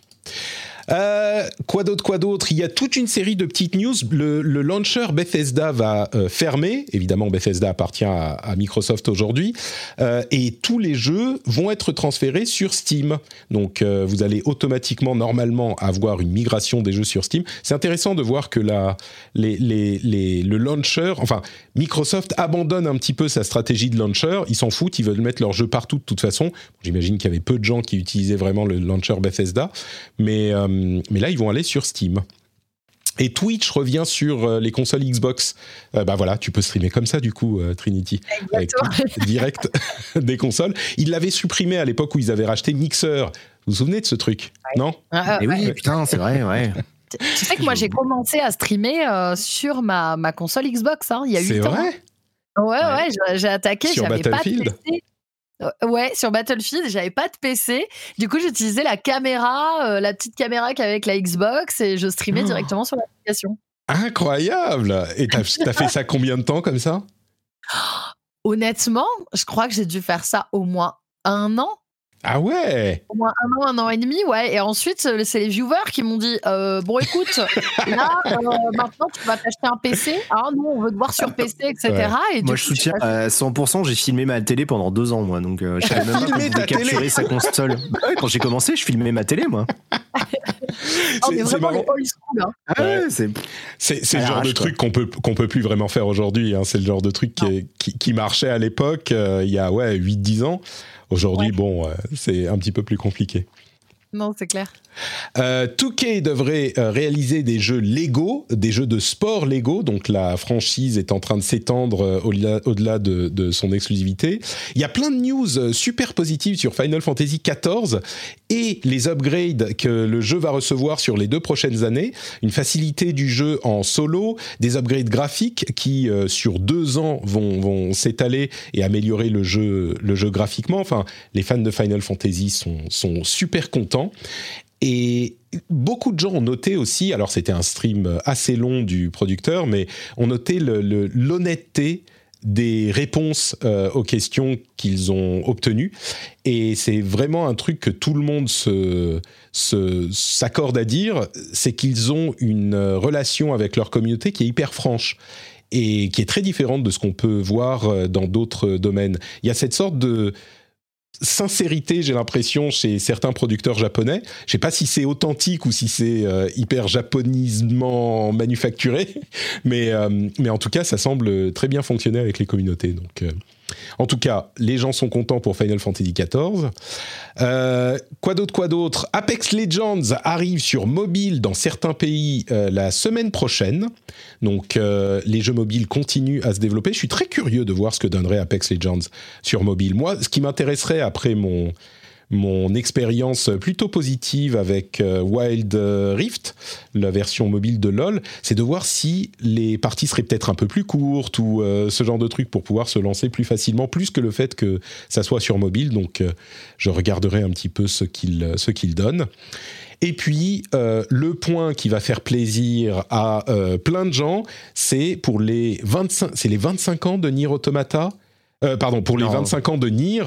Euh, quoi d'autre, quoi d'autre? Il y a toute une série de petites news. Le, launcher Bethesda va euh, fermer. Évidemment, Bethesda appartient à, Microsoft aujourd'hui. Euh, et tous les jeux vont être transférés sur Steam. Donc, vous allez automatiquement, normalement, avoir une migration des jeux sur Steam. C'est intéressant de voir que la, le launcher, enfin, Microsoft abandonne un petit peu sa stratégie de launcher. Ils s'en foutent, ils veulent mettre leurs jeux partout de toute façon. J'imagine qu'il y avait peu de gens qui utilisaient vraiment le launcher Bethesda. Mais mais là, ils vont aller sur Steam. Et Twitch revient sur euh, les consoles Xbox. Euh, bah voilà, tu peux streamer comme ça du coup, Trinity, avec direct des consoles. Ils l'avaient supprimé à l'époque où ils avaient racheté Mixer. Vous vous souvenez de ce truc Non ah, ah, Oui, putain, c'est vrai, ouais. Tu sais que moi j'ai commencé à streamer sur ma, ma console Xbox hein, il y a 8 ans. C'est vrai Ouais, ouais, j'ai attaqué, j'avais pas de euh, ouais, sur Battlefield, j'avais pas de PC. Du coup, j'utilisais la caméra, euh, la petite caméra qu'avec la Xbox et je streamais oh. directement sur l'application. Incroyable Et t'as as fait ça combien de temps comme ça? Honnêtement, je crois que j'ai dû faire ça au moins un an. Ah ouais Au moins un an, un an et demi, ouais. Et ensuite, euh, c'est les viewers qui m'ont dit euh, Bon, écoute, là, euh, maintenant, tu vas t'acheter un PC. Ah non, on veut te voir sur PC, etc. Et moi, je soutiens à 100%. J'ai filmé ma télé pendant deux ans, moi. Donc, je savais même pas capturer sa console. Bah quand j'ai commencé, je filmais ma télé, moi. c'est marrant. Hein. Ah c'est le genre de truc qu'on peut, qu'on peut plus vraiment faire aujourd'hui. Hein. C'est le genre de truc qui, qui, marchait à l'époque, il y a ouais, 8-10 ans. Aujourd'hui, bon, euh, c'est un petit peu plus compliqué. Non, c'est clair. Euh, 2K devrait euh, réaliser des jeux Lego, des jeux de sport Lego, donc la franchise est en train de s'étendre euh, au-delà, de, son exclusivité. Il y a plein de news euh, super positives sur Final Fantasy XIV et les upgrades que le jeu va recevoir sur les deux prochaines années. Une facilité du jeu en solo, des upgrades graphiques qui sur deux ans vont, s'étaler et améliorer le jeu, graphiquement. Enfin, les fans de Final Fantasy sont super contents. Et beaucoup de gens ont noté aussi, alors c'était un stream assez long du producteur, mais ont noté l'honnêteté des réponses euh, aux questions qu'ils ont obtenues. Et c'est vraiment un truc que tout le monde s'accorde à dire, c'est qu'ils ont une relation avec leur communauté qui est hyper franche et qui est très différente de ce qu'on peut voir euh, dans d'autres domaines. Il y a cette sorte de sincérité, j'ai l'impression, chez certains producteurs japonais. Je sais pas si c'est authentique ou si c'est euh, hyper japonisement manufacturé, mais, euh, mais en tout cas, ça semble très bien fonctionner avec les communautés. Donc, euh, en tout cas, les gens sont contents pour Final Fantasy XIV. Euh, quoi d'autre, quoi d'autre? Apex Legends arrive sur mobile dans certains pays euh, la semaine prochaine. Donc, euh, les jeux mobiles continuent à se développer. Je suis très curieux de voir ce que donnerait Apex Legends sur mobile. Moi, ce qui m'intéresserait après mon mon expérience plutôt positive avec euh, Wild Rift, la version mobile de LoL, c'est de voir si les parties seraient peut-être un peu plus courtes ou ce genre de trucs pour pouvoir se lancer plus facilement, plus que le fait que ça soit sur mobile. Donc, je regarderai un petit peu ce qu'il ce qu'il donne. Et puis, euh, le point qui va faire plaisir à euh, plein de gens, c'est pour les 25, c'est les 25 ans de Nier Automata? Euh, pardon, pour les 25 ans de Nier.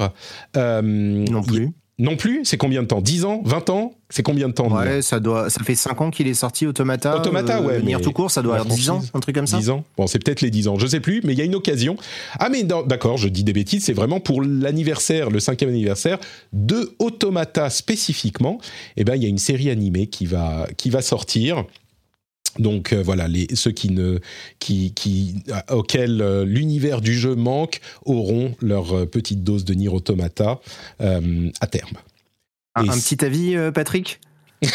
non plus. Non plus C'est combien de temps? 10 ans? 20 ans? C'est combien de temps Ouais, ça, doit, ça fait 5 ans qu'il est sorti Automata. Automata, ouais. Nier tout court, ça doit avoir 10 ans, un truc comme ça? 10 ans Bon, c'est peut-être les 10 ans, je sais plus, mais il y a une occasion. Ah, mais d'accord, je dis des bêtises, c'est vraiment pour l'anniversaire, le cinquième anniversaire de Automata spécifiquement. Eh ben, il y a une série animée qui va, qui va sortir. Donc euh, voilà, les, ceux qui ne, qui, qui, auxquels euh, l'univers du jeu manque auront leur euh, petite dose de Nier Automata à terme. Un, petit avis, Patrick?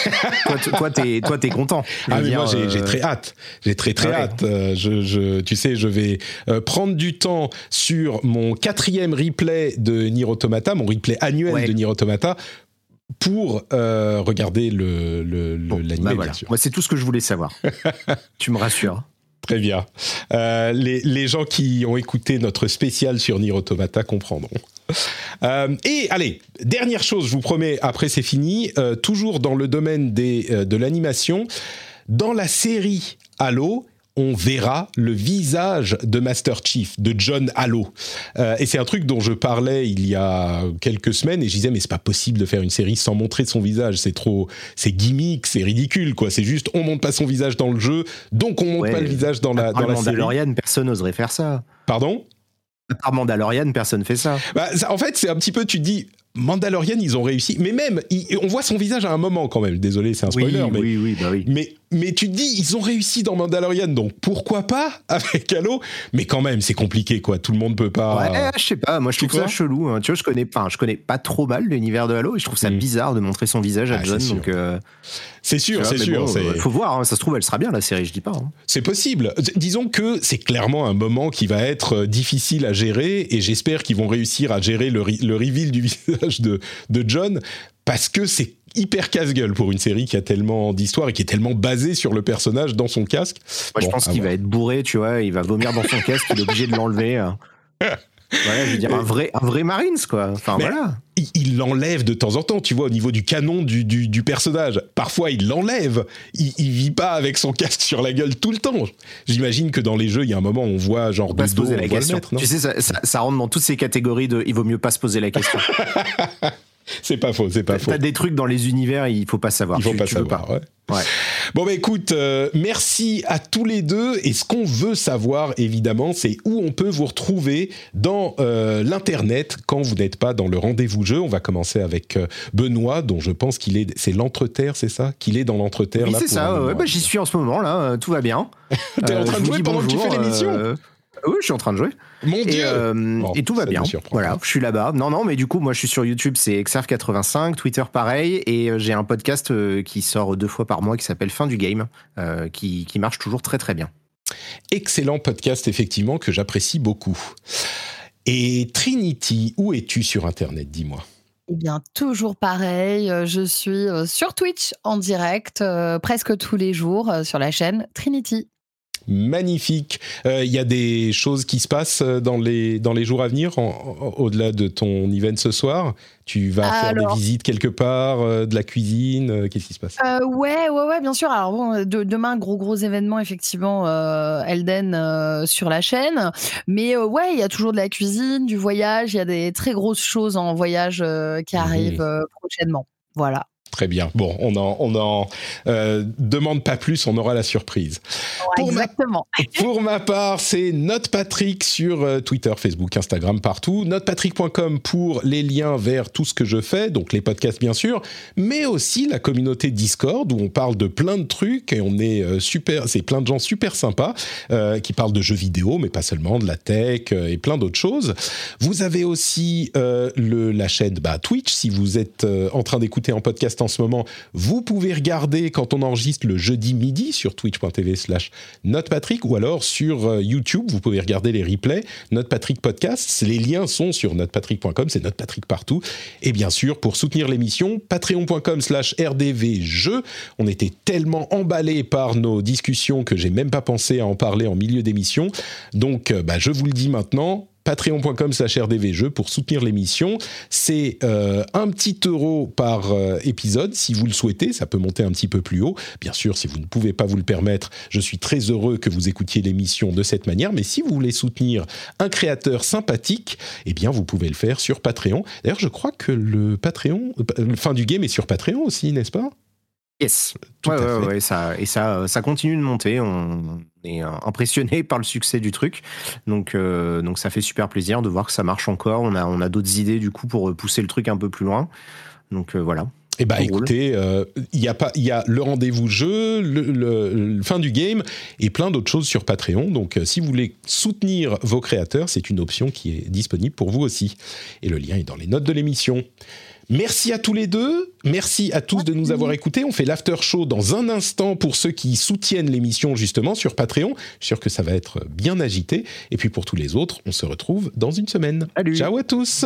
Toi, t'es, toi, t'es content. Ah, mais moi, j'ai, très hâte. J'ai très, très hâte. je, je, tu sais, je vais prendre du temps sur mon quatrième replay de Nier Automata, mon replay annuel de Nier Automata, pour euh, regarder le, le, l'anime, bah Moi, c'est tout ce que je voulais savoir. tu me rassures. Très bien. Euh, les, les, gens qui ont écouté notre spécial sur Nier Automata comprendront. Euh, et allez, dernière chose, je vous promets, après c'est fini, toujours dans le domaine des, de l'animation, dans la série Halo, on verra le visage de Master Chief, de John Halo. Euh, et c'est un truc dont je parlais il y a quelques semaines et je disais mais c'est pas possible de faire une série sans montrer son visage, c'est trop, c'est gimmick, c'est ridicule quoi. C'est juste on montre pas son visage dans le jeu, donc on montre pas le visage dans la dans la série. personne n'oserait faire ça. Pardon? À part Mandalorian, personne fait ça. Bah, en fait, c'est un petit peu, tu dis, Mandalorian, ils ont réussi. Mais même, on voit son visage à un moment quand même. Désolé, c'est un spoiler. Oui, mais, oui, oui, bah oui. Mais, mais tu te dis, ils ont réussi dans Mandalorian, donc pourquoi pas avec Halo? Mais quand même, c'est compliqué, quoi. Tout le monde peut pas. Ouais, je sais pas. Moi, je trouve ça chelou. Hein. Tu vois, je connais pas, je connais pas trop mal l'univers de Halo et je trouve ça mm. bizarre de montrer son visage à ah, John. Donc, euh, c'est sûr, c'est sûr. Il faut voir. Hein. Ça se trouve, elle sera bien la série. Je dis pas. Hein. C'est possible. Disons que c'est clairement un moment qui va être euh, difficile à gérer et j'espère qu'ils vont réussir à gérer le, le reveal du visage de, de John parce que c'est hyper casse-gueule pour une série qui a tellement d'histoire et qui est tellement basée sur le personnage dans son casque. Moi, je pense qu'il va être bourré, tu vois, il va vomir dans son casque, il est obligé de l'enlever. Je veux dire, un vrai, un vrai Marines, quoi. Enfin, voilà. Il l'enlève de temps en temps, tu vois, au niveau du canon du, du, personnage. Parfois, il l'enlève. Il, il, vit pas avec son casque sur la gueule tout le temps. J'imagine que dans les jeux, il y a un moment où on voit genre pas se poser la question. tu sais, ça, ça, ça, rentre dans toutes ces catégories de il vaut mieux pas se poser la question. c'est pas faux, c'est pas faux. T'as des trucs dans les univers, il faut pas savoir. Il faut pas savoir. Ouais. Ouais. Bon bah écoute, euh, merci à tous les deux. Et ce qu'on veut savoir évidemment, c'est où on peut vous retrouver dans euh, l'internet quand vous n'êtes pas dans le rendez-vous jeu. On va commencer avec euh, Benoît, dont je pense qu'il est, c'est l'entreterre, c'est ça, qu'il est dans l'entreterre. Oui c'est ça. Ouais, bah, j'y suis en ce moment là, tout va bien. T'es en train de jouer pendant que tu fais l'émission. Oui, je suis en train de jouer. Mon Dieu euh, Et tout va bien. Voilà, je suis là-bas. Non, non, mais du coup, moi, je suis sur YouTube, c'est XRF85, Twitter pareil, et euh, j'ai un podcast euh, qui sort deux fois par mois qui s'appelle Fin du Game, qui, qui marche toujours très très bien. Excellent podcast, effectivement, que j'apprécie beaucoup. Et Trinity, où es-tu sur Internet, dis-moi? Eh bien, toujours pareil, je suis sur Twitch en direct presque tous les jours sur la chaîne Trinity magnifique. Il euh, y a des choses qui se passent euh, dans les, dans les jours à venir, au-delà de ton event ce soir. Tu vas faire des visites quelque part, euh, de la cuisine, qu'est-ce qui se passe? Ouais, ouais, ouais, bien sûr. Alors bon, demain, gros, gros événement, effectivement, Elden sur la chaîne. Mais ouais, il y a toujours de la cuisine, du voyage, il y a des très grosses choses en voyage qui mmh. arrivent prochainement. Voilà. Très bien. Bon, on n'en on en, euh, demande pas plus, on aura la surprise. pour exactement. Ma, pour ma part, c'est NotePatrick sur euh, Twitter, Facebook, Instagram, partout. NotePatrick.com pour les liens vers tout ce que je fais, donc les podcasts bien sûr, mais aussi la communauté Discord où on parle de plein de trucs et on est euh, super, c'est plein de gens super sympas qui parlent de jeux vidéo, mais pas seulement, de la tech et plein d'autres choses. Vous avez aussi le, la chaîne bah, Twitch si vous êtes en train d'écouter en podcast en ce moment, vous pouvez regarder quand on enregistre le jeudi midi sur twitch.tv slash notepatrick ou alors sur euh, YouTube, vous pouvez regarder les replays, Notepatrick Podcast. Les liens sont sur notepatrick.com, c'est Notepatrick partout. Et bien sûr, pour soutenir l'émission, patreon.com slash rdvjeux. On était tellement emballés par nos discussions que j'ai même pas pensé à en parler en milieu d'émission. Donc, euh, bah, je vous le dis maintenant, patreon.com slash rdvjeux pour soutenir l'émission. C'est euh, un petit euro par euh, épisode si vous le souhaitez, ça peut monter un petit peu plus haut. Bien sûr, si vous ne pouvez pas vous le permettre, je suis très heureux que vous écoutiez l'émission de cette manière, mais si vous voulez soutenir un créateur sympathique, eh bien vous pouvez le faire sur Patreon. D'ailleurs, je crois que le Patreon, le fin du game est sur Patreon aussi, n'est-ce pas? Yes. ouais, ça, et ça, ça continue de monter. On est euh, impressionné par le succès du truc. Donc, euh, donc ça fait super plaisir de voir que ça marche encore. On a, on a d'autres idées du coup pour pousser le truc un peu plus loin. Donc euh, voilà. Eh ben, écoutez, il y a pas, il y a le rendez-vous jeu, le, fin du game et plein d'autres choses sur Patreon. Donc, si vous voulez soutenir vos créateurs, c'est une option qui est disponible pour vous aussi. Et le lien est dans les notes de l'émission. Merci à tous les deux. Merci à tous de nous avoir écoutés. On fait l'after show dans un instant pour ceux qui soutiennent l'émission justement sur Patreon. Je suis sûr que ça va être bien agité. Et puis pour tous les autres, on se retrouve dans une semaine. Ciao à tous.